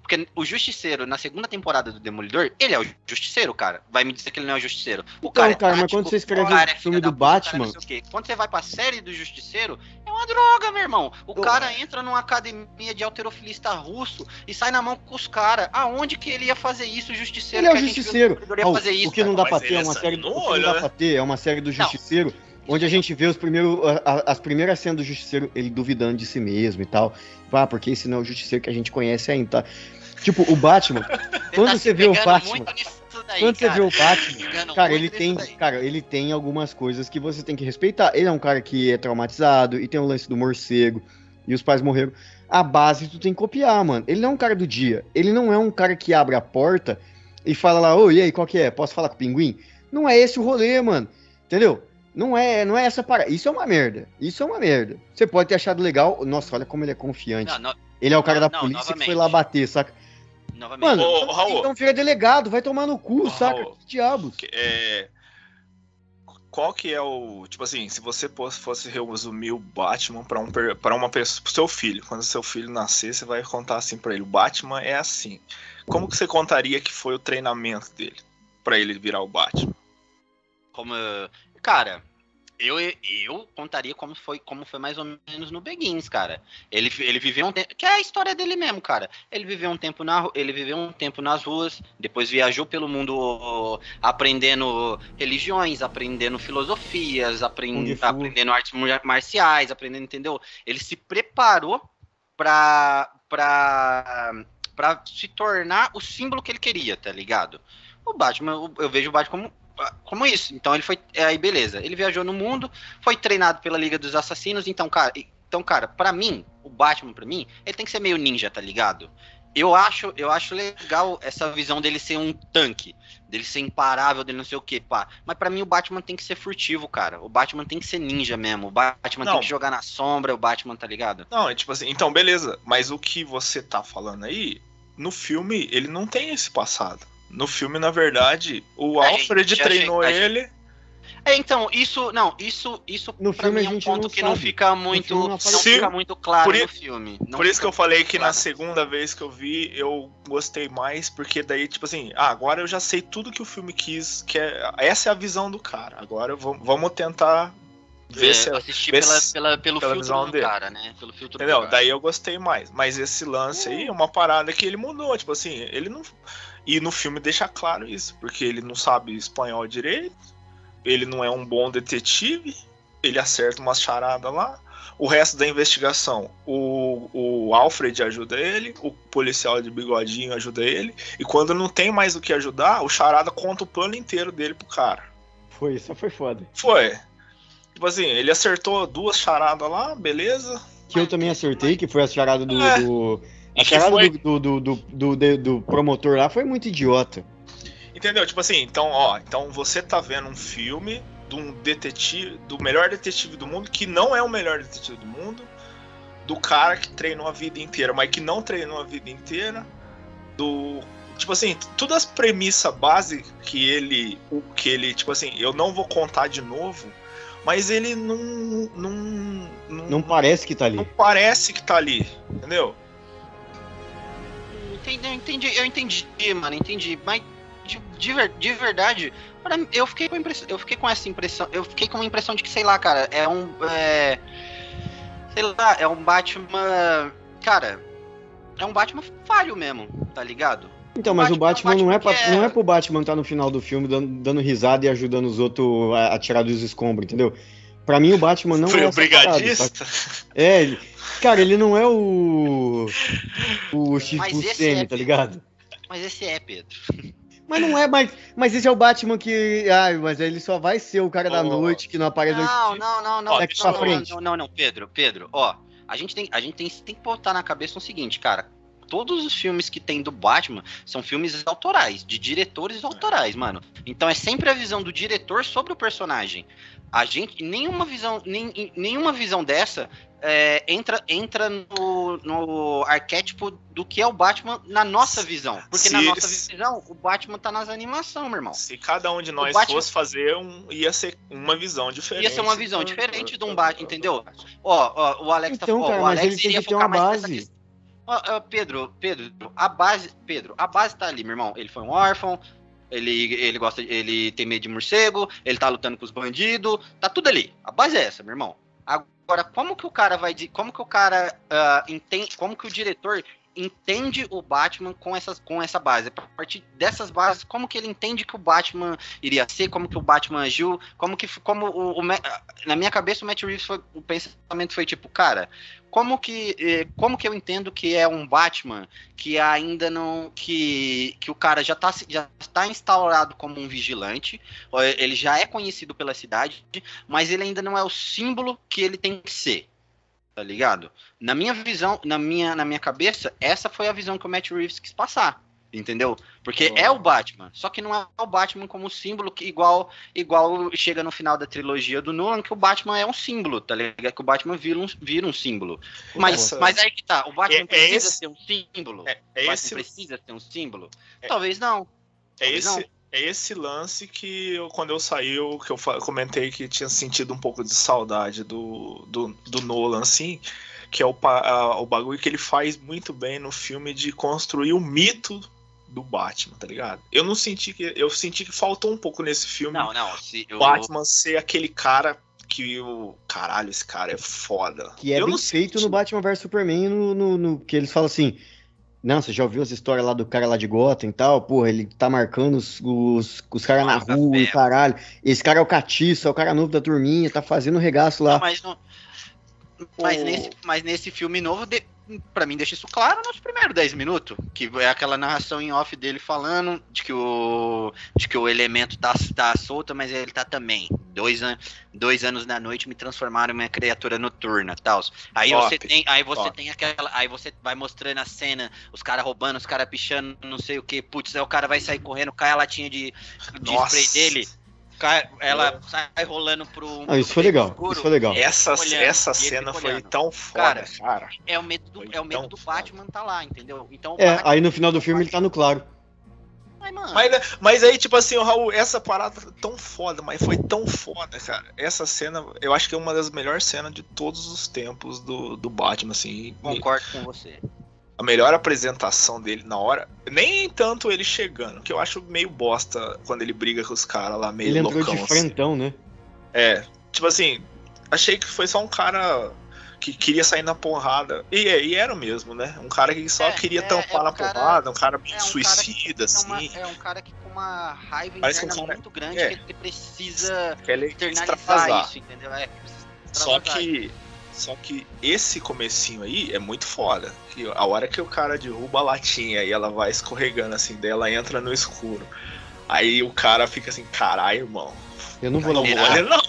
Porque o Justiceiro, na segunda temporada do Demolidor, ele é o Justiceiro, cara. Vai me dizer que ele não é o Justiceiro. O Então, é cara, mas quando você escreve cara é o filme do puta, cara Batman- o. Quando você vai pra série do Justiceiro, uma droga, meu irmão. O cara entra numa academia de alterofilista russo e sai na mão com os caras. Aonde que ele ia fazer isso, o Justiceiro? Ele é o Justiceiro. Fazer isso, o que não dá pra ter é uma série. sangue O que não dá né? pra ter é uma série do Justiceiro, onde a gente vê os primeiros, as primeiras cenas do Justiceiro, ele duvidando de si mesmo e tal. Ah, porque esse não é o Justiceiro que a gente conhece ainda, tá? Tipo, o Batman, quando tá você se vê o Batman, muito nisso daí, quando você cara. vê o Batman, Cara, ele tem, daí. cara, ele tem algumas coisas que você tem que respeitar. Ele é um cara que é traumatizado e tem o lance do morcego e os pais morreram. A base tu tem que copiar, mano. Ele não é um cara do dia. Ele não é um cara que abre a porta e fala lá, ô, e aí, qual que é? Posso falar com o pinguim? Não é esse o rolê, mano. Entendeu? Não é, não é essa parada. Isso é uma merda. Isso é uma merda. Você pode ter achado legal. Nossa, olha como ele é confiante. Não, ele é o cara da não, polícia que novamente. foi lá bater, saca? Novamente. Mano, Ô, então, Raul. então vira delegado, vai tomar no cu, Ô, saca? Raul. Que diabos? é, qual que é o. Tipo assim, se você fosse, resumir o Batman pra, um, pra uma pessoa. pro seu filho. Quando seu filho nascer, você vai contar assim pra ele. O Batman é assim. Como que você contaria que foi o treinamento dele? Pra ele virar o Batman? Como, cara, eu, eu contaria como foi, como foi mais ou menos no Begins, cara. Ele, ele viveu um tempo, que é a história dele mesmo, cara. Ele viveu um tempo na, ele viveu um tempo nas ruas, depois viajou pelo mundo ó, aprendendo religiões, aprendendo filosofias, aprend, aprendendo artes mar- marciais, aprendendo, entendeu? Ele se preparou pra, pra, pra se tornar o símbolo que ele queria, tá ligado? O Batman, eu- eu vejo o Batman como como isso. Então ele foi. é, Aí, beleza. Ele viajou no mundo, foi treinado pela Liga dos Assassinos. Então, cara, então, cara, pra mim, o Batman, pra mim, ele tem que ser meio ninja, tá ligado? Eu acho, eu acho legal essa visão dele ser um tanque, dele ser imparável, dele não sei o que, pá. Mas pra mim o Batman tem que ser furtivo, cara. O Batman tem que ser ninja mesmo. O Batman Não. tem que jogar na sombra, o Batman, tá ligado? Não, é tipo assim, então beleza, mas o que você tá falando aí, no filme, ele não tem esse passado. No filme, na verdade, o A Alfred gente- treinou gente- ele. É, então, isso, não, isso, isso No pra filme mim a é um gente ponto não que não sabe. fica muito, não não, fica muito claro Por no filme. Não Por isso que eu falei que na claro. segunda vez que eu vi, eu gostei mais, porque daí, tipo assim, ah, agora eu já sei tudo que o filme quis, que é, essa é a visão do cara. Agora vamos, vamos tentar ver É, se é assistir ver pela, se- pela, pelo pela filtro visão do dele. cara, né? Pelo filtro Entendeu? do cara. Daí eu gostei mais. Mas esse lance aí é uma parada que ele mudou. Tipo assim, ele não. E no filme deixa claro isso, porque ele não sabe espanhol direito, ele não é um bom detetive, ele acerta umas charadas lá. O resto da investigação, o, o Alfred ajuda ele, o policial de bigodinho ajuda ele, e quando não tem mais o que ajudar, o charada conta o plano inteiro dele pro cara. Foi, isso foi foda. Foi. Tipo assim, ele acertou duas charadas lá, beleza. Que eu também acertei, que foi a charada do. É. do- a que charada foi- do, do, do, do, promotor lá foi muito idiota. Entendeu? Tipo assim, então, ó, então você tá vendo um filme de um detetive, do melhor detetive do mundo, que não é o melhor detetive do mundo, do cara que treinou a vida inteira, mas que não treinou a vida inteira, do tipo assim, todas as premissas básicas que ele, o que ele, tipo assim, eu não vou contar de novo, mas ele não não não, Não parece que tá ali. não parece que tá ali, entendeu? Entendi, eu entendi, eu entendi, mano, entendi. Mas de, de, ver- de verdade, eu fiquei com a impressão, eu fiquei com essa impressão, eu fiquei com a impressão de que, sei lá, cara, é um. É, sei lá, é um Batman. Cara, é um Batman falho mesmo, tá ligado? Então, mas o Batman, o Batman não, é pra, é... não é pro Batman estar tá no final do filme dando, dando risada e ajudando os outros a, a tirar dos escombros, entendeu? Pra mim, o Batman não Foi é. o brigadista? é, ele, cara, ele não é o. O Chico Buscemi, é, tá ligado? Mas esse é, Pedro. Mas não é, mas, mas esse é o Batman que. Ai, mas ele só vai ser o cara oh. da noite que não aparece Não, não, não, não. Daqui não, pra frente. Não, não, não, Pedro, Pedro, ó. A gente tem, a gente tem, tem que botar na cabeça o seguinte, cara todos os filmes que tem do Batman são filmes autorais, de diretores autorais, mano. Então é sempre a visão do diretor sobre o personagem. A gente, nenhuma visão, nem, nenhuma visão dessa é, entra, entra no, no arquétipo do que é o Batman na nossa visão. Porque se, na nossa visão, o Batman tá nas animações, meu irmão. Se cada um de nós Batman, fosse fazer um. ia ser uma visão diferente. Ia ser uma visão diferente de um Batman, entendeu? Ó, ó, o Alex então, tá, cara, ó, o Alex iria focar mais nessa Pedro, Pedro, a base, Pedro, a base tá ali, meu irmão. Ele foi um órfão, ele, ele gosta, ele tem medo de morcego, ele tá lutando com os bandidos, tá tudo ali. A base é essa, meu irmão. Agora, como que o cara vai, como que o cara uh, entende, como que o diretor entende o Batman com, essas, com essa base. A partir dessas bases, como que ele entende que o Batman iria ser, como que o Batman agiu, como que como o, o na minha cabeça o Matt Reeves foi, o pensamento foi tipo, cara, como que eh, como que eu entendo que é um Batman que ainda não que, que o cara já está já está instaurado como um vigilante, ele já é conhecido pela cidade, mas ele ainda não é o símbolo que ele tem que ser tá ligado? Na minha visão, na minha, na minha cabeça, essa foi a visão que o Matt Reeves quis passar, entendeu? Porque oh. é o Batman, só que não é o Batman como símbolo que igual igual chega no final da trilogia do Nolan que o Batman é um símbolo, tá ligado? Que o Batman vira um, vira um símbolo. Mas, mas aí que tá, o Batman é, precisa é esse, ser um símbolo. É, é o Batman esse, precisa ser um símbolo? É. Talvez não. É Talvez esse, não. É esse lance que eu, quando eu saí, eu, que eu comentei que tinha sentido um pouco de saudade do, do, do Nolan, assim, que é o, a, o bagulho que ele faz muito bem no filme de construir o mito do Batman, tá ligado? Eu não senti que. Eu senti que faltou um pouco nesse filme. Não, não. Se eu... Batman ser aquele cara que o. Caralho, esse cara é foda. Que é eu bem feito no Batman vs Superman, no, no, no, que eles falam assim. Não, você já ouviu as histórias lá do cara lá de Gotham e tal? Porra, ele tá marcando os, os, os caras na rua e caralho. Esse cara é o catiço, é o cara novo da turminha, tá fazendo regaço lá. Não, mas, não, mas, nesse, mas nesse filme novo, de, para mim deixa isso claro nos primeiros 10 minutos, que é aquela narração em off dele falando de que o de que o elemento tá, tá solto, mas ele tá também. Dois, an dois anos na noite me transformaram em uma criatura noturna, tal. Aí top, você tem, aí você top. tem aquela, aí você vai mostrando a cena, os caras roubando, os caras pichando, não sei o que, putz, aí o cara vai sair correndo, cai a latinha de, de spray dele ela sai rolando pro. Ah, isso foi legal. Escuro, isso foi legal. Essa, olhando, essa cena foi tão foda, cara. cara. É o medo do, é o medo do Batman tá lá, entendeu? Então, é, Batman, aí no final do filme ele tá no claro. Mas, mas aí, tipo assim, o Raul, essa parada tão foda, mas foi tão foda, cara. Essa cena, eu acho que é uma das melhores cenas de todos os tempos do, do Batman, assim. Concordo e... com você a melhor apresentação dele na hora. Nem tanto ele chegando, que eu acho meio bosta quando ele briga com os caras lá, meio ele loucão. Ele entrou de frentão, assim. né? É, tipo assim, achei que foi só um cara que queria sair na porrada. E, e era mesmo, né? Um cara que só é, queria é, tampar é um na cara, porrada, um cara meio é um suicida, cara assim. É, uma, é um cara que com uma raiva Parece interna um cara, muito grande é. que ele precisa que ele isso, entendeu? É, só que só que esse comecinho aí é muito foda. Que a hora que o cara derruba a latinha e ela vai escorregando assim, daí ela entra no escuro. Aí o cara fica assim, caralho, irmão. Eu não vou lá olhar, não.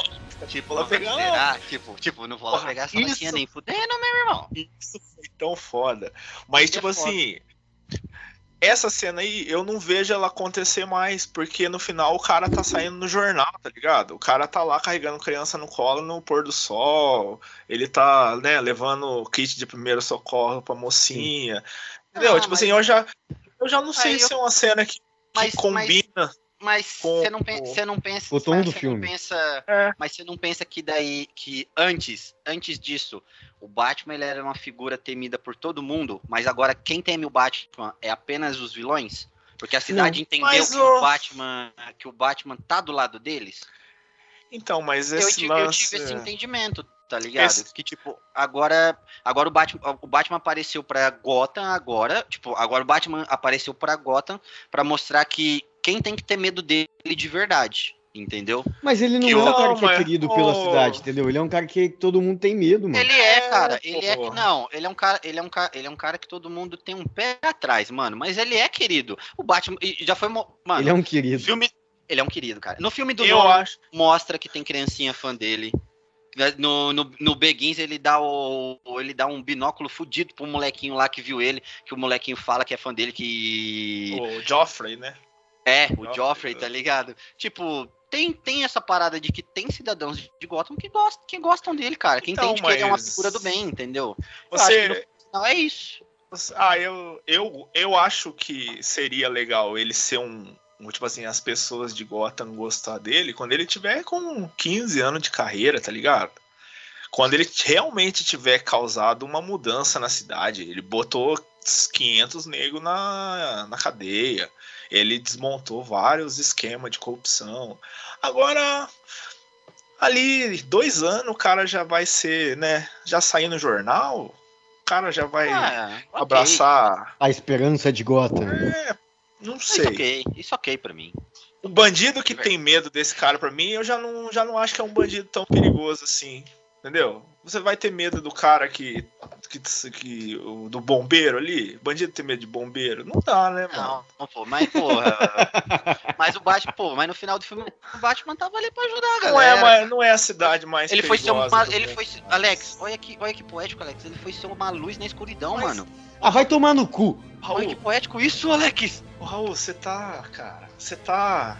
Tipo, lá pegar não. Tipo, tipo, não vou lá pegar essa latinha nem fudendo, meu irmão. Isso foi tão foda. Mas, isso tipo é assim, essa cena aí, eu não vejo ela acontecer mais, porque no final o cara tá saindo no jornal, tá ligado? O cara tá lá carregando criança no colo no pôr do sol, ele tá, né, levando kit de primeiro socorro pra mocinha. Entendeu? Ah, tipo assim, eu já, eu já não sei se é uma cena que, que mas, combina. Mas mas você não, pensa, não pensa. O tom do filme. Pensa, é. Mas você não pensa que daí que antes, antes disso, o Batman ele era uma figura temida por todo mundo, mas agora quem teme o Batman é apenas os vilões? Porque a cidade não, entendeu que o... o Batman que o Batman tá do lado deles. Então, mas esse eu tive, lance... eu tive esse entendimento. tá ligado? Esse... Que tipo, agora, agora o Batman, o Batman apareceu para Gotham agora, tipo, agora o Batman apareceu para Gotham para mostrar que quem tem que ter medo dele de verdade. Entendeu? Mas ele não que é um cara que é querido pela cidade, entendeu? Ele é um cara que todo mundo tem medo, mano. Ele é, cara. Ele é não, ele é um cara, ele é um cara, ele é um cara que todo mundo tem um pé atrás, mano. Mas ele é querido. O Batman já foi, mano. Ele é um querido. Filme, ele é um querido, cara. No filme do Eu Nolan, acho. mostra que tem criancinha fã dele. No, no, no Begins ele dá o ele dá um binóculo fudido pro molequinho lá que viu ele, que o molequinho fala que é fã dele, que. O Joffrey, né? É, o Joffrey, tá ligado? Tipo, tem, tem essa parada de que tem cidadãos de Gotham que gostam, que gostam dele, cara. Que então, entende mas... que ele é uma figura do bem, entendeu? Você. final é isso. Ah, eu, eu, eu acho que seria legal ele ser um, um. Tipo assim, as pessoas de Gotham gostar dele quando ele tiver com 15 anos de carreira, tá ligado? Quando ele realmente tiver causado uma mudança na cidade. Ele botou 500 negros na, na cadeia. Ele desmontou vários esquemas de corrupção. Agora, ali, dois anos, o cara já vai ser, né? Já sair no jornal, o cara já vai ah, okay. abraçar. A esperança de Gotham. É, não sei. Isso ok, isso ok pra mim. O bandido que tem medo desse cara, pra mim, eu já não, já não acho que é um bandido tão perigoso assim. Entendeu? Você vai ter medo do cara que. que, que o, do bombeiro ali? Bandido tem medo de bombeiro? Não dá, né, mano? Não, não pô, mas, porra. mas o Batman, pô, mas no final do filme o Batman tava ali pra ajudar, galera. Não é, mas não é a cidade mais. Ele foi ser uma. Ele foi. Alex, olha que, olha que poético, Alex. Ele foi ser uma luz na escuridão, mas... mano. Ah, vai tomar no cu. Raul, olha que poético isso, Alex. Ô, Raul, você tá, cara. Você tá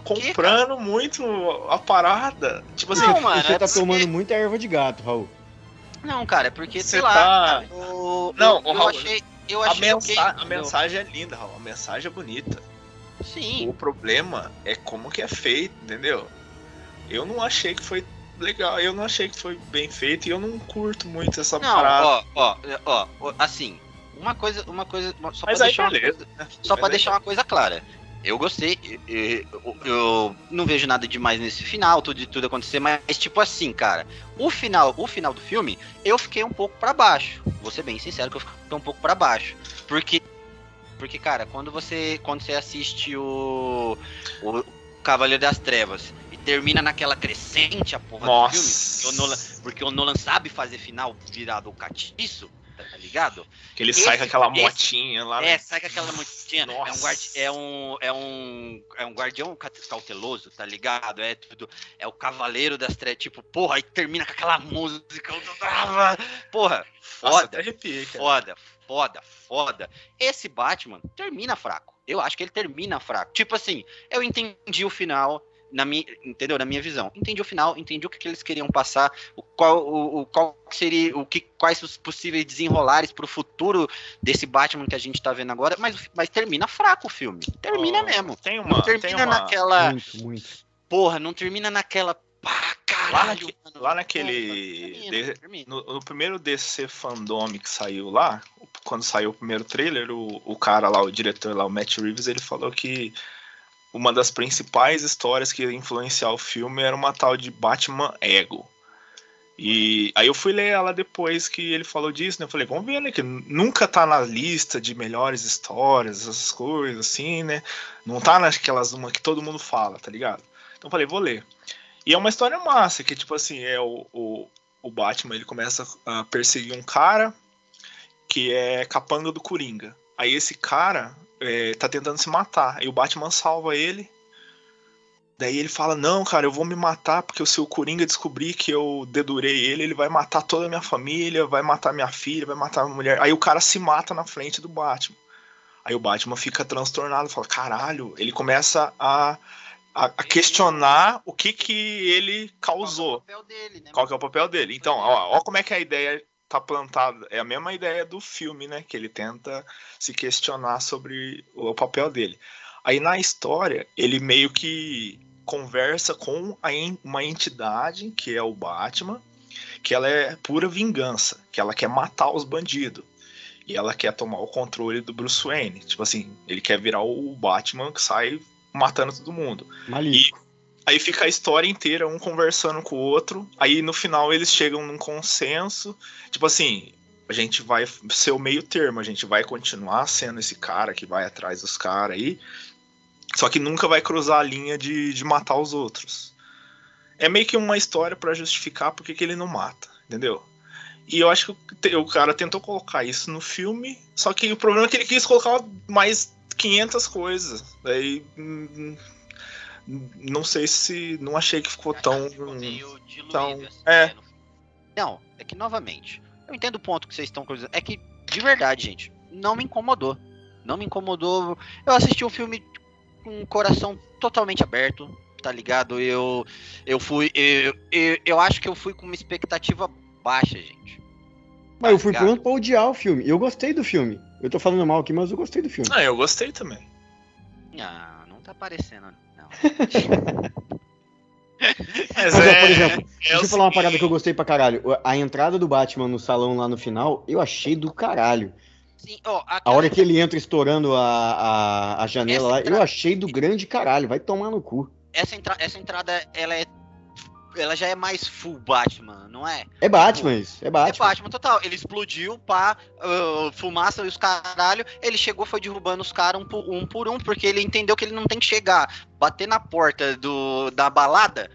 comprando muito a parada. Tipo assim, não, mano, você é tá tomando muita erva de gato, Raul. Não, cara, é porque, sei lá, tá... eu, não, eu, Raul, achei, eu achei a, mensa okay, a mensagem é linda, Raul, a mensagem é bonita. Sim. O problema é como que é feito, entendeu? Eu não achei que foi legal, eu não achei que foi bem feito e eu não curto muito essa não, parada. Ó, ó, ó, ó, assim, uma coisa, uma coisa, só para deixar, beleza, uma coisa, só para deixar uma coisa clara eu gostei. Eu, eu, não vejo nada demais nesse final, tudo de tudo acontecer, mas tipo assim, cara, o final, o final do filme, eu fiquei um pouco para baixo. Vou ser bem sincero que eu fiquei um pouco para baixo, porque porque cara, quando você quando você assiste o, o Cavaleiro das Trevas e termina naquela crescente a porra Nossa. do filme, porque o Nolan, porque o Nolan sabe fazer final virado o catiço, tá ligado? Que ele esse, sai com aquela motinha lá. É, sai com aquela motinha. Nossa. É um, guardi, é, um, é, um, é um guardião cauteloso, tá ligado? É tudo. É o cavaleiro das trevas. Tipo, porra, aí termina com aquela música. Porra, foda. Nossa, arrepiei, foda, foda, foda. Esse Batman termina fraco. Eu acho que ele termina fraco. Tipo assim, eu entendi o final na minha, entendeu? Na minha visão. Entendi o final, entendi o que, que eles queriam passar, o qual, o, o qual seria, o que, quais os possíveis desenrolares pro futuro desse Batman que a gente tá vendo agora, mas, mas termina fraco o filme. Termina oh, mesmo. Tem uma, não termina tem uma... naquela. Muito, muito. Porra, não termina naquela. Pá, caralho, lá, na, lá naquele. termina, termina. No, no, primeiro DC fandom que saiu lá, quando saiu o primeiro trailer, o, o cara lá, o diretor lá, o Matt Reeves, ele falou que uma das principais histórias que ia influenciar o filme era uma tal de Batman Ego. E aí eu fui ler ela depois que ele falou disso, né? Eu falei, vamos ver, né? Que nunca tá na lista de melhores histórias, essas coisas, assim, né? Não tá naquelas uma que todo mundo fala, tá ligado? Então eu falei, vou ler. E é uma história massa, que tipo assim, é o, o, o Batman, ele começa a perseguir um cara que é capanga do Coringa. Aí esse cara, é, tá tentando se matar. E o Batman salva ele. Daí ele fala: Não, cara, eu vou me matar porque se o Coringa descobrir que eu dedurei ele, ele vai matar toda a minha família, vai matar minha filha, vai matar minha mulher. Aí o cara se mata na frente do Batman. Aí o Batman fica transtornado, fala: Caralho, ele começa a, a, a questionar o que que ele causou. Qual é o papel dele, né? Qual é o papel dele. Então, ó, ó como é que é a ideia tá plantado. É a mesma ideia do filme, né? Que ele tenta se questionar sobre o papel dele. Aí na história, ele meio que conversa com uma entidade, que é o Batman, que ela é pura vingança, que ela quer matar os bandidos. E ela quer tomar o controle do Bruce Wayne. Tipo assim, ele quer virar o Batman que sai matando todo mundo. Maligno. Aí fica a história inteira, um conversando com o outro. Aí no final eles chegam num consenso. Tipo assim, a gente vai ser o meio termo, a gente vai continuar sendo esse cara que vai atrás dos caras aí. Só que nunca vai cruzar a linha de, de matar os outros. É meio que uma história para justificar porque que ele não mata, entendeu? E eu acho que o cara tentou colocar isso no filme, só que o problema é que ele quis colocar mais 500 coisas. Daí hum, não sei se. Não achei que ficou tão. meio diluído, tão, assim, é. né, no- Não, é que novamente, eu entendo o ponto que vocês estão cruzando. É que, de verdade, gente, não me incomodou. Não me incomodou. Eu assisti o filme com o coração totalmente aberto, tá ligado? Eu, eu fui. Eu, eu, eu acho que eu fui com uma expectativa baixa, gente. Mas eu fui ligado? pronto pra odiar o filme. Eu gostei do filme. Eu tô falando mal aqui, mas eu gostei do filme. Ah, eu gostei também. Ah, não tá aparecendo, não. Mas Mas, é, por exemplo, é Deixa eu falar uma parada que eu gostei pra caralho. A entrada do Batman no salão lá no final, eu achei do caralho. Sim, ó, A aquela- hora que ele entra estourando a, a, a janela Essa lá, eu achei do grande caralho. Vai tomar no cu. essa, entra... essa entrada, ela é. Ela já é mais full Batman, não é? É Batman isso. É É Batman. Batman total. Ele explodiu, pá, ah, fumaça e os caralho. Ele chegou, foi derrubando os caras um por, um por um, porque ele entendeu que ele não tem que chegar, bater na porta do, da balada,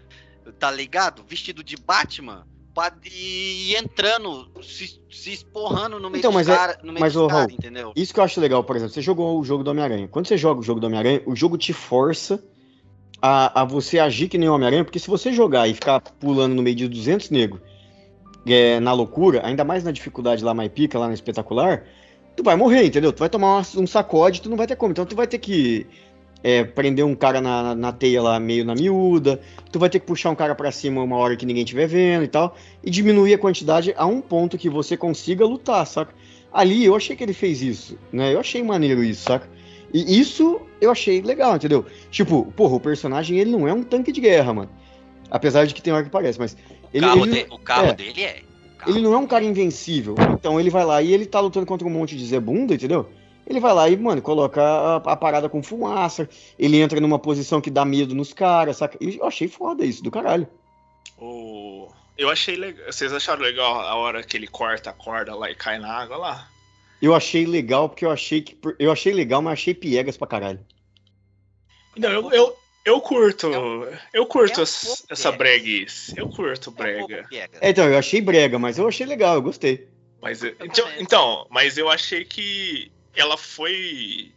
tá ligado? Vestido de Batman. pra- E entrando, se, se esporrando no meio Então, mas é- caras, no meio mas, caras, Raul, entendeu? Isso que eu acho legal, por exemplo, você jogou o jogo do Homem-Aranha. Quando você joga o jogo do Homem-Aranha, o jogo te força a, a você agir que nem Homem-Aranha, porque se você jogar e ficar pulando no meio de 200 negros é, na loucura, ainda mais na dificuldade lá mais pica, lá na espetacular, tu vai morrer, entendeu? Tu vai tomar um sacode, tu não vai ter como. Então tu vai ter que é, prender um cara na, na- teia lá meio na miúda, tu vai ter que puxar um cara pra cima uma hora que ninguém estiver vendo e tal, e diminuir a quantidade a um ponto que você consiga lutar, saca? Ali eu achei que ele fez isso, né? Eu achei maneiro isso, saca? E isso eu achei legal, entendeu? Tipo, porra, o personagem ele não é um tanque de guerra, mano. Apesar de que tem hora que parece, mas ele, o carro, ele, de- o carro é. dele é. Carro ele não é um cara invencível. Então ele vai lá e ele tá lutando contra um monte de zebunda, entendeu? Ele vai lá e, mano, coloca a, a parada com fumaça, ele entra numa posição que dá medo nos caras, saca? Eu achei foda isso, do caralho. o- Eu achei legal. Vocês acharam legal a hora que ele corta a corda lá e cai na água lá? Eu achei legal porque eu achei que. Eu achei legal, mas achei piegas pra caralho. Não, eu, eu, eu curto. Eu curto é um essa- brega. breguice. Eu curto é brega. É, então, eu achei brega, mas eu achei legal, eu gostei. Mas então, então, mas eu achei que ela foi.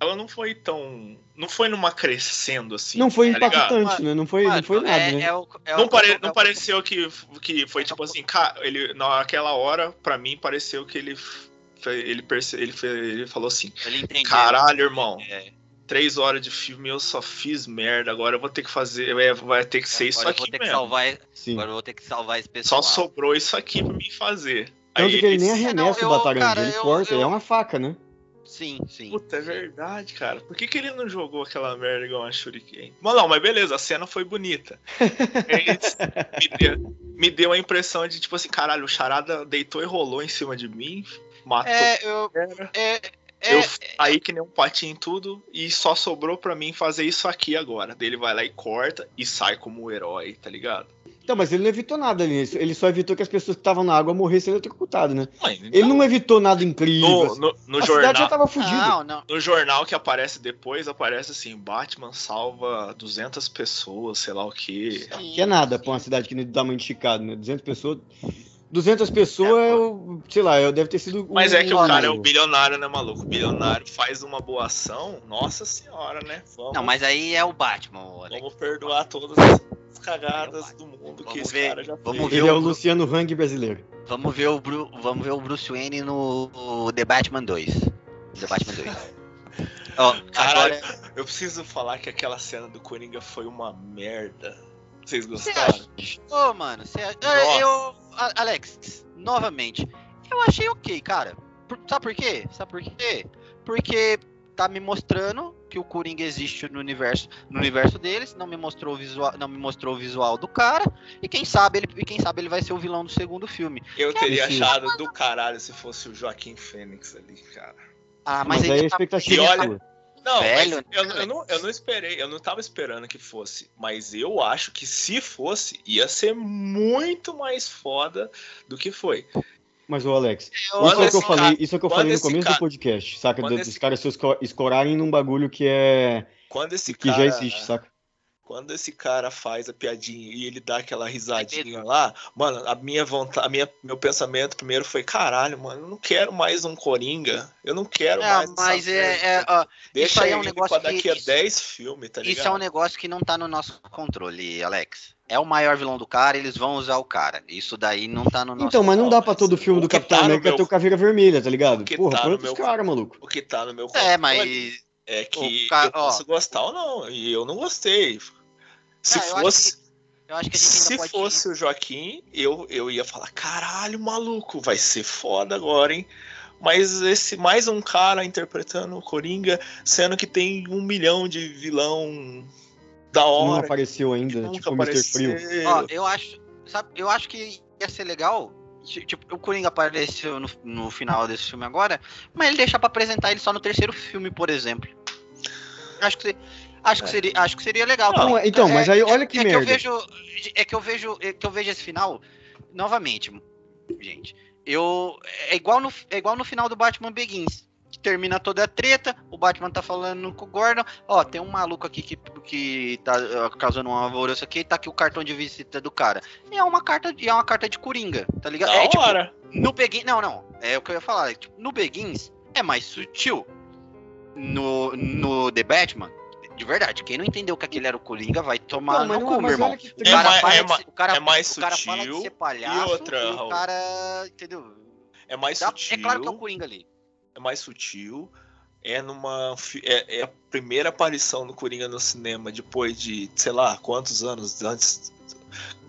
Ela não foi tão. Não foi numa crescendo assim. Não foi tá ligado? impactante, né? Não foi, não Mano, foi nada, é, né? é o- é Não, pare- é não pareceu que, que foi tipo assim, ele naquela hora, pra mim, pareceu que ele fe- ele, perce, ele, fe- ele falou assim: Ele entendeu. Caralho, irmão, É, três horas de filme eu só fiz merda, agora eu vou ter que fazer, é, vai ter que ser isso agora vou aqui ter que mesmo. salvar, Sim. agora eu vou ter que salvar esse Só pessoal. sobrou isso aqui pra mim fazer. Tanto que ele nem esse- arremessa não, o bataranga, cara, ele eu- corta, eu- é uma faca, né? Sim, sim. Puta, é sim. verdade, cara. Por que, que ele não jogou aquela merda igual uma Shuriken? Mas não, mas beleza, a cena foi bonita. Eles- me, deu, me deu a impressão de, tipo assim, caralho, o Charada deitou e rolou em cima de mim, matou É, eu. cara. É, é, Eu aí que nem um patinho em tudo e só sobrou pra mim fazer isso aqui agora. Daí ele vai lá e corta e sai como o herói, tá ligado? Então, mas ele não evitou nada ali. Ele só evitou que as pessoas que estavam na água morressem eletrocutadas, né? Mãe, Ele não evitou nada incrível. no, assim. no, no a cidade já jornal, tava fudida. não, não. no jornal que aparece depois, aparece assim, Batman salva 200 pessoas, sei lá o quê. Que é nada pra uma cidade que nem do tamanho de Chicago, né? 200 pessoas. 200 pessoas, é, o- sei lá, eu- deve ter sido. Mas um- é que o cara é um bilionário, né, maluco? O bilionário faz uma boa ação, nossa senhora, né? Vamos, Não, mas aí é o Batman, Alex. vamos perdoar todas as cagadas do mundo que Vamos esse ver, cara já vamos fez. ver Ele é o o- Luciano Hang brasileiro. Vamos ver o, Bru... Vamos ver o Bruce Wayne no The Batman 2. The Batman 2. Ó, Caralho. agora. Eu preciso falar que aquela cena do Coringa foi uma merda. Vocês Você gostaram? Ô, mano, você. Eu. Alex, novamente. Eu achei ok, cara. Por- Sabe por quê? Sabe por quê? Porque tá me mostrando que o Coringa existe no universo, no universo deles, não me mostrou o visual, não me mostrou o visual do cara, e quem sabe ele, e quem sabe ele vai ser o vilão do segundo filme. Eu teria Sim. achado do caralho se fosse o Joaquim Fênix ali, cara. Ah, Mas, mas, aí a tá, expectativa E é olha-. Não, velho. mas eu, eu não, eu não esperei, eu não tava esperando que fosse, mas eu acho que se fosse, ia ser muito mais foda do que foi. Mas, ô Alex, Eu- isso é o que eu falei, cara- isso é o que eu falei no começo cara- do podcast, saca? Dos esse- caras se esco- escorarem num bagulho que é. Quando esse que cara, já existe, saca? Quando esse cara faz a piadinha e ele dá aquela risadinha lá, mano, a minha vontade, a minha, meu pensamento primeiro foi, caralho, mano, eu não quero mais um Coringa, eu não quero É, mais mas é, é, ó, Deixa isso aí é um negócio pra daqui que- a isso- 10 filmes, tá ligado? isso é um negócio que não tá no nosso controle, Alex. É o maior vilão do cara, eles vão usar o cara. Isso daí não tá no nosso Então, mas não dá pra mas todo filme do que Capitão tá América meu- ter o Caveira Vermelha, tá ligado? o que Porra, tá no meu- caras, maluco. O que tá no meu É, controle mas. é que ca- eu posso ó. gostar ou não, e eu não gostei. Se Ah, eu acho fosse, Eu acho que a gente ainda se pode. fosse o Joaquim, eu, eu ia falar, caralho, maluco, vai ser foda agora, hein? Mas esse mais um cara interpretando o Coringa, sendo que tem um milhão de vilão da Não hora. apareceu que ainda, nunca tipo o Mr. Frio. apareceu. Ó, eu acho. Sabe, eu acho que ia ser legal. ti- Tipo, o Coringa apareceu no, no final desse filme agora, mas ele deixar pra apresentar ele só no terceiro filme, por exemplo. Acho que, acho que, É. seria, acho que seria legal. Não, então, mas É- aí olha que é que eu merda. vejo é que eu vejo é que eu vejo esse final novamente gente eu é igual no é igual no final do Batman Begins que termina toda a treta o Batman tá falando com o Gordon ó tem um maluco aqui que, que tá causando um alvoroço aqui tá aqui o cartão de visita do cara e é uma carta e é uma carta de Coringa tá ligado Da é tipo hora. no Begins não não é o que eu ia falar é, tipo, no Begins é mais sutil no no The Batman de verdade, quem não entendeu que aquele era o Coringa vai tomar Não, no cu, meu irmão. O É cara mais- fala é ma- o cara- é mais o cara fala de sutil. ser palhaço E outra, o Raul? cara, entendeu? É mais Dá- sutil. é claro que é o Coringa ali. é mais sutil. É numa. É, é a primeira aparição do Coringa no cinema depois de, sei lá, quantos anos antes.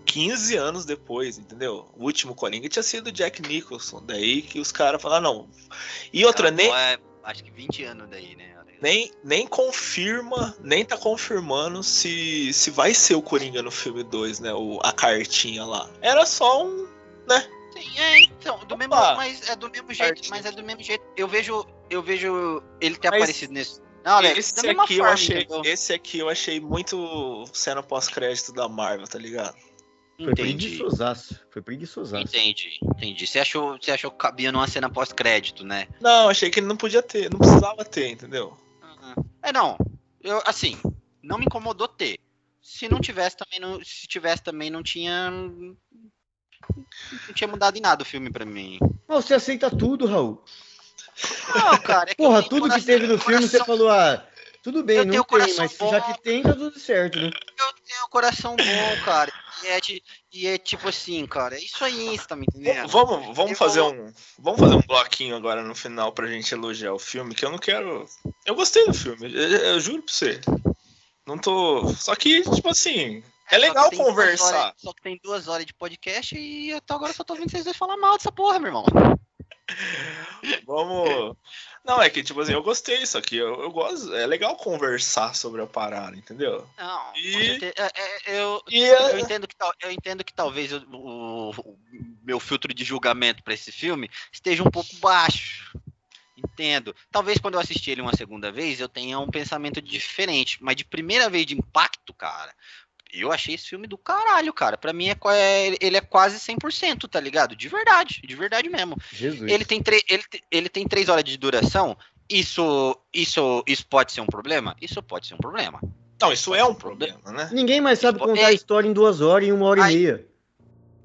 15 anos depois, entendeu? O último Coringa tinha sido o Jack Nicholson. Daí que os caras falaram, não. E outra, nem, é, acho que 20 anos daí, né? Nem, nem confirma, nem tá confirmando se, se vai ser o Coringa no filme 2, né? O, a cartinha lá. Era só um. Sim, é, então, do mesmo, Opa! mas é do mesmo jeito, Partiu. mas é do mesmo jeito. Eu vejo, eu vejo ele ter Mas aparecido nesse. Não, Alex, da esse mesma aqui eu forma, achei. entendeu? Esse aqui eu achei muito cena pós-crédito da Marvel, tá ligado? Foi Entendi. preguiçosaço. Foi preguiçosaço. Entendi, entendi. Você achou, você achou que cabia numa cena pós-crédito, né? Não, achei que ele não podia ter, não precisava ter, entendeu? É, não. Eu, assim, não me incomodou ter. Se não tivesse também, não, se tivesse também, não tinha. Não tinha mudado em nada o filme pra mim. Mas você aceita tudo, Raul. Não, cara. É que Porra, tudo que teve no filme você coração- falou, ah, tudo bem, Eu não tenho tem, coração mas bom. já que tem, tá tudo certo, né? Eu tenho um coração bom, cara. E é, de- e é tipo assim, cara. É isso aí, você tá me entendendo? Vamos, vamos Eu fazer vou- um, vamos fazer um bloquinho agora no final pra gente elogiar o filme, que eu não quero. Eu gostei do filme, eu, eu juro pra você. Não tô, só que tipo assim, é Só legal conversar. horas- só que tem duas horas de podcast e até agora eu só tô ouvindo vocês dois falar mal dessa porra, meu irmão. Vamos. Não, é que tipo assim, eu gostei, só que eu, eu gosto, é legal conversar sobre a parada, entendeu? Não, E- é- é- eu, E Eu é, entendo que, eu entendo que talvez eu- o, o meu filtro de julgamento para esse filme esteja um pouco baixo. Entendo. Talvez quando eu assistir ele uma segunda vez eu tenha um pensamento diferente. Mas de primeira vez de impacto, cara, eu achei esse filme do caralho, cara. Pra mim é, é- ele é quase 100%, tá ligado? De verdade, de verdade mesmo. Jesus. Ele tem, ele, ele tem três horas de duração. Isso, isso, isso pode ser um problema? Isso pode ser um problema. não, isso é um problema, né? Ninguém mais sabe contar a ei. história em duas horas e uma hora Ai. e meia.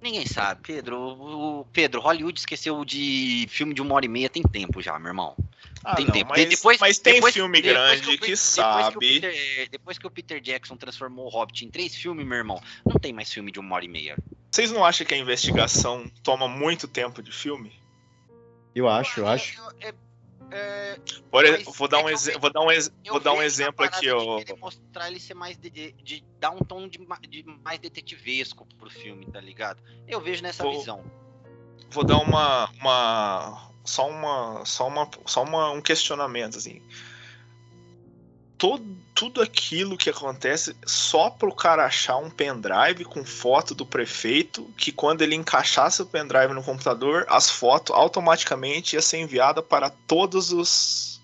Ninguém sabe, Pedro. O, o- Pedro, Hollywood esqueceu de filme de uma hora e meia tem tempo já, meu irmão. Ah, tem não, tempo. mas, depois, mas tem depois- filme depois grande o que, Pe- depois sabe. o Peter- depois que o Peter Jackson transformou o Hobbit em três filmes, meu irmão, não tem mais filme de uma hora e meia. Vocês não acham que a investigação toma muito tempo de filme? Eu acho, eu acho. Eu, é- é, Por, Mas vou dar é um, eu vou dar um, ex- eu vou dar um exemplo aqui, querer mostrar ele ser mais de, de- de dar um tom de, de mais detetivesco pro filme, tá ligado? Eu vejo nessa Vou- visão. Vou dar uma, uma só uma, só uma, só uma, um questionamento assim. Todo, tudo aquilo que acontece só pro cara achar um pendrive com foto do prefeito, que quando ele encaixasse o pendrive no computador, as fotos automaticamente ia ser enviada para todos os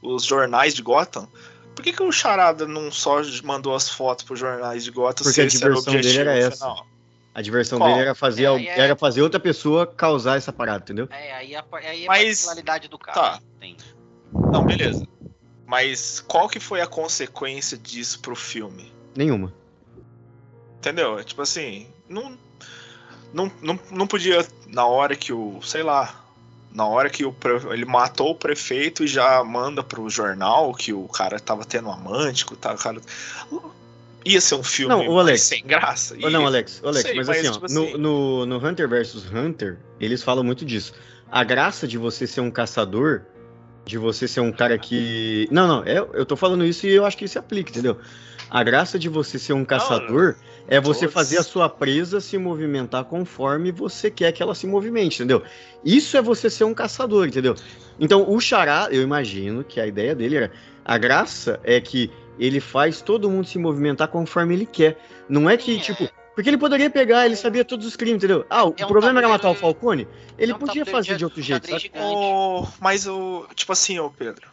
os jornais de Gotham, por que, que o Charada não só mandou as fotos pros jornais de Gotham Porque a diversão dele era essa. Final? A diversão Qual? dele era fazer, é, é, era fazer outra pessoa causar essa parada, entendeu? É, aí, a, aí é Mas, a personalidade do cara. Tá. Tem. Não, beleza. Mas qual que foi a consequência disso pro filme? Nenhuma. Entendeu? Tipo assim, não, não, não, não podia, na hora que o, sei lá, na hora que o, ele matou o prefeito e já manda pro jornal que o cara tava tendo um amante, que o cara ia ser um filme não, o Alex, sem graça. E... Não, Alex, Alex sei, mas, mas, assim, tipo ó, assim... No, no, no Hunter vs Hunter, eles falam muito disso. A graça de você ser um caçador, de você ser um cara que. Não, não, eu, eu tô falando isso e eu acho que isso se aplica, entendeu? A graça de você ser um caçador não, é você todos... fazer a sua presa se movimentar conforme você quer que ela se movimente, entendeu? Isso é você ser um caçador, entendeu? Então, o Xará, eu imagino que a ideia dele era. A graça é que ele faz todo mundo se movimentar conforme ele quer. Não é que, Sim, tipo. Porque ele poderia pegar, ele sabia todos os crimes, entendeu? Ah, o é um problema era matar o Falcone? Ele é um podia fazer de outro jeito, sabe? Oh, mas o. Tipo assim, ô Pedro.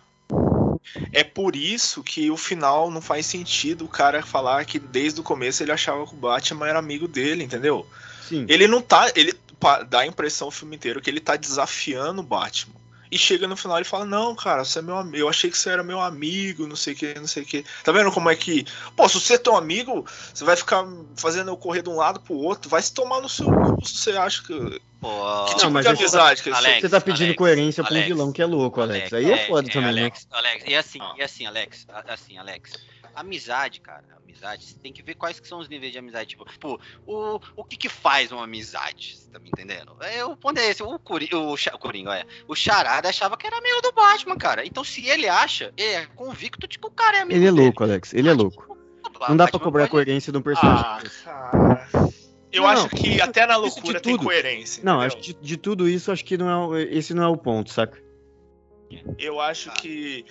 É por isso que o final não faz sentido o cara falar que desde o começo ele achava que o Batman era amigo dele, entendeu? Sim. Ele não tá. Ele dá a impressão o filme inteiro que ele tá desafiando o Batman. E chega no final e fala: Não, cara, você é meu amigo. Eu achei que você era meu amigo, não sei o que, não sei o que. Tá vendo como é que. Pô, se você é teu amigo, você vai ficar fazendo eu correr de um lado pro outro, vai se tomar no seu cu se você acha que. Pô, que tipo não, mas de amizade que Alex, Você tá pedindo Alex, coerência pra um vilão que é louco, Alex. Aí é, foda é, também, Alex, né? Alex, e assim, ah. e assim, Alex, assim, Alex. Amizade, cara, amizade, você tem que ver quais que são os níveis de amizade. Tipo, tipo o, o que que faz uma amizade? Você tá me entendendo? É, o ponto é esse. O, Curi, o, o Coringa, é. O Charada achava que era amigo do Batman, cara. Então, se ele acha, ele é convicto de que o cara é amigo Ele é dele. louco, Alex. Ele é louco. Não dá pra cobrar pode... coerência de um personagem. Ah, cara. Eu não, acho que até na loucura tem coerência. Não, acho que de, de, tudo isso, acho que não é, esse não é o ponto, saca? Eu acho que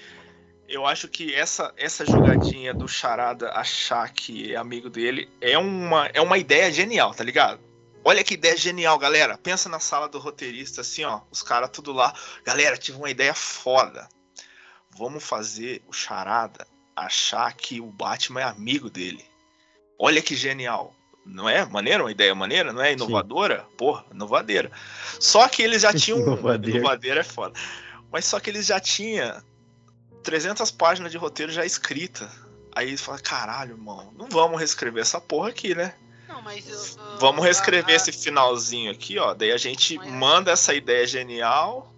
eu acho que essa, essa jogadinha do Charada achar que é amigo dele é uma, é uma ideia genial, tá ligado? Olha que ideia genial, galera. Pensa na sala do roteirista, assim, ó. Os caras tudo lá. Galera, tive uma ideia foda. Vamos fazer o Charada achar que o Batman é amigo dele. Olha que genial. Não é maneira? Uma ideia maneira? Não é inovadora? Sim. Porra, inovadeira. Só que eles já tinham. inovadeira. inovadeira é foda. Mas só que eles já tinham 300 páginas de roteiro já escrita. Aí fala, caralho, irmão, não vamos reescrever essa porra aqui, né? Não, mas eu, eu, Vamos reescrever a, esse finalzinho aqui, ó. Daí a gente manda essa ideia genial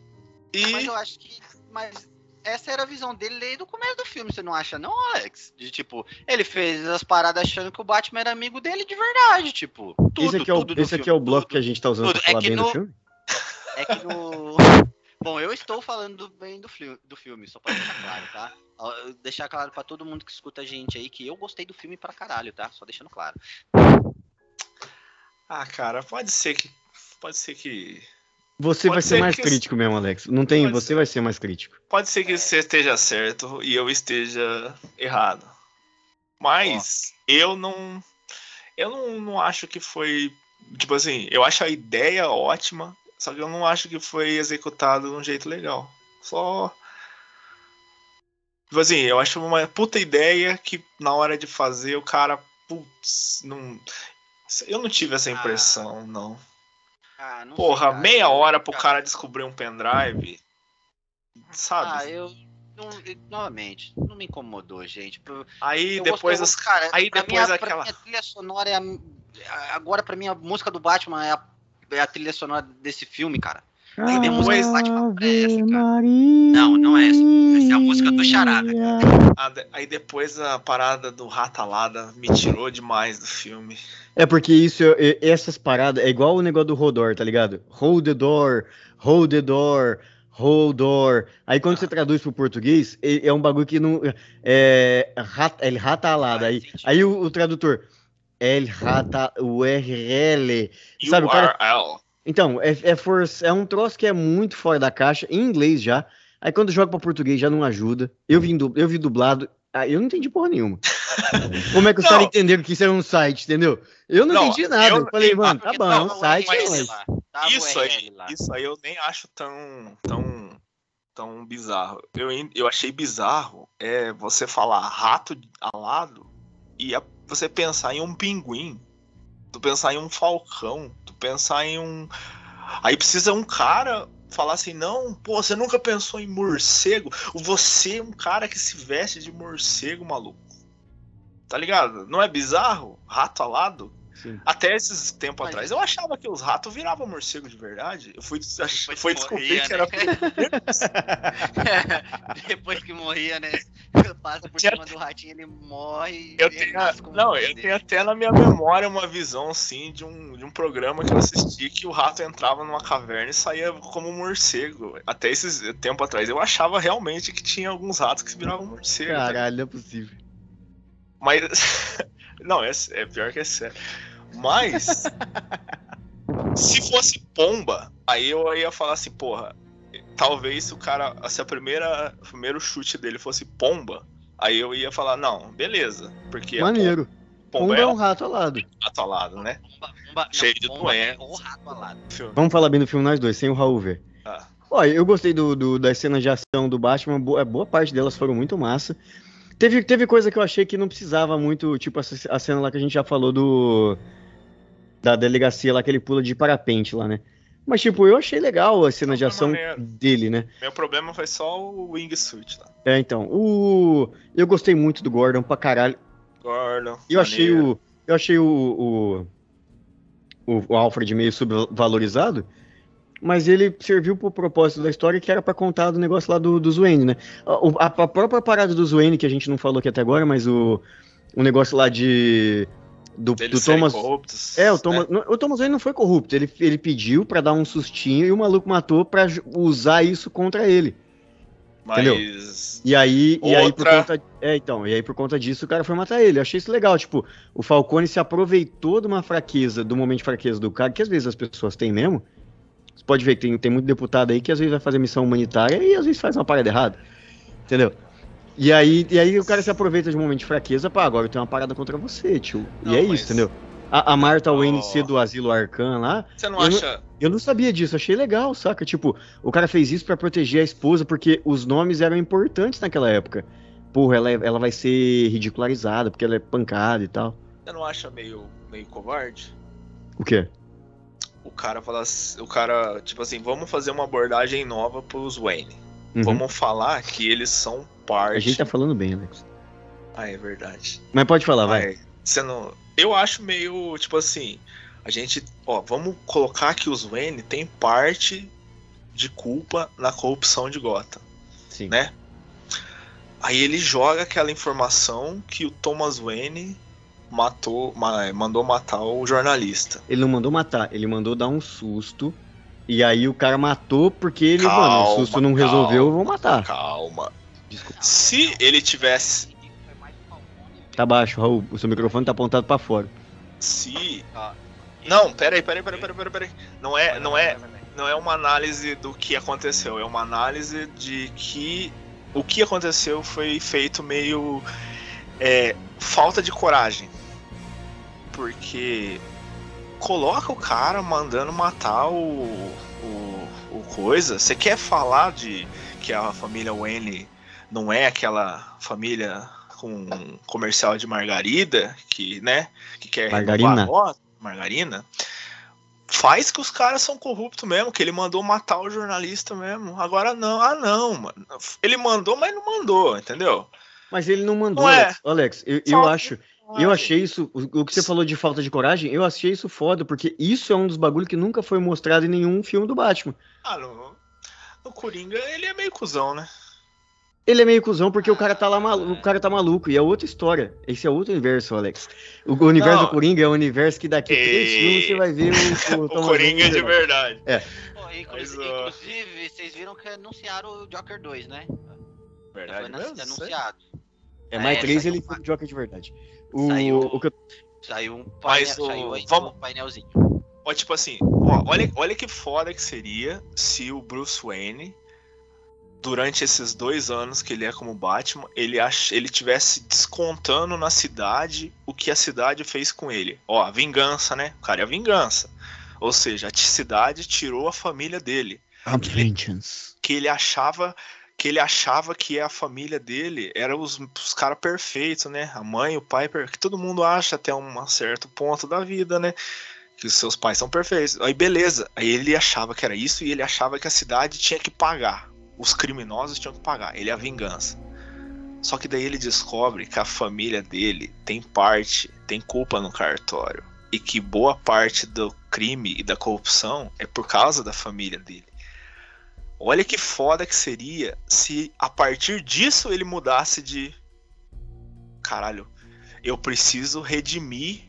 e. Mas eu acho que. Mas essa era a visão dele desde o começo do filme, você não acha, não, Alex? De tipo, ele fez as paradas achando que o Batman era amigo dele de verdade, tipo. Tudo, esse aqui é o, esse aqui é o bloco que a gente tá usando tudo. pra falar é bem no, do filme? É que no. Bom, eu estou falando bem do, fi do filme, só pra deixar claro, tá? Deixar claro pra todo mundo que escuta a gente aí que eu gostei do filme pra caralho, tá? Só deixando claro. Ah, cara, pode ser que. Pode ser que. Você pode vai ser, ser mais crítico mesmo, Alex. Não tem, pode você ser. vai ser mais crítico. Pode ser que é. você esteja certo e eu esteja errado. Mas oh. eu não. Eu não, não acho que foi. Tipo assim, eu acho a ideia ótima. Só que eu não acho que foi executado de um jeito legal. Só. Tipo assim, eu acho uma puta ideia que na hora de fazer o cara. Putz, não. Eu não tive essa ah. impressão, ah. não. Ah, não Porra, sei, meia hora pro cara descobrir um pendrive. Sabe? Ah, eu. Não, novamente, não me incomodou, gente. Aí eu depois cara, aí depois minha, aquela pra trilha sonora é a, agora para mim a música do Batman é a é a trilha sonora desse filme, cara. Aí tem música do Batman essa, cara. Não, não é essa. Essa é a música do Charada. Aí depois a parada do Ratalada me tirou demais do filme. É porque isso, essas paradas, é igual o negócio do Rodor, tá ligado? Hold the door, hold the door, hold door. Aí quando ah. você traduz pro português, é um bagulho que não. É. Ele ratalada. Aí, aí o, o tradutor. El Rata URL. Sabe, o cara... Então, é, é, for... é um troço que é muito fora da caixa, em inglês já. Aí quando joga para português já não ajuda. Eu vi, du... eu vi dublado, ah, eu não entendi porra nenhuma. Como é que os caras entenderam que isso era um site, entendeu? Eu não, não entendi nada. Eu, eu falei, mano, tá bom, um site é Isso aí, isso aí eu nem acho tão, tão tão bizarro. Eu, eu achei bizarro é você falar rato alado e a, você pensar em um pinguim, tu pensar em um falcão, tu pensar em um. Aí precisa um cara falar assim, não, pô, você nunca pensou em morcego? Você é um cara que se veste de morcego, maluco. Tá ligado? Não é bizarro? Rato alado? Sim. Até esses tempos Mas atrás, eu achava que os ratos viravam morcego de verdade. Eu fui, foi descobrir morria, que era. Né? Depois que morria, né? Passa por cima do ratinho, ele morre. Eu tenho, não, eu tenho até na minha memória uma visão assim de um, de um programa que eu assisti que o rato entrava numa caverna e saía como um morcego. Até esses tempo atrás. Eu achava realmente que tinha alguns ratos que viravam morcego. Caralho, não é possível. Mas. Não, é, é pior que é sério. Mas. se fosse pomba, aí eu ia falar assim, porra, talvez se o cara. Se a primeira. O primeiro chute dele fosse pomba, aí eu ia falar, não, beleza. Porque. Maneiro. Pomba, pomba é, é um rato alado. Rato alado, né? Pomba, pomba, Cheio não, de doença. É rato alado. Vamos falar bem do filme nós dois, sem o Raul ver. Ah. Olha, eu gostei do, do, das cenas de ação do Batman, boa, boa parte delas foram muito massa. Teve, teve coisa que eu achei que não precisava muito, tipo a, a cena lá que a gente já falou do da delegacia lá que ele pula de parapente lá, né? Mas, tipo, eu achei legal a cena de ação dele, né? Meu problema foi só o wingsuit lá. É, então. O... Eu gostei muito do Gordon pra caralho. Gordon. Eu achei o. Eu achei o, o. O Alfred meio subvalorizado. Mas ele serviu pro propósito da história que era para contar do negócio lá do, do Zwayne, né? A, a, própria parada do Zwayne, que a gente não falou aqui até agora, mas o, o negócio lá de do, do Thomas. Corruptos, é, o Thomas. Né? O Thomas Wayne não foi corrupto. Ele, ele pediu para dar um sustinho e o maluco matou para usar isso contra ele. Mas... Entendeu? E aí, Outra... e aí por conta. É, então, e aí por conta disso o cara foi matar ele. Eu achei isso legal. Tipo, o Falcone se aproveitou de uma fraqueza, do momento de fraqueza do cara, que às vezes as pessoas têm mesmo. Você pode ver que tem, tem muito deputado aí que às vezes vai fazer missão humanitária e às vezes faz uma parada errada. Entendeu? E aí, e aí o cara se aproveita de um momento de fraqueza, pá, agora eu tenho uma parada contra você, tio. Não, e é mas... isso, entendeu? A, a Marta oh. Wayne do Asilo Arcan lá. Você não eu acha. Não, eu não sabia disso, achei legal, saca? Tipo, o cara fez isso para proteger a esposa, porque os nomes eram importantes naquela época. Porra, ela, é, ela vai ser ridicularizada, porque ela é pancada e tal. Você não acha meio, meio covarde? O quê? O cara fala. O cara, tipo assim, vamos fazer uma abordagem nova pros Wayne. Uhum. Vamos falar que eles são parte. A gente tá falando bem, Alex. Ah, é verdade. Mas pode falar, vai. Você não... Eu acho meio, tipo assim, a gente, ó, vamos colocar que os Wayne tem parte de culpa na corrupção de Gotham. Sim. Né? Aí ele joga aquela informação que o Thomas Wayne matou, mandou matar o jornalista. Ele não mandou matar, ele mandou dar um susto. E aí o cara matou porque ele, calma, mano, o susto não calma, resolveu, eu vou matar. Calma. Desculpa. Se ele tivesse. Tá baixo, Raul. O seu microfone tá apontado para fora. Se. Não, peraí, peraí, peraí, peraí, peraí, peraí. Não é, não é, não é uma análise do que aconteceu, é uma análise de que o que aconteceu foi feito meio é, falta de coragem. Porque coloca o cara mandando matar o, o, o coisa. Você quer falar de que a família Wayne não é aquela família com comercial de margarida que, né, que quer margarina. Nota, margarina. Faz que os caras são corruptos mesmo, que ele mandou matar o jornalista mesmo. Agora não, ah não, mano. Ele mandou, mas não mandou, entendeu? Mas ele não mandou, não Alex. É. Alex, eu, eu acho, eu achei isso, o, o, que você falou de falta de coragem, eu achei isso foda, porque isso é um dos bagulhos que nunca foi mostrado em nenhum filme do Batman. Ah, no, no Coringa ele é meio cuzão, né? Ele é meio cuzão porque o cara tá lá maluco, o cara tá maluco. E é outra história. Esse é outro universo, Alex. O, universo não. do Coringa é um universo que daqui a três filmes você vai ver o, o, o Coringa de verdade. É. Pô, inclusive, Mas, inclusive, vocês viram que anunciaram o Joker 2, né? Verdade. Foi anunciado. É, mais é, três ele foi o Joker de verdade. O, saiu, o que eu... saiu um, painel, saiu vamos... um painelzinho. Ó, tipo assim, ó, olha, olha que foda que seria se o Bruce Wayne durante esses dois anos que ele é como Batman, ele ach, ele tivesse descontando na cidade o que a cidade fez com ele. Ó, a vingança, né? O cara é a vingança. Ou seja, a cidade tirou a família dele. Vengeance. Que ele achava que ele achava que a família dele era os, os caras perfeitos, né? A mãe, o pai, que todo mundo acha até um certo ponto da vida, né? Que os seus pais são perfeitos. Aí beleza. Aí ele achava que era isso e ele achava que a cidade tinha que pagar. Os criminosos tinham que pagar. Ele é a vingança. Só que daí ele descobre que a família dele tem parte, tem culpa no cartório. E que boa parte do crime e da corrupção é por causa da família dele. Olha que foda que seria se a partir disso ele mudasse de. Caralho, eu preciso redimir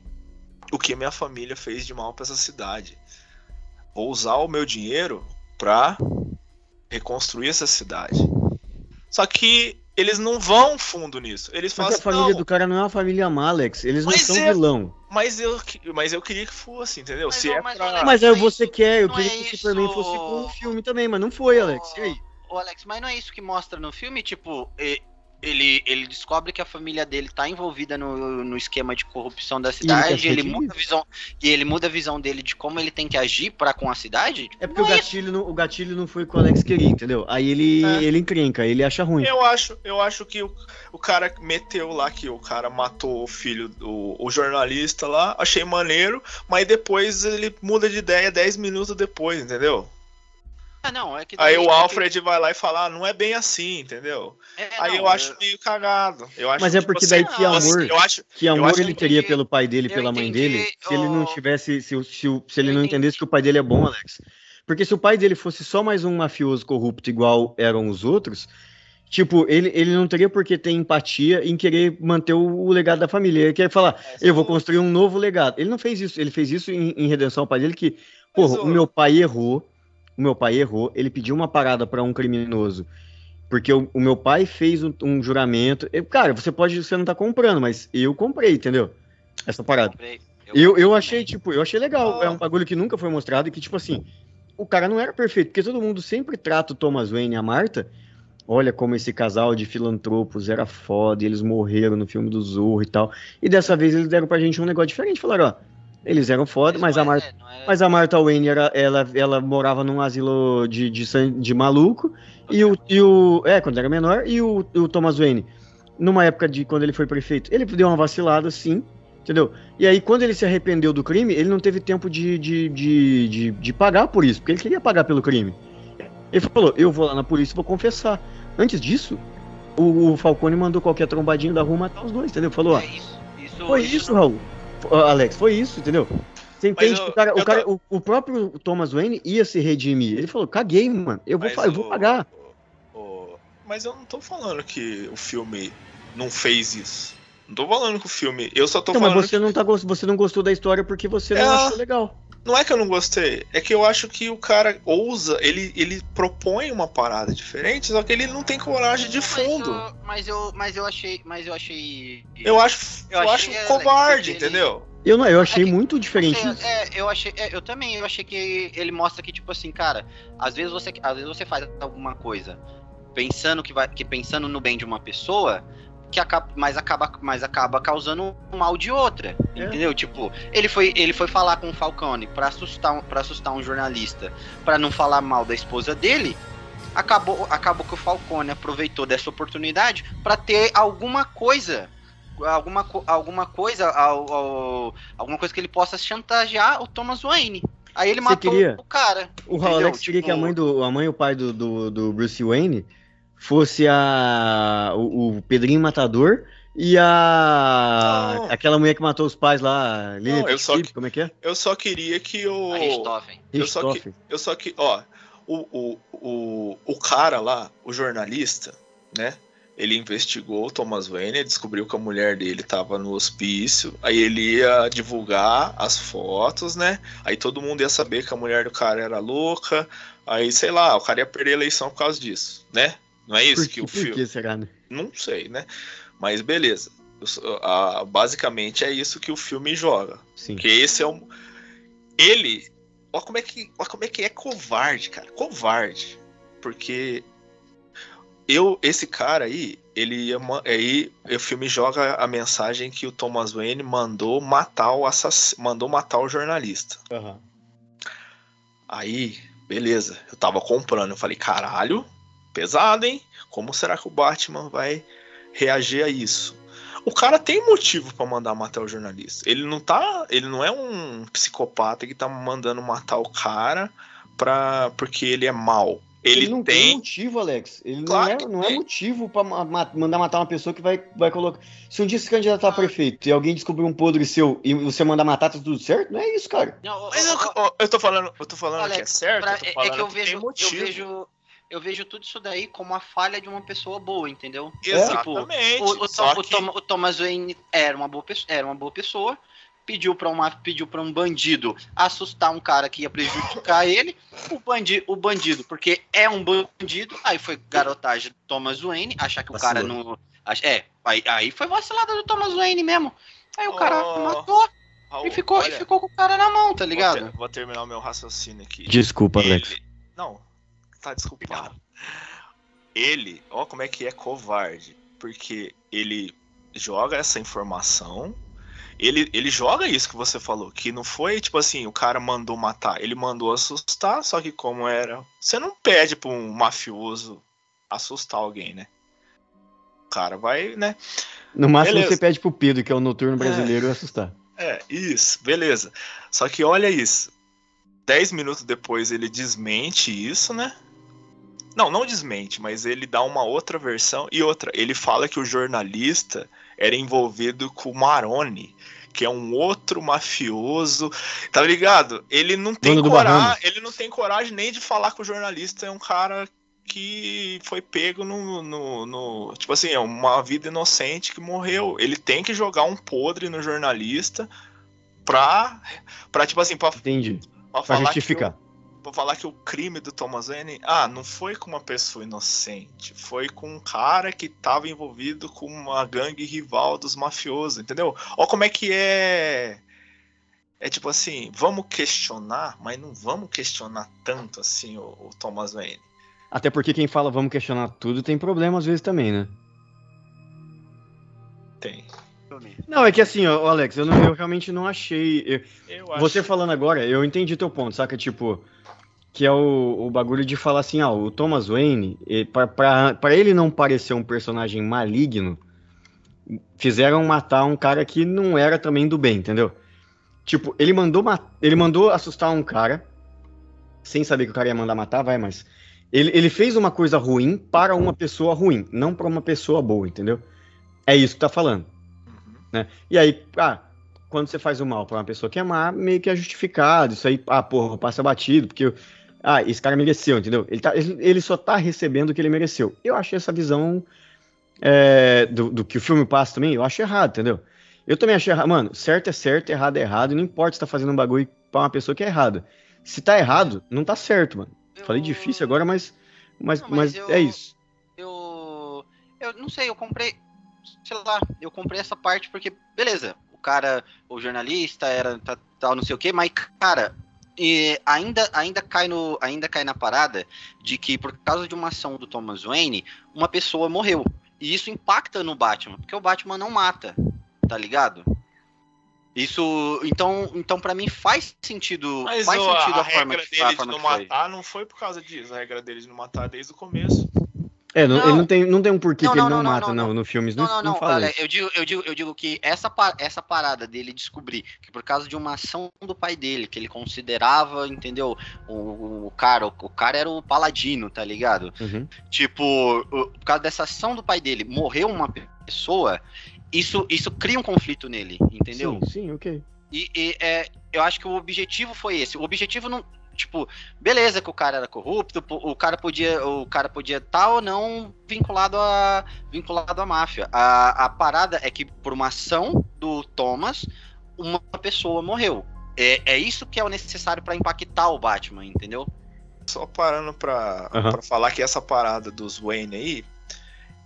o que minha família fez de mal para essa cidade. Vou usar o meu dinheiro pra reconstruir essa cidade. Só que eles não vão fundo nisso. Eles Mas falam a família assim, do cara não é uma família má, Alex. Eles não são é- vilão. mas eu, mas eu queria que fosse, entendeu? Mas, Se ô, é mas, pra... Alex, Mas é não é você isso- quer, eu não queria é que o Superman fosse com o filme também, mas não foi, Alex. E aí? Ô, Alex, mas não é isso que mostra no filme? Tipo, e- ele, ele descobre que a família dele tá envolvida no, no esquema de corrupção da ele cidade, ele, redimido. muda a visão e ele muda a visão dele de como ele tem que agir para com a cidade. É porque Não o gatilho, não, o gatilho não foi o que o Alex queria, entendeu? Aí ele, É. ele encrenca, ele acha ruim. Eu acho, eu acho que o, o cara meteu lá que o cara matou o filho do o jornalista lá, achei maneiro, mas depois ele muda de ideia 10 minutos depois, entendeu? Ah, não, é que Aí daí- o é que- Alfred vai lá e fala, ah, não é bem assim, entendeu? é, Aí não, eu acho meio cagado. Eu acho, Mas é tipo porque assim, daí que não, amor, Eu acho, que amor acho ele que- teria pelo pai dele e eu pela mãe entendi, dele, se ele não tivesse, se, se, se ele Eu não entendi. entendesse que o pai dele é bom, Alex. Porque se o pai dele fosse só mais um mafioso corrupto igual eram os outros, tipo, ele, ele não teria por que ter empatia em querer manter o, o legado da família. Ele quer falar, eu vou construir um novo legado. Ele não fez isso, ele fez isso em, em redenção ao pai dele, que, porra, o meu pai errou, o meu pai errou, ele pediu uma parada pra um criminoso. Porque o, o meu pai fez um, um juramento. Eu- cara, você pode, você não tá comprando, mas eu comprei, entendeu? Essa parada. comprei, Eu, eu achei, tipo, eu achei legal. Ah. É um bagulho que nunca foi mostrado e que, tipo assim, o cara não era perfeito, porque todo mundo sempre trata o Thomas Wayne e a Marta. Olha como esse casal de filantropos era foda, e eles morreram no filme do Zorro e tal. E dessa vez eles deram pra gente um negócio diferente. Falaram, ó, eles eram foda, mas não a é- Marta. não é- Mas a Martha Wayne, era, ela, ela morava num asilo de, de, san- de maluco. E o, e o. É, quando era menor. E o, o Thomas Wayne, numa época de quando ele foi prefeito, ele deu uma vacilada, sim. Entendeu? E aí, quando ele se arrependeu do crime, ele não teve tempo de, de, de, de, de pagar por isso, porque ele queria pagar pelo crime. Ele falou: Eu vou lá na polícia e vou confessar. Antes disso, o, o Falcone mandou qualquer trombadinho da rua matar os dois, entendeu? Falou: ó, É isso, isso, foi isso, Raul. Alex, foi isso, entendeu? Você entende eu- que o, cara, o, cara- tô- o, o próprio Thomas Wayne ia se redimir. Ele falou, caguei, mano. Eu vou, Mas eu vou pagar. mas eu não tô falando que o filme não fez isso. Não tô falando que o filme. Eu só tô Então, falando. mas você não, tá, você não gostou da história porque você não É. achou legal. Não é que eu não gostei, é que eu acho que o cara ousa, ele, ele propõe uma parada diferente, só que ele não tem coragem de Mas fundo. eu- Mas eu, mas eu achei, mas eu achei. Eu acho, eu, Eu acho achei, covarde, porque entendeu? Eu, não, eu achei É que- muito diferente É, isso. é, eu achei, é, eu também, eu achei que ele mostra que tipo assim, cara, às vezes você, às vezes você faz alguma coisa pensando que vai, que pensando no bem de uma pessoa, que acaba, mas acaba, mas acaba causando um mal de outra, É. entendeu? Tipo, ele foi, ele foi falar com o Falcone para assustar, pra assustar um jornalista, para não falar mal da esposa dele. Acabou, acabou que o Falcone aproveitou dessa oportunidade para ter alguma coisa alguma, alguma coisa, ao- ao- alguma coisa que ele possa chantagear o Thomas Wayne. Aí ele Você matou queria? o cara. O? Alex queria que a Tipo, mãe, do, a mãe e o pai do, do, do Bruce Wayne fosse a o, o Pedrinho Matador e a Não. aquela mulher que matou os pais lá, Lilian eu só que- como é que é? Eu só queria que o. Richthofen. Eu só que-. Eu só que, ó, o, o, o, o cara lá, o jornalista, né? Ele investigou o Thomas Wayne, descobriu que a mulher dele tava no hospício, aí ele ia divulgar as fotos, né? Aí todo mundo ia saber que a mulher do cara era louca, aí sei lá, o cara ia perder a eleição por causa disso, né? Não é isso Por, que que, o filme. que será, né? Não sei, né? Mas beleza. A- basicamente é isso que o filme joga. Sim. Porque esse é um. Ele. Olha como é que, olha como é, que é covarde, cara. Covarde. Porque. Eu, esse cara aí, ele Aí o filme joga a mensagem que o Thomas Wayne mandou matar o assassino. Mandou matar o jornalista. Aí Beleza, eu tava comprando. Eu falei, caralho, pesado, hein? Como será que o Batman vai reagir a isso? O cara tem motivo para mandar matar o jornalista. Ele não tá, ele não é um psicopata que tá mandando matar o cara pra, porque ele é mal. Ele, ele não tem... tem motivo, Alex. Ele claro não, é, não é motivo pra ma mandar matar uma pessoa que vai, vai colocar. Se um dia se candidatar a prefeito e alguém descobrir um podre seu e você mandar matar, tá tudo certo? Não é isso, cara. Não, Mas eu, eu, eu, tô falando, eu tô falando Alex, que é certo. Pra, é que eu vejo, eu vejo, eu vejo tudo isso daí como a falha de uma pessoa boa, entendeu? Exatamente. Tipo, o, o, Tom, que... o, Thomas Wayne era uma boa, era uma boa pessoa, pediu para uma pediu para um bandido assustar um cara que ia prejudicar ele, o bandido, o bandido, porque é um bandido, aí foi garotagem do Thomas Wayne, achar que o cara não é, aí, aí foi vacilada do Thomas Wayne mesmo. Aí o cara oh. matou Raul, e ficou olha, e ficou com o cara na mão, tá ligado? Vou, ter, vou terminar o meu raciocínio aqui. Desculpa, ele, Alex. Não, tá desculpado. Ele, ó como é que é covarde, porque ele joga essa informação, ele, ele joga isso que você falou, que não foi tipo assim, o cara mandou matar, ele mandou assustar, só que como era, você não pede para um mafioso assustar alguém, né? O cara vai, né? No máximo beleza. você pede pro Pedro, que é o noturno brasileiro, é, assustar. É, isso, beleza. Só que olha isso. Dez minutos depois ele desmente isso, né? Não, não desmente, mas ele dá uma outra versão. E outra, ele fala que o jornalista era envolvido com o Maroni, que é um outro mafioso. Tá ligado? Ele não tem coragem, ele não tem coragem nem de falar que o jornalista é um cara que foi pego no, no, no, Tipo assim, é uma vida inocente que morreu. Ele tem que jogar um podre no jornalista pra. pra tipo assim, pra. Entendi. Pra, pra justificar vou falar que o crime do Thomas Wayne, ah, não foi com uma pessoa inocente, foi com um cara que estava envolvido com uma gangue rival dos mafiosos, entendeu? Olha como é que é. É tipo assim, vamos questionar, mas não vamos questionar tanto assim o, o Thomas Wayne. Até porque quem fala vamos questionar tudo tem problema às vezes também, né? Tem. Não, é que assim, ó, Alex, eu, não, eu realmente não achei. Eu, eu você falando agora, eu entendi teu ponto, saca? Tipo, que é o, o bagulho de falar assim, ah, o Thomas Wayne, para ele não parecer um personagem maligno, fizeram matar um cara que não era também do bem, entendeu? Tipo, ele mandou, ele mandou assustar um cara, sem saber que o cara ia mandar matar, vai, mas. Ele, ele fez uma coisa ruim para uma pessoa ruim, não para uma pessoa boa, entendeu? É isso que tá falando. Uhum. Né? E aí, ah, quando você faz o mal para uma pessoa que é má, meio que é justificado. Isso aí, ah, porra, passa batido, porque ah, esse cara mereceu, entendeu? Ele, tá, ele só tá recebendo o que ele mereceu. Eu achei essa visão é, do, do, que o filme passa também, eu acho errado, entendeu? Eu também achei errado. Mano, certo é certo, errado é errado. Não importa se tá fazendo um bagulho pra uma pessoa que é errada. Se tá errado, não tá certo, mano. Eu... Falei difícil agora, mas, mas, não, mas, mas eu, é isso. Eu, eu não sei, eu comprei, sei lá, eu comprei essa parte porque, beleza, o cara, o jornalista era tal, não sei o que, mas, cara, e ainda, ainda, cai no, ainda cai na parada de que, por causa de uma ação do Thomas Wayne, uma pessoa morreu. E isso impacta no Batman, porque o Batman não mata, tá ligado? Isso, então, então para mim faz sentido, Mas faz o, sentido a, a forma regra que, dele a forma de não matar não foi por causa disso, a regra dele de não matar desde o começo. É, não, não, tem, não tem um porquê não, que ele não, mata, não, no filme. Não, não, não, fala olha, eu digo, eu, digo, eu digo que essa, essa parada dele descobrir que por causa de uma ação do pai dele, que ele considerava, entendeu? O, o cara, o, o cara era o paladino, tá ligado? Uhum. Tipo, por causa dessa ação do pai dele, morreu uma pessoa, isso, isso cria um conflito nele, entendeu? Sim, sim, ok. E, e é, eu acho que o objetivo foi esse. O objetivo não, tipo, beleza que o cara era corrupto, o cara podia, o cara podia estar tá ou não vinculado a vinculado à máfia. A, a parada é que por uma ação do Thomas, uma pessoa morreu. É, é isso que é o necessário para impactar o Batman, entendeu? Só parando pra, uhum. Pra falar que essa parada dos Wayne aí,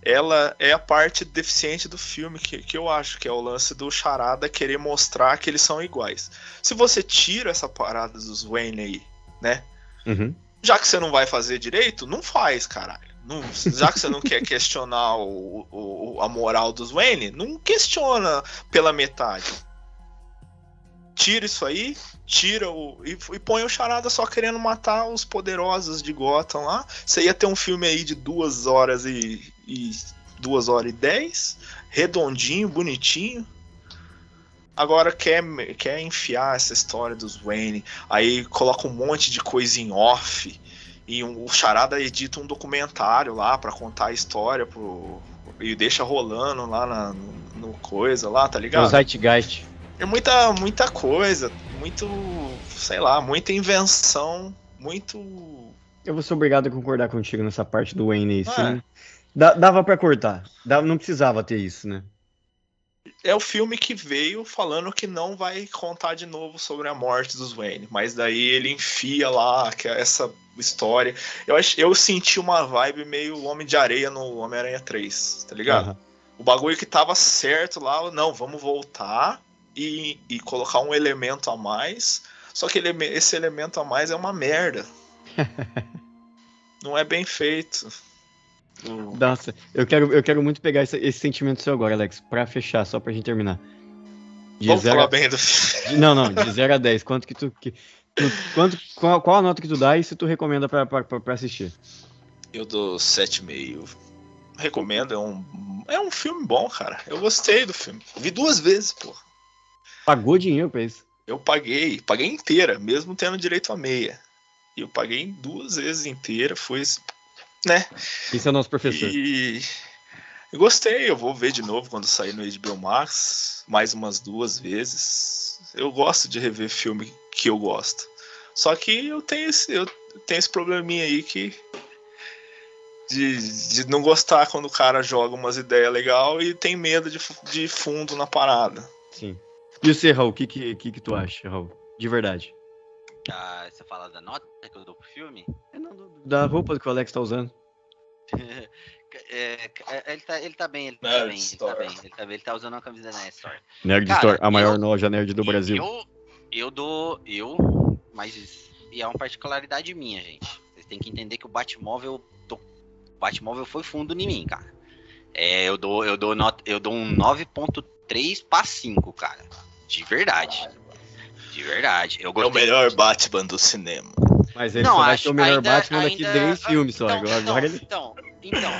ela é a parte deficiente do filme que, que eu acho, que é o lance do Charada querer mostrar que eles são iguais. Se você tira essa parada dos Wayne aí né? Uhum. Já que você não vai fazer direito, não faz, caralho. Não, já que você não quer questionar o, o, a moral dos Wayne, não questiona pela metade. tira isso aí, tira o. E, e, põe o Charada só querendo matar os poderosos de Gotham lá. Você ia ter um filme aí de duas horas e. e duas horas e dez, redondinho, bonitinho. Agora quer, quer enfiar essa história dos Wayne, aí coloca um monte de coisa em off, e um, o Charada edita um documentário lá para contar a história pro, e deixa rolando lá na, no, no coisa lá, tá ligado? O Zeitgeist. É muita, muita coisa, muito, sei lá, muita invenção, muito. Eu vou ser obrigado a concordar contigo nessa parte do Wayne aí, sim. Dava para cortar, não precisava ter isso, né? É o filme que veio falando que não vai contar de novo sobre a morte dos Wayne, mas daí ele enfia lá é essa história. Eu, acho, eu senti uma vibe meio Homem de Areia no Homem-Aranha 3, tá ligado? Uhum. O bagulho que tava certo lá, não, vamos voltar e, e colocar um elemento a mais. Só que ele, esse elemento a mais é uma merda. não é bem feito. Nossa, eu quero, eu quero muito pegar esse, esse sentimento seu agora, Alex, pra fechar, só pra gente terminar. De Vamos zero falar a... bem do de, Não, não, de 0 a 10, quanto que tu. Que, tu quanto, qual, qual, a nota que tu dá e se tu recomenda pra, pra, pra, pra assistir? Eu dou 7,5. Recomendo, é um, é um filme bom, cara. Eu gostei do filme. Vi duas vezes, pô. Pagou dinheiro pra isso? Eu paguei, paguei inteira, mesmo tendo direito a meia. E eu paguei duas vezes inteira, foi né? Isso é o nosso professor. E eu gostei, eu vou ver de novo quando sair no HBO Max, mais umas duas vezes. Eu gosto de rever filme que eu gosto. Só que eu tenho esse, eu tenho esse probleminha aí que de, de não gostar quando o cara joga umas ideias legal e tem medo de, de fundo na parada. Sim. E você, Raul, o que, que, que, que tu acha, Raul? De verdade. Ah, você fala da nota que eu dou pro filme? É, não, da roupa que o Alex tá usando. É, é, ele, tá, ele tá bem, ele tá bem, ele tá bem, ele tá bem, ele tá usando uma camisa da Nerd Store. Nerd Cara, Store, a maior eu, loja nerd do Brasil. Eu, eu dou, eu, mas e é uma particularidade minha, gente. Vocês têm que entender que o Batmóvel, tô, o Batmóvel foi fundo em mim, cara. É, eu dou, eu dou, not, eu dou um 9.3 para 5, cara. De verdade. De verdade. Eu é o melhor Batman do cinema. Mas ele não, só vai ser o melhor ainda, Batman ainda, daqui três filmes só. Então, agora, então, agora ele... então, então,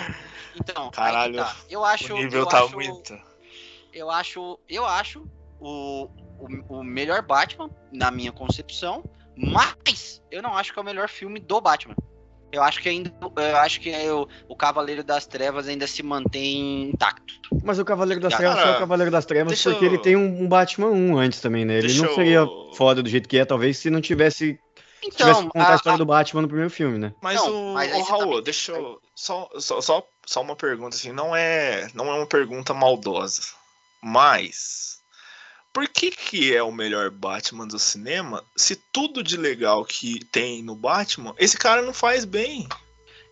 então. Caralho. Tá. Eu acho. O nível eu tá acho, muito. Eu acho. Eu acho o, o, o melhor Batman, na minha concepção. Mas eu não acho que é o melhor filme do Batman. Eu acho que ainda. Eu acho que é o, Cavaleiro das Trevas ainda se mantém intacto. Mas o Cavaleiro das Trevas é o Cavaleiro das Trevas porque eu... ele tem um, um, Batman 1 antes também, né? Ele deixa não seria eu... foda do jeito que é, talvez, se não tivesse. Então, tivesse contar a, a, história do Batman no primeiro filme, né? Mas não, o, mas o Raul, deixa eu. Só, só, só, só uma pergunta, assim, não é, não é uma pergunta maldosa. Mas por que, que é o melhor Batman do cinema se tudo de legal que tem no Batman, esse cara não faz bem?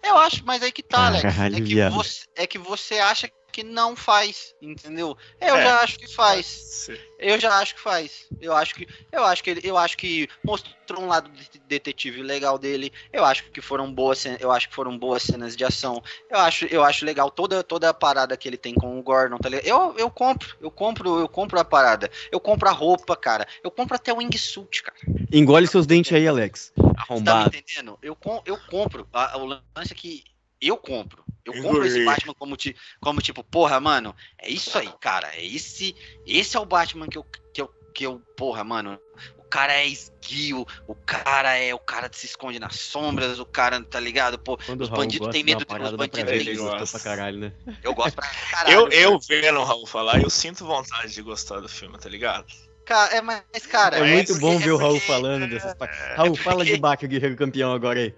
Eu acho, mas aí que tá, Alex. é, que você, é que você acha que não faz, entendeu? Eu é, já acho que faz. Eu já acho que faz. Eu acho que eu acho que ele, eu acho que mostrou um lado de detetive legal dele. Eu acho que foram boas, eu acho que foram boas cenas de ação. Eu acho, eu acho legal toda toda a parada que ele tem com o Gordon, tá ligado? Eu, eu compro, eu compro, eu compro a parada. Eu compro a roupa, cara. Eu compro até o wingsuit, cara. Engole seus dentes aí, Alex. Arrombado. Você tá me entendendo? Eu, eu compro. A, o lance é que eu compro. Eu compro esse Batman como, como tipo, porra, mano, é isso aí, cara. É esse, esse é o Batman que eu, que eu, que eu, porra, mano. O cara é esguio, o cara é o cara que se esconde nas sombras, o cara, tá ligado? Pô, Quando os bandidos têm medo de os bandidos têm pra caralho, né? Eu gosto pra caralho. eu, eu vendo o Raul falar, eu sinto vontade de gostar do filme, tá ligado? Cara, é, mas, cara. É, muito bom ver o Raul falando dessas é, Raul, fala de Baque, o Guerreiro Campeão agora aí.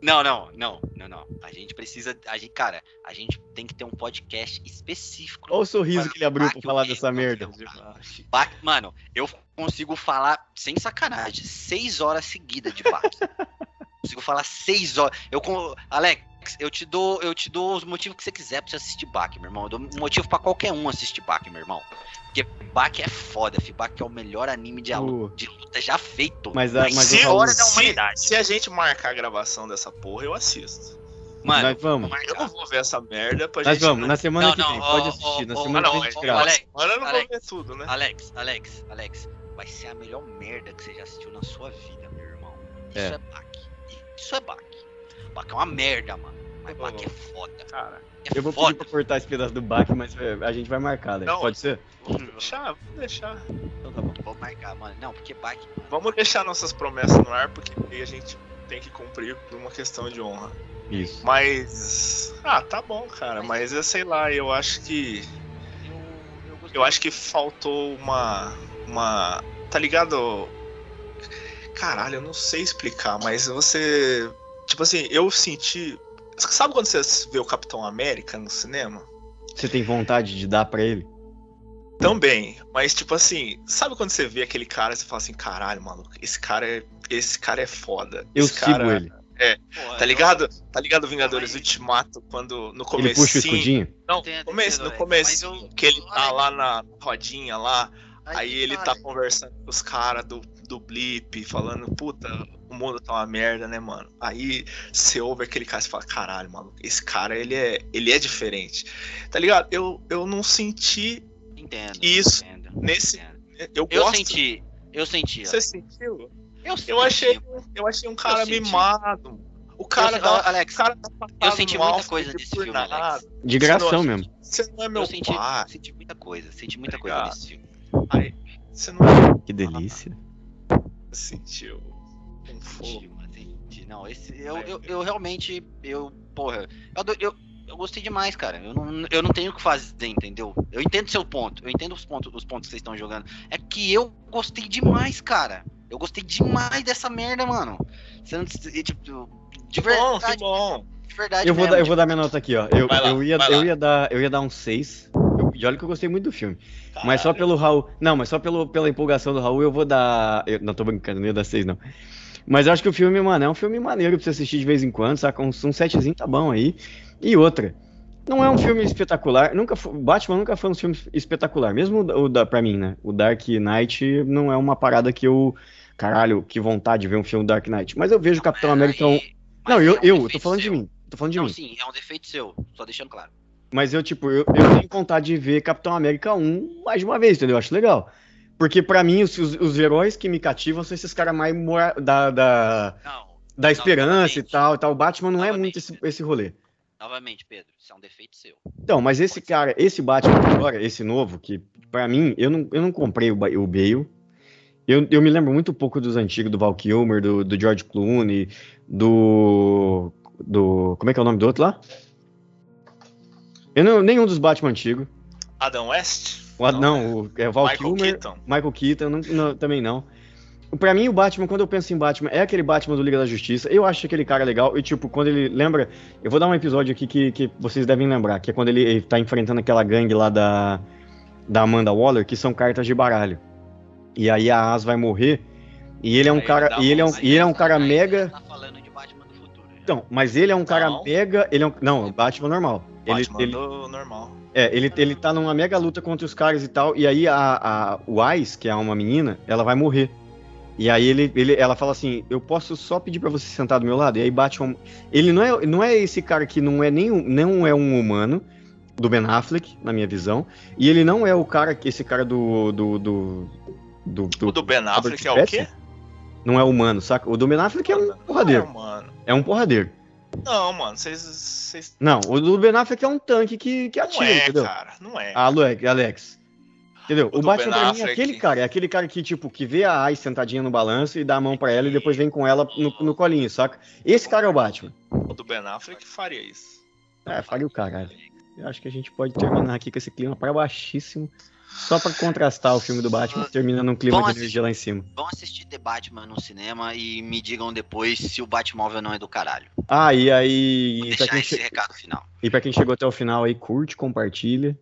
Não, não, não, não, não. A gente precisa. A gente, cara, a gente tem que ter um podcast específico. Olha o sorriso que ele abriu pra falar dessa merda. Mano, eu consigo falar, sem sacanagem, seis horas seguidas de Bach. consigo falar seis horas. Eu, Alex, eu te dou, eu te dou os motivos que você quiser pra você assistir Bach, meu irmão. Eu dou um motivo pra qualquer um assistir Bach, meu irmão. Porque Bach é foda, fi. Bach é o melhor anime de, uh. de luta já feito. Mas, a, mas se, Raul, da humanidade. Se, se, a gente marcar a gravação dessa porra, eu assisto. Mano, nós vamos. Eu não vou ver essa merda pra nós gente. Nós vamos, na semana não, que vem, não, pode assistir. na semana que vem, Alex, Agora eu não Alex, vou ver tudo, né? Alex, Alex, Alex. vai ser a melhor merda que você já assistiu na sua vida, meu irmão. Isso É. é, Bach. Isso é Bach. Bach é uma merda, mano. Mas Bach é foda. Cara, É Eu vou pedir foda. pra cortar esse pedaço do baque, mas é, a gente vai marcar, né? Não. Pode ser? deixar, vamos deixar. Então tá bom. Vou marcar, mano. Não, porque Bach. mano, Vamos deixar nossas promessas no ar, porque aí a gente tem que cumprir por uma questão de honra. Isso. Mas. Ah, tá bom, cara. Mas eu sei lá, eu acho que. Eu, eu, gostei. Eu acho que faltou uma. Uma. Tá ligado? Caralho, eu não sei explicar, mas você. Tipo assim, eu senti. Sabe quando você vê o Capitão América no cinema? Você tem vontade de dar pra ele? Também, mas tipo assim, sabe quando você vê aquele cara e você fala assim, caralho, maluco, esse cara é, esse cara é foda. Eu esse sigo cara, ele. Porra, Tá eu- ligado? Tá ligado Vingadores aí. Ultimato quando no Ele começo puxa o escudinho? Não, começo, no começo, Mas eu- que ele tá Ai, lá na rodinha lá, aí ele tá velho. conversando com os caras do, do Blip, falando, puta, o mundo tá uma merda, né, mano? Aí você ouve aquele cara e fala, caralho, maluco, esse cara, ele é, ele é diferente. Tá ligado? Eu, eu não senti Entendo. Isso, entendo, nesse- entendo. Eu, Eu gosto. senti. Eu senti. Você Alex. sentiu? Eu, senti. Eu achei, eu achei um cara mimado. O cara Eu- dá, Alex, o cara tá eu senti muita coisa por filme, Alex. nada. De gração não- mesmo. Você não é meu eu senti, pai. senti muita coisa. Senti muita Tá coisa nesse filme. Aí, você não Que delícia. sentiu um fogo. Senti. Não, esse. Eu, eu, eu realmente. Eu. Porra. Eu, eu, eu gostei demais, cara. Eu não, eu não tenho o que fazer, entendeu? Eu entendo seu ponto. Eu entendo os pontos, os pontos que vocês estão jogando. É que eu gostei demais, cara. Eu gostei demais dessa merda, mano. Você não. Tipo, de Que bom, que verdade. bom. De verdade Eu vou, mesmo, dar, eu tipo, vou dar minha nota aqui, ó. Eu, lá, eu, ia, eu, ia, dar, eu ia dar um 6. Eu, e olha que eu gostei muito do filme. Mas só Caralho. pelo Raul. Não, mas só pelo, pela empolgação do Raul eu vou dar. Eu, não tô brincando, não ia dar 6, não. Mas eu acho que o filme, mano, é um filme maneiro pra você assistir de vez em quando, saca? Um, um setzinho tá bom aí. E outra. Não é um filme espetacular. Nunca foi, Batman nunca foi um filme espetacular. Mesmo o, da, pra mim, né? O Dark Knight não é uma parada que eu. Caralho, que vontade de ver um filme Dark Knight. Mas eu vejo o Capitão América. mas Não, eu, é um eu, tô defeito falando de seu. mim. Tô falando de Não, mim. sim, é um defeito seu. Só deixando claro. Mas eu, tipo, eu, eu tenho vontade de ver Capitão América 1 mais de uma vez, entendeu? Eu acho legal. Porque pra mim, os, os, os heróis que me cativam são esses caras mais mora- da, da, Não, da esperança e tal, e tal. O Batman não é Novamente. muito esse, esse rolê. novamente, Pedro, isso é um defeito seu. Então, mas esse cara, esse Batman agora, esse novo, que pra mim, eu não, eu não comprei o, o Bale. Eu, eu me lembro muito pouco dos antigos, do Val Kilmer, do, do George Clooney, do. do. Como é que é o nome do outro lá? Eu não, nenhum dos Batman antigos. Adam West? O, Ad- Não, não, o é Val Michael Kilmer, Keaton. Michael Keaton, não- não- também não. Pra mim, o Batman, quando eu penso em Batman, é aquele Batman do Liga da Justiça. Eu acho aquele cara legal. E, tipo, quando ele lembra. Eu vou dar um episódio aqui que, que vocês devem lembrar, que é quando ele, ele tá enfrentando aquela gangue lá da, da Amanda Waller, que são cartas de baralho. E aí a As vai morrer. E ele é um cara. E ele é um, e ele é um cara mega. Tá já. Então, mas ele é um cara mega. Ele é um, não, Batman normal. Ele, Batman ele, do normal. é, ele, ele tá numa mega luta contra os caras e tal, e aí a, a o Ice, que é uma menina, ela vai morrer. E aí ele, ele, ela fala assim, eu posso só pedir pra você sentar do meu lado? E aí bate um... Ele não é, não é esse cara que não é nem um- não é um humano, do Ben Affleck, na minha visão, e ele não é o cara, que esse cara do... do, do, do, do- O do Ben Affleck é o quê? não é humano, saca? O do Ben Affleck é um porradeiro, Não, mano. é um porradeiro. Não, mano, vocês. Não, o do Ben Affleck é um tanque que, que Não atira, é, entendeu? cara. Não é. Ah, Alex, Alex. Entendeu? O O, Batman Ben pra mim é aquele cara, é aquele cara que, tipo, que vê a Ice sentadinha no balanço e dá a mão pra ela e depois vem com ela no, no colinho, saca? Esse cara é o Batman. O do Ben Affleck faria isso. É, faria o caralho. Eu acho que a gente pode terminar aqui com esse clima pra baixíssimo. Só pra contrastar o filme do Batman, termina num clima de energia lá em cima. Vão assistir The Batman no cinema e me digam depois se o Batmóvel não é do caralho. Ah, e aí. Vou E deixar quem esse che- recado final. e pra quem chegou até o final aí, curte, compartilha.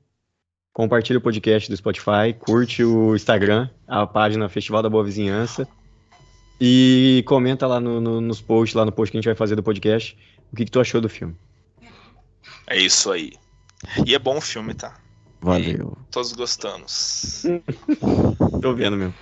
Compartilha o podcast do Spotify, curte o Instagram, a página Festival da Boa Vizinhança. E comenta lá no- no- nos posts, lá no post que a gente vai fazer do podcast, o que, que tu achou do filme. É isso aí. E é bom o filme, tá? Valeu. Todos gostamos. Tô vendo mesmo.